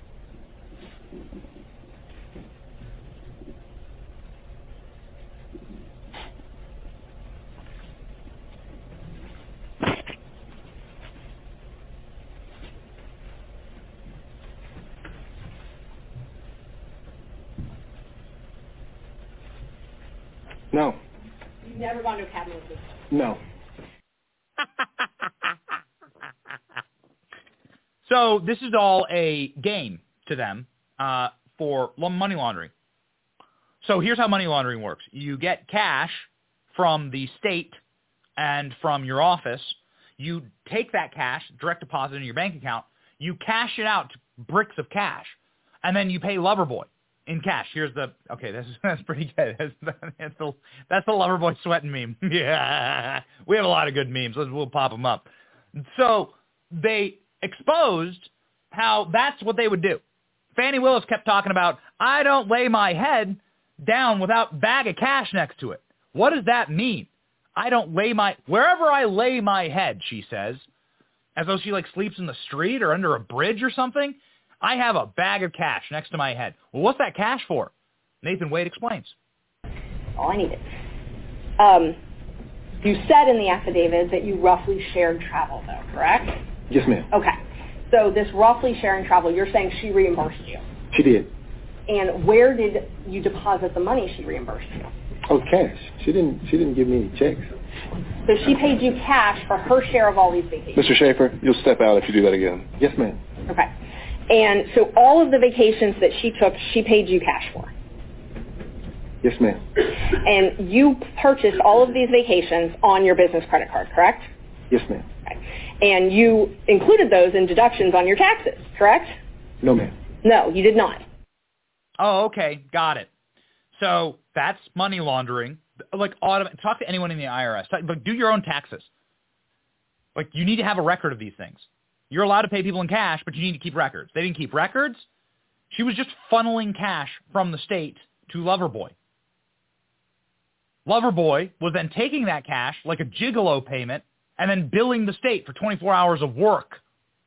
No. You've never gone to a cabin with me? No. <laughs> so this is all a game to them uh, for money laundering. So here's how money laundering works. You get cash from the state and from your office. You take that cash, direct deposit in your bank account. You cash it out to bricks of cash. And then you pay Loverboy in cash. Here's the okay. That's <laughs> that's pretty good. That's, <laughs> that's the that's the lover Loverboy sweating meme. <laughs> yeah, we have a lot of good memes. Let's we'll pop them up. So they exposed how that's what they would do. Fani Willis kept talking about I don't lay my head down without bag of cash next to it. What does that mean? I don't lay my wherever I lay my head, she says, as though she like sleeps in the street or under a bridge or something. I have a bag of cash next to my head. Well, what's that cash for? Nathan Wade explains. Oh, I need it. Um, You said in the affidavit that you roughly shared travel, though, correct? Yes, ma'am. Okay. So this roughly sharing travel, you're saying she reimbursed you. She did. And where did you deposit the money she reimbursed you? Oh, cash. She didn't. She didn't give me any checks. So she paid you cash for her share of all these vacations. Mr. Schaefer, you'll step out if you do that again. Yes, ma'am. Okay. And so all of the vacations that she took, she paid you cash for. Yes, ma'am. And you purchased all of these vacations on your business credit card, correct? Yes, ma'am. And you included those in deductions on your taxes, correct? No, ma'am. No, you did not. Oh, okay, got it. So that's money laundering. Like, autom- talk to anyone in the IRS. Talk, like, do your own taxes. Like, you need to have a record of these things. You're allowed to pay people in cash, but you need to keep records. They didn't keep records. She was just funneling cash from the state to Loverboy. Loverboy was then taking that cash like a gigolo payment and then billing the state for 24 hours of work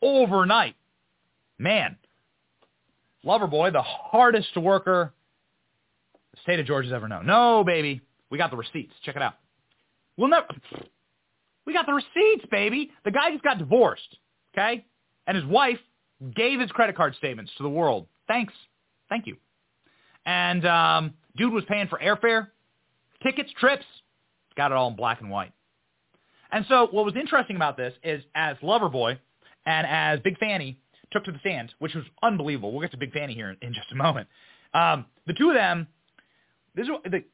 overnight. Man, Loverboy, the hardest worker the state of Georgia's ever known. No, baby. We got the receipts. Check it out. We'll never... We got the receipts, baby. The guy just got divorced, okay? And his wife gave his credit card statements to the world. Thanks. Thank you. And um, dude was paying for airfare, tickets, trips. Got it all in black and white. And so what was interesting about this is as Loverboy and as Big Fanny took to the stand, which was unbelievable. We'll get to Big Fanny here in, in just a moment. Um, the two of them, this is the,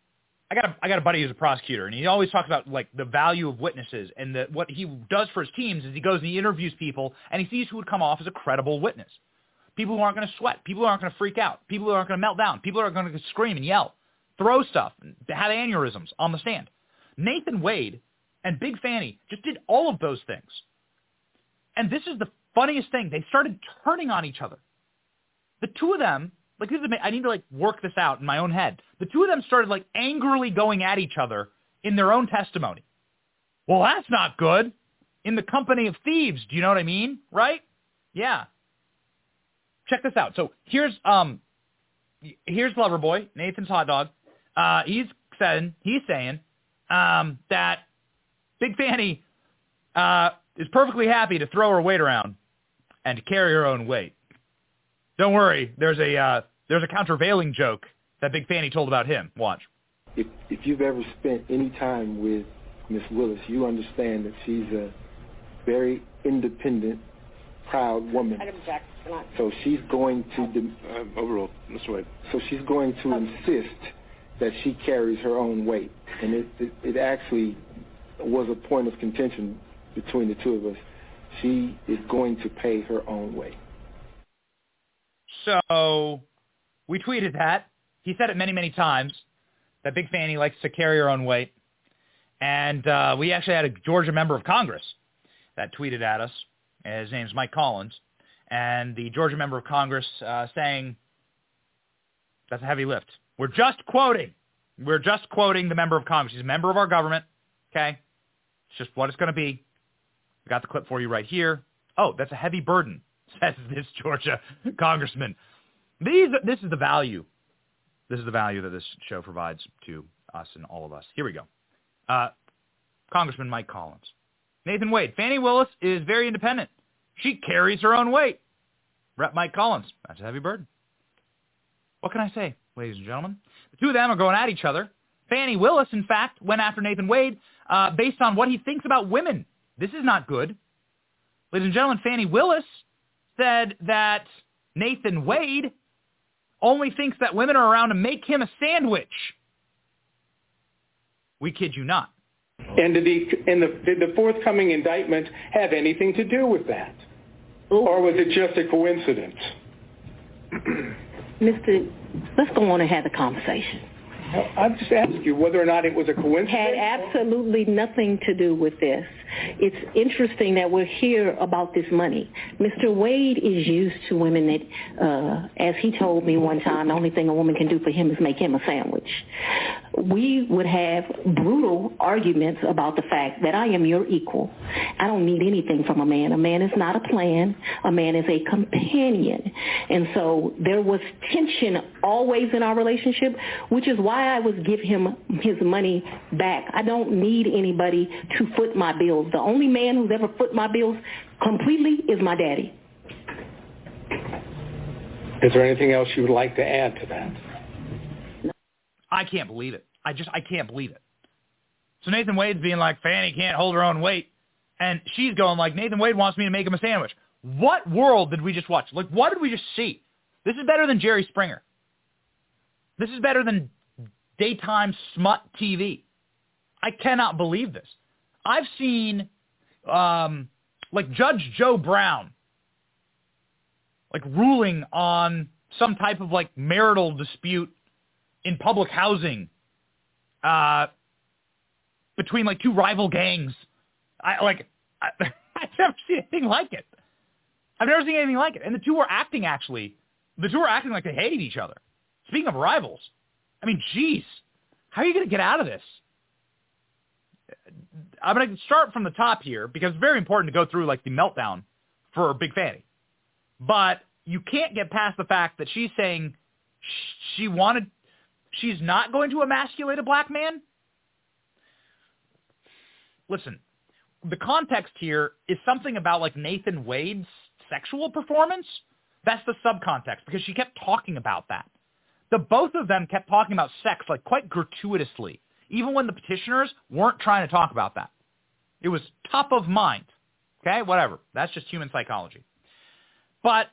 I got a, I got a buddy who's a prosecutor, and he always talks about like the value of witnesses, and the, what he does for his teams is he goes and he interviews people, and he sees who would come off as a credible witness. People who aren't going to sweat, people who aren't going to freak out, people who aren't going to melt down, people who are going to scream and yell, throw stuff, have aneurysms on the stand. Nathan Wade and Big Fanny just did all of those things. And this is the funniest thing. They started turning on each other. The two of them, like this is, I need to like work this out in my own head. The two of them started like angrily going at each other in their own testimony. Well, that's not good. In the company of thieves, do you know what I mean? Right? Yeah. Check this out. So here's um here's Loverboy, Nathan's hot dog. Uh, he's saying he's saying um, that Big Fanny uh, is perfectly happy to throw her weight around and to carry her own weight. Don't worry, there's a uh, there's a countervailing joke that Big Fanny told about him. Watch. If if you've ever spent any time with Miss Willis, you understand that she's a very independent, proud woman. I'd object. So she's going to de- um, overrule, Mr. Wade. So she's going to insist that she carries her own weight, and it, it it actually was a point of contention between the two of us. She is going to pay her own way. So we tweeted that. He said it many, many times that Big Fanny likes to carry her own weight. And uh, we actually had a Georgia member of Congress that tweeted at us. His name's Mike Collins. And the Georgia member of Congress uh, saying, that's a heavy lift. We're just quoting. We're just quoting the member of Congress. He's a member of our government. Okay? It's just what it's going to be. We got the clip for you right here. Oh, that's a heavy burden, <laughs> says this Georgia congressman. These, this is the value. This is the value that this show provides to us and all of us. Here we go. Uh, Congressman Mike Collins. Nathan Wade. Fani Willis is very independent. She carries her own weight. Rep Mike Collins. That's a heavy burden. What can I say, ladies and gentlemen? The two of them are going at each other. Fani Willis, in fact, went after Nathan Wade uh, based on what he thinks about women. This is not good. Ladies and gentlemen, Fani Willis said that Nathan Wade only thinks that women are around to make him a sandwich. We kid you not. And did, the, and the, did the forthcoming indictment have anything to do with that? Or was it just a coincidence? Mr. Let's go on and have the conversation. I'm just asking you whether or not it was a coincidence. Had absolutely nothing to do with this. It's interesting that we're here about this money. Mr. Wade is used to women that, uh, as he told me one time, the only thing a woman can do for him is make him a sandwich. we would have brutal arguments about the fact that I am your equal. I don't need anything from a man. A man is not a plan. A man is a companion. And so there was tension always in our relationship, which is why I would give him his money back. I don't need anybody to foot my bills. The only man who's ever foot my bills completely is my daddy. Is there anything else you would like to add to that? I can't believe it. I just I can't believe it. So Nathan Wade's being like, Fanny can't hold her own weight. And she's going like, Nathan Wade wants me to make him a sandwich. What world did we just watch? Like, what did we just see? This is better than Jerry Springer. This is better than daytime smut TV. I cannot believe this. I've seen um, like Judge Joe Brown like ruling on some type of like marital dispute in public housing uh, between like two rival gangs. I like I, <laughs> I've never seen anything like it. I've never seen anything like it. And the two were acting actually. The two were acting like they hated each other. Speaking of rivals, I mean, geez, how are you going to get out of this? I'm going to start from the top here because it's very important to go through like the meltdown for Big Fanny. But you can't get past the fact that she's saying she wanted she's not going to emasculate a black man? Listen, the context here is something about like Nathan Wade's sexual performance. That's the subcontext because she kept talking about that. The both of them kept talking about sex like quite gratuitously, even when the petitioners weren't trying to talk about that. It was top of mind. Okay, whatever. That's just human psychology. But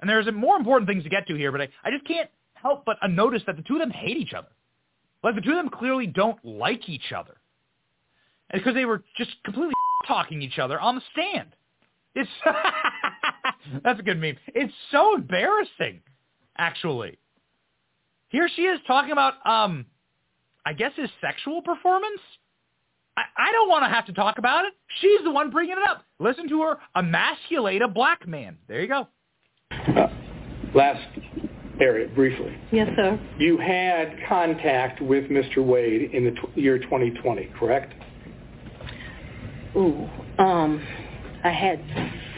and there's more important things to get to here, but I, I just can't help but notice that the two of them hate each other. Like the two of them clearly don't like each other. And because they were just completely <laughs> talking each other on the stand. It's <laughs> that's a good meme. It's so embarrassing, actually. Here she is talking about um I guess his sexual performance. I, I don't want to have to talk about it. She's the one bringing it up. Listen to her emasculate a black man. There you go. Uh, last area, briefly. Yes, sir. You had contact with Mr. Wade in the t- year 2020, correct? Ooh, um, I had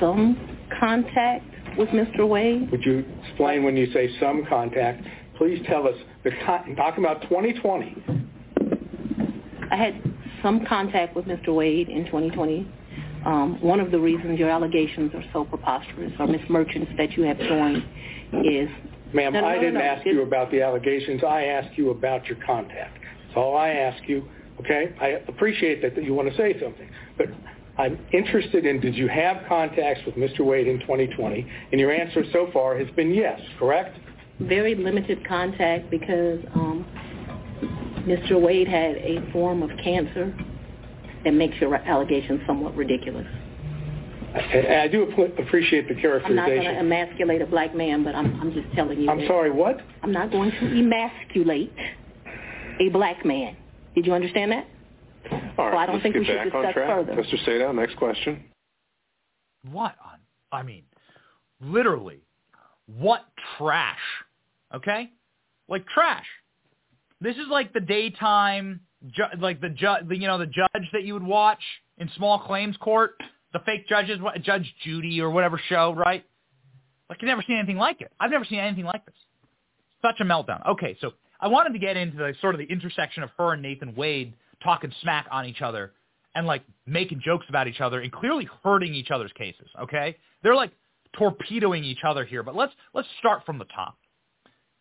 some contact with Mr. Wade. Would you explain when you say some contact? Please tell us the con- talking about 2020. I had some contact with Mr. Wade in 2020. Um, one of the reasons your allegations are so preposterous, or Ms. Merchants that you have joined, is Ma'am, no, no, I didn't no, ask you about the allegations. I asked you about your contact. That's all I ask you. Okay? I appreciate that, that you want to say something, but I'm interested in did you have contacts with Mr. Wade in 2020? And your answer so far has been yes, correct? Very limited contact because um, Mr. Wade had a form of cancer that makes your allegations somewhat ridiculous. I, I do appreciate the characterization. I'm not going to emasculate a black man, but I'm, I'm just telling you. I'm sorry, what? I'm not going to emasculate a black man. Did you understand that? All right, so I don't let's think get we should back discuss on track. further. Mr. Sadow, next question. What on? I mean, literally, what trash? Okay, like trash. This is like the daytime, ju- like the judge, you know, the judge that you would watch in small claims court, the fake judges, what- Judge Judy or whatever show, right? Like you've never seen anything like it. I've never seen anything like this. Such a meltdown. Okay, so I wanted to get into the sort of the intersection of her and Nathan Wade talking smack on each other and like making jokes about each other and clearly hurting each other's cases. Okay, they're like torpedoing each other here. But let's let's start from the top.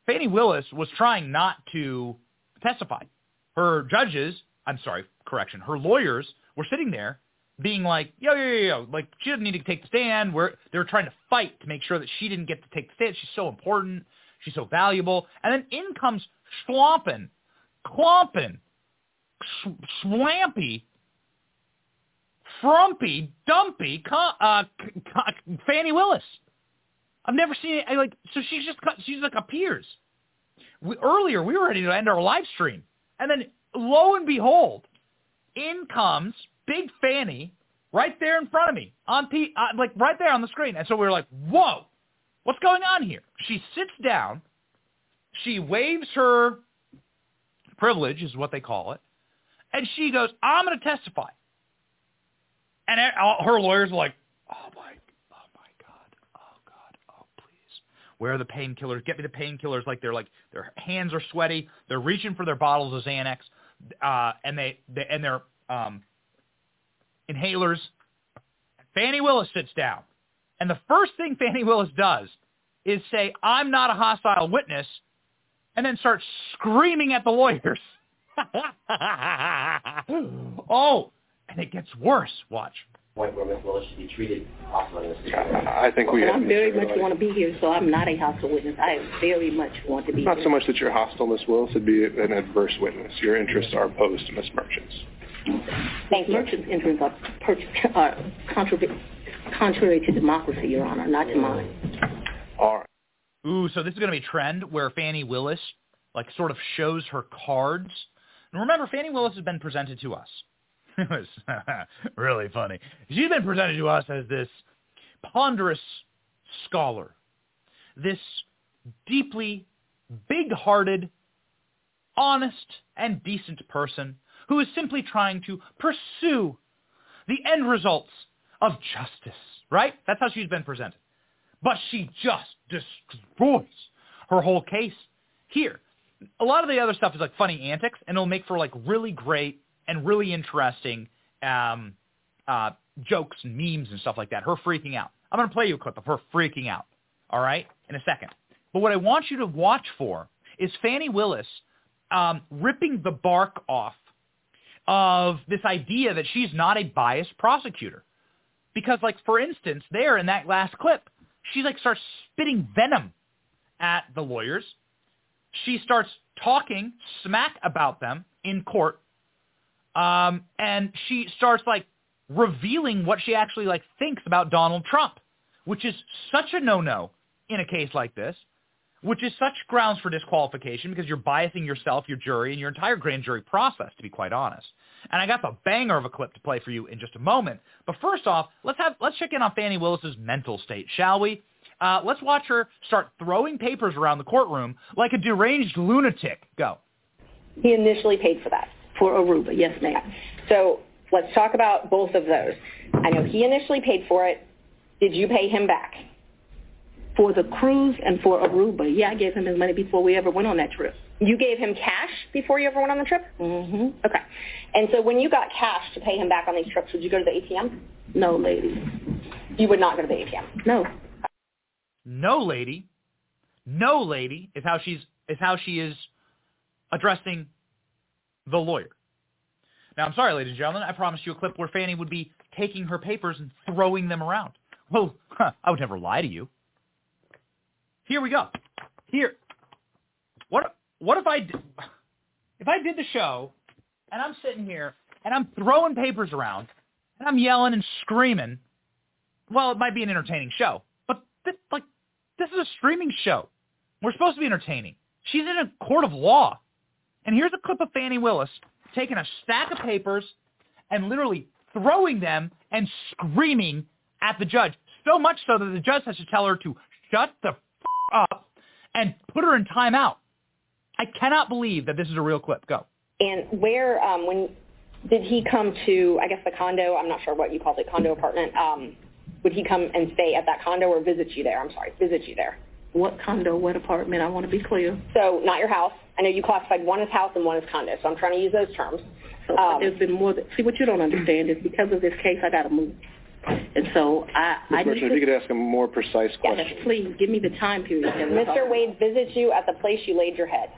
Fani Willis was trying not to testify. Her judges, I'm sorry, correction, her lawyers were sitting there being like, yo, yo, yo, yo, like she doesn't need to take the stand. We're, they were trying to fight to make sure that she didn't get to take the stand. She's so important. She's so valuable. And then in comes Schlompin, Clompin, Swampy, Frumpy, Dumpy, uh, Fani Willis. I've never seen it. Like so she's just she's like appears. We, earlier we were ready to end our live stream, and then lo and behold, in comes Big Fanny right there in front of me on P, uh, like right there on the screen, and so we were like, whoa, what's going on here? She sits down, She waves her privilege, is what they call it, and she goes, "I'm going to testify." And her lawyers are like, "Oh my, oh my God, oh God, oh please, where are the painkillers? Get me the painkillers!" Like they're like their hands are sweaty. They're reaching for their bottles of Xanax, uh, and they, they and their um, inhalers. Fani Willis sits down, and the first thing Fani Willis does is say, "I'm not a hostile witness," and then starts screaming at the lawyers. <laughs> <laughs> oh, and it gets worse. Watch. point where Ms. Willis should be treated possibly in this situation. I think we Well, I very much want to be here, so I'm not a hostile witness. I very much want to be Not here. so much that you're hostile, Ms. Willis, it'd be an adverse witness. Your interests are opposed to Ms. Merchant's. Thank you. Merchant's interests are, per- are contrary, contrary to democracy, Your Honor, not to mine. All right. Ooh, so this is going to be a trend where Fani Willis like sort of shows her cards. And remember, Fani Willis has been presented to us. <laughs> It was <laughs> really funny. She's been presented to us as this ponderous scholar, this deeply big-hearted, honest, and decent person who is simply trying to pursue the end results of justice, right? That's how she's been presented. But she just destroys her whole case here. A lot of the other stuff is like funny antics, and it'll make for like really great and really interesting um, uh, jokes and memes and stuff like that. Her freaking out. I'm going to play you a clip of her freaking out, all right, in a second. But what I want you to watch for is Fani Willis um, ripping the bark off of this idea that she's not a biased prosecutor. Because, like, for instance, there in that last clip, she, like, starts spitting venom at the lawyers. She starts talking smack about them in court. Um, and she starts, like, revealing what she actually, like, thinks about Donald Trump, which is such a no-no in a case like this, which is such grounds for disqualification because you're biasing yourself, your jury, and your entire grand jury process, to be quite honest. And I got the banger of a clip to play for you in just a moment. But first off, let's have let's check in on Fani Willis's mental state, shall we? Uh, let's watch her start throwing papers around the courtroom like a deranged lunatic. Go. He initially paid for that. For Aruba, yes, ma'am. So let's talk about both of those. I know he initially paid for it. Did you pay him back? For the cruise and for Aruba, yeah, I gave him his money before we ever went on that trip. You gave him cash before you ever went on the trip? Mm-hmm. Okay. And so when you got cash to pay him back on these trips, would you go to the ATM? No, lady. You would not go to the ATM? No. No lady, no lady is how she's is how she is addressing the lawyer. Now, I'm sorry, ladies and gentlemen. I promised you a clip where Fani would be taking her papers and throwing them around. Well, huh, I would never lie to you. Here we go. Here. What what if I did, if I did the show and I'm sitting here and I'm throwing papers around and I'm yelling and screaming? Well, it might be an entertaining show, but this, like this is a streaming show. We're supposed to be entertaining. She's in a court of law. And here's a clip of Fani Willis taking a stack of papers and literally throwing them and screaming at the judge. So much so that the judge has to tell her to shut the f- up and put her in timeout. I cannot believe that this is a real clip. Go. And where, um, when did he come to, I guess the condo, I'm not sure what you called it, condo apartment, um, would he come and stay at that condo or visit you there? I'm sorry, visit you there. What condo, what apartment? I want to be clear. So not your house. I know you classified one as house and one as condo, so I'm trying to use those terms. So Um, there's been more. Than, see, what you don't understand is because of this case, I got to move. And so I, Ms. I Merchant, if you could ask a more precise question. Yes, please give me the time period. <laughs> Mr. Wade visited you at the place you laid your head.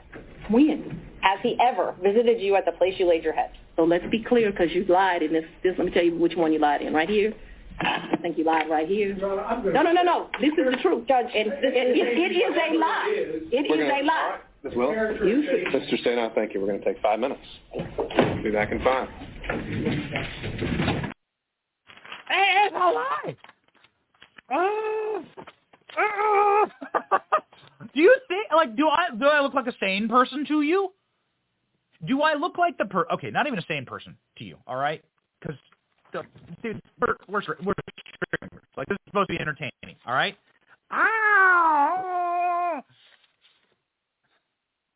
When? Has he ever visited you at the place you laid your head? So let's be clear, because you lied in this, this. Let me tell you which one you lied in. Right here. I think you lied right here. No, no, no, no. This is the truth, Judge. And it, it, it is a lie. It We're is gonna- a lie. Ms. Willis? You should. Mr. Stano, thank you. We're going to take five minutes. Be back in five. Hey, it's a lie. Oh. Oh. do you think like do I do I look like a sane person to you? Do I look like the per? Okay, not even a sane person to you. All right, because dude, we're we're we're streamers. like this is supposed to be entertaining. All right. Ah.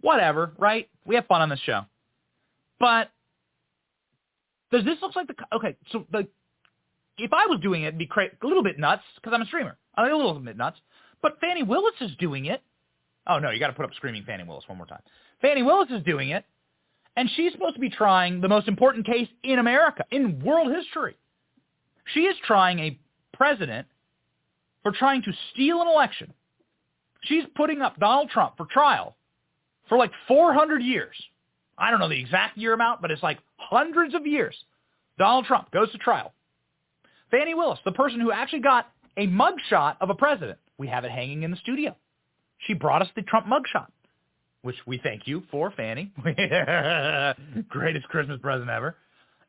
Whatever, right? We have fun on this show. But does this look like the okay? So the if I was doing it, it'd be cra- a little bit nuts because I'm a streamer. I'm a little bit nuts. But Fani Willis is doing it. Oh no, you got to put up screaming Fani Willis one more time. Fani Willis is doing it, and she's supposed to be trying the most important case in America, in world history. She is trying a president for trying to steal an election. She's putting up Donald Trump for trial for like 400 years. I don't know the exact year amount, but it's like hundreds of years. Donald Trump goes to trial. Fani Willis, the person who actually got a mugshot of a president. We have it hanging in the studio. She brought us the Trump mugshot, which we thank you for, Fani. <laughs> Greatest Christmas present ever.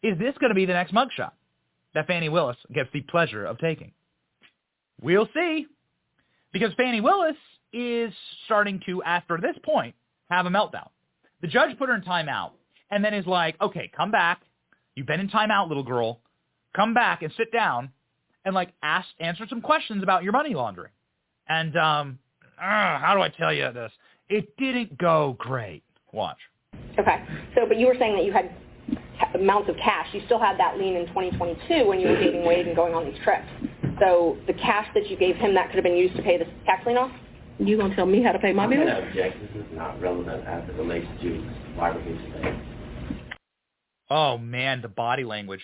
Is this going to be the next mugshot that Fani Willis gets the pleasure of taking? We'll see. Because Fani Willis is starting to, after this point, have a meltdown. The judge put her in timeout and then is like, okay, come back. You've been in timeout, little girl. Come back and sit down and like ask, answer some questions about your money laundering. And um, uh, how do I tell you this? It didn't go great. Watch. Okay. So, but you were saying that you had amounts of cash. You still had that lien in 2022 when you were dating Wade and going on these trips. So the cash that you gave him, that could have been used to pay the tax lien off? You gonna tell me how to pay my I'm bills? going to object. This is not relevant as it relates to why we're here today. Oh man, the body language.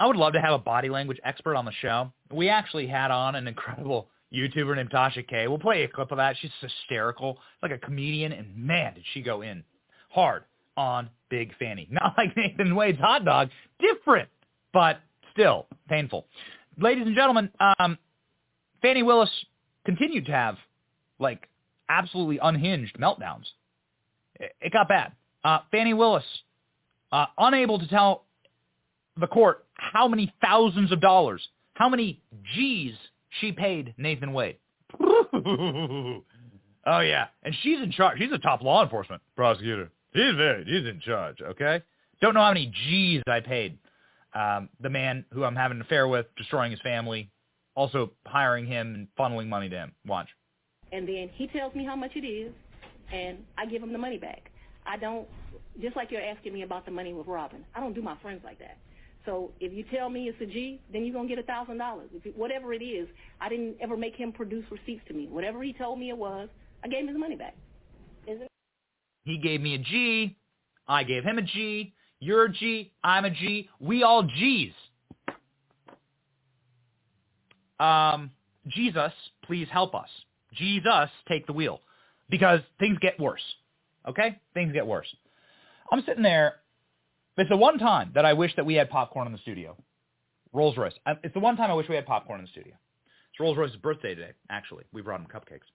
I would love to have a body language expert on the show. We actually had on an incredible YouTuber named Tasha K. We'll play a clip of that. She's hysterical, like a comedian, and man, did she go in hard on Big Fani. <laughs> Not like Nathan Wade's hot dog, different, but still painful. Ladies and gentlemen, um, Fani Willis continued to have like absolutely unhinged meltdowns. It, got bad. Uh, Willis, uh, unable to tell the court how many thousands of dollars, how many G's she paid Nathan Wade. <laughs> oh yeah, and she's in charge. She's a top law enforcement prosecutor. He's very, he's in charge. Okay, don't know how many G's I paid um, the man who I'm having an affair with, destroying his family, also hiring him and funneling money to him. Watch. And then he tells me how much it is, and I give him the money back. I don't, just like you're asking me about the money with Robin, I don't do my friends like that. So if you tell me it's a G, then you're going to get a $1,000. If it, whatever it is, I didn't ever make him produce receipts to me. Whatever he told me it was, I gave him his money back. Isn't He gave me a G. I gave him a G. You're a G. I'm a G. We all G's. Um, Jesus, please help us. Jesus, take the wheel. Because things get worse. Okay? Things get worse. I'm sitting there. It's the one time that I wish that we had popcorn in the studio. Rolls Royce. It's the one time I wish we had popcorn in the studio. It's Rolls Royce's birthday today, actually. We brought him cupcakes.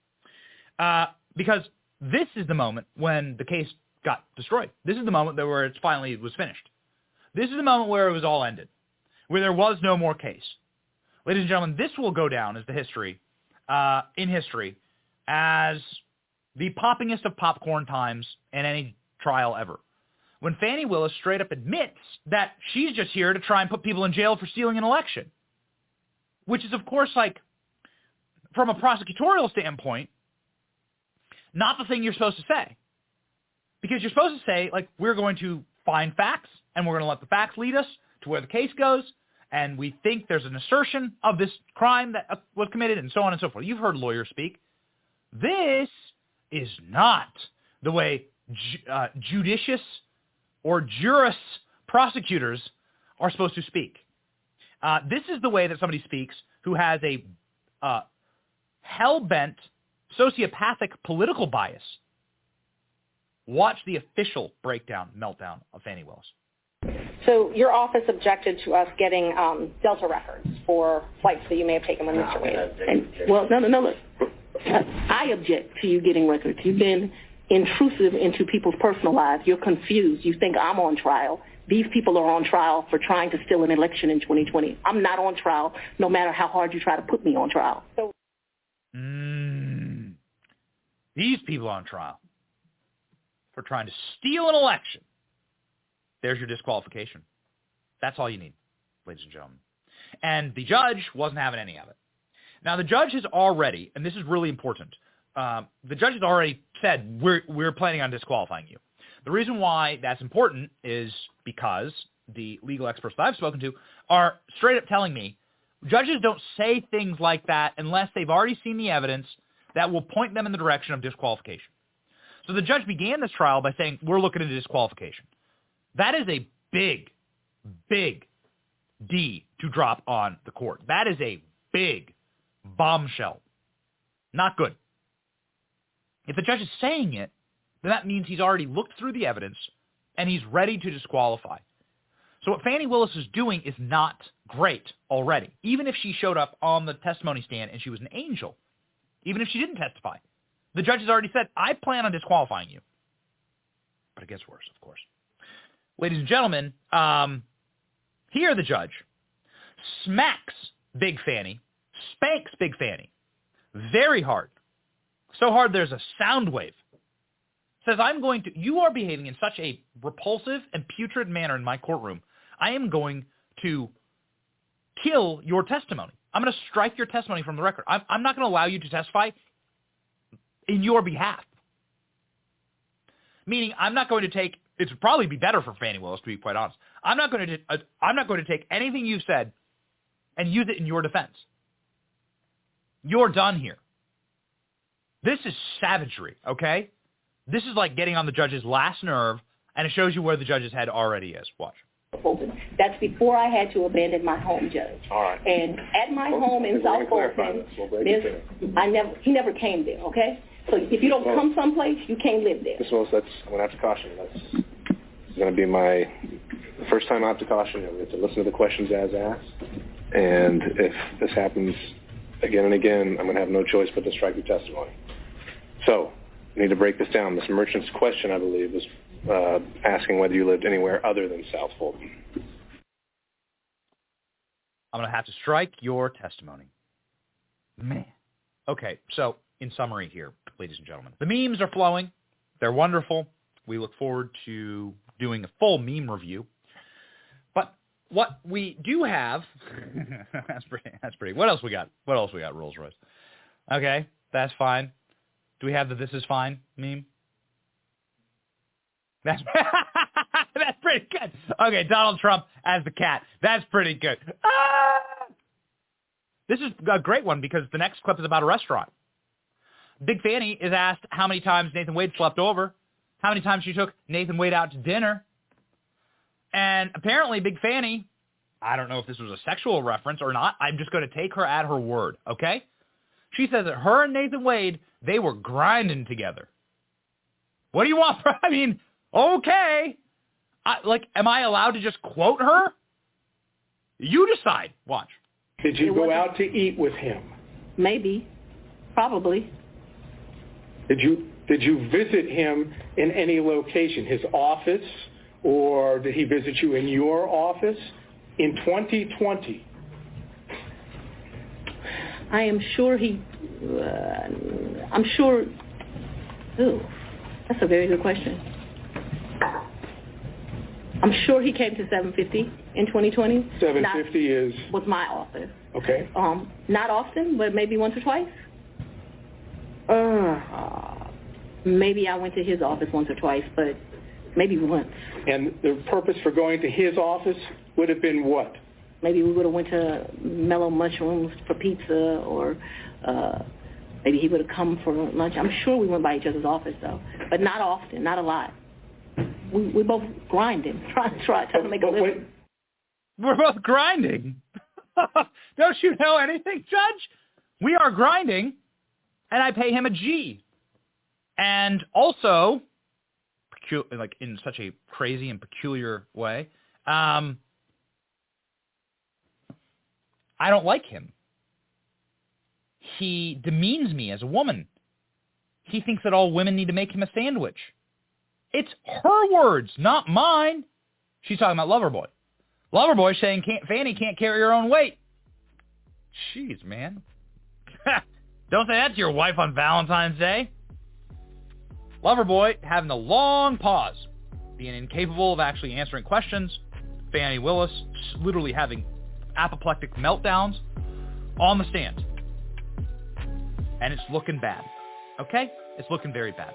Uh, because this is the moment when the case got destroyed. This is the moment that where it finally was finished. This is the moment where it was all ended, where there was no more case. Ladies and gentlemen, this will go down as the history, uh, in history, as the poppingest of popcorn times in any trial ever. When Fani Willis straight up admits that she's just here to try and put people in jail for stealing an election, which is of course like, from a prosecutorial standpoint, not the thing you're supposed to say. Because you're supposed to say, like, we're going to find facts, and we're going to let the facts lead us to where the case goes, and we think there's an assertion of this crime that uh, was committed, and so on and so forth. You've heard lawyers speak. This is not the way ju- uh, judicious or jurist prosecutors are supposed to speak. Uh, this is the way that somebody speaks who has a uh, hell-bent, sociopathic political bias. Watch the official breakdown, meltdown of Fani Willis. So your office objected to us getting um, Delta records for flights that you may have taken with Mr. Wade. And, well, no, no, no, look. I object to you getting records. You've been intrusive into people's personal lives. You're confused. You think I'm on trial. These people are on trial for trying to steal an election in 2020. I'm not on trial, no matter how hard you try to put me on trial. So Mm. These people on trial for trying to steal an election. There's your disqualification. That's all you need, ladies and gentlemen. And the judge wasn't having any of it. Now, the judge has already, and this is really important, um, the judge has already said we're we're planning on disqualifying you. The reason why that's important is because the legal experts that I've spoken to are straight up telling me judges don't say things like that unless they've already seen the evidence that will point them in the direction of disqualification. So the judge began this trial by saying, we're looking at disqualification. That is a big, big D to drop on the court. That is a big bombshell. Not good. If the judge is saying it, then that means he's already looked through the evidence and he's ready to disqualify. So what Fani Willis is doing is not great already. Even if she showed up on the testimony stand and she was an angel, even if she didn't testify, the judge has already said, I plan on disqualifying you. But it gets worse, of course. Ladies and gentlemen, um, here the judge smacks Big Fani, spanks Big Fani very hard. So hard there's a sound wave. Says, I'm going to, you are behaving in such a repulsive and putrid manner in my courtroom. I am going to kill your testimony. I'm going to strike your testimony from the record. I'm, I'm not going to allow you to testify in your behalf. Meaning, I'm not going to take. It would probably be better for Fani Willis, to be quite honest. I'm not going to. Uh, I'm not going to take anything you've said and use it in your defense. You're done here. This is savagery, okay? This is like getting on the judge's last nerve, and it shows you where the judge's head already is. Watch. That's before I had to abandon my home, Judge. All right. And at my home in South Fulton, there's, I never, he never came there. Okay. So if you don't come someplace, you can't live there. Ms. Willis, that's I'm gonna have to caution you. That's gonna be my first time I have to caution you. We have to listen to the questions as asked, and if this happens again and again, I'm gonna have no choice but to strike your testimony. So, we need to break this down. This Merchant's question, I believe, was uh, asking whether you lived anywhere other than South Fulton. I'm going to have to strike your testimony. Man. Okay, so in summary here, ladies and gentlemen, the memes are flowing. They're wonderful. We look forward to doing a full meme review. But what we do have, <laughs> that's pretty. That's pretty. What else we got? What else we got? Rolls Royce. Okay, that's fine. Do we have the "This is fine" meme? That's <laughs> that's pretty good. Okay, Donald Trump as the cat. That's pretty good. Ah! This is a great one because the next clip is about a restaurant. Big Fani is asked how many times Nathan Wade slept over, how many times she took Nathan Wade out to dinner, and apparently Big Fani, I don't know if this was a sexual reference or not. I'm just going to take her at her word. Okay, she says that her and Nathan Wade they were grinding together. What do you want? <laughs> I mean, okay. I, like, am I allowed to just quote her? You decide. Watch. Did you go out to eat with him? Maybe, probably. Did you did you visit him in any location, his office, or did he visit you in your office in 2020? I am sure he. Uh, I'm sure. Ooh, that's a very good question. I'm sure he came to 750 in 2020. 750 not, is was my office. Okay. Um, not often, but maybe once or twice. Uh, maybe I went to his office once or twice, but maybe once. And the purpose for going to his office would have been what? Maybe we would have went to Mellow Mushrooms for pizza, or uh, maybe he would have come for lunch. I'm sure we went by each other's office though, but not often, not a lot. We we both grinding, <laughs> trying try, trying to make a living. We're both grinding. <laughs> Don't you know anything, Judge? We are grinding, and I pay him a G. And also, like in such a crazy and peculiar way, um, I don't like him. He demeans me as a woman. He thinks that all women need to make him a sandwich. It's her words, not mine. She's talking about Loverboy. Loverboy saying can't, Fani can't carry her own weight. Jeez, man. <laughs> Don't say that to your wife on Valentine's Day. Loverboy having a long pause, being incapable of actually answering questions. Fani Willis literally having apoplectic meltdowns on the stand. And it's looking bad. Okay? It's looking very bad.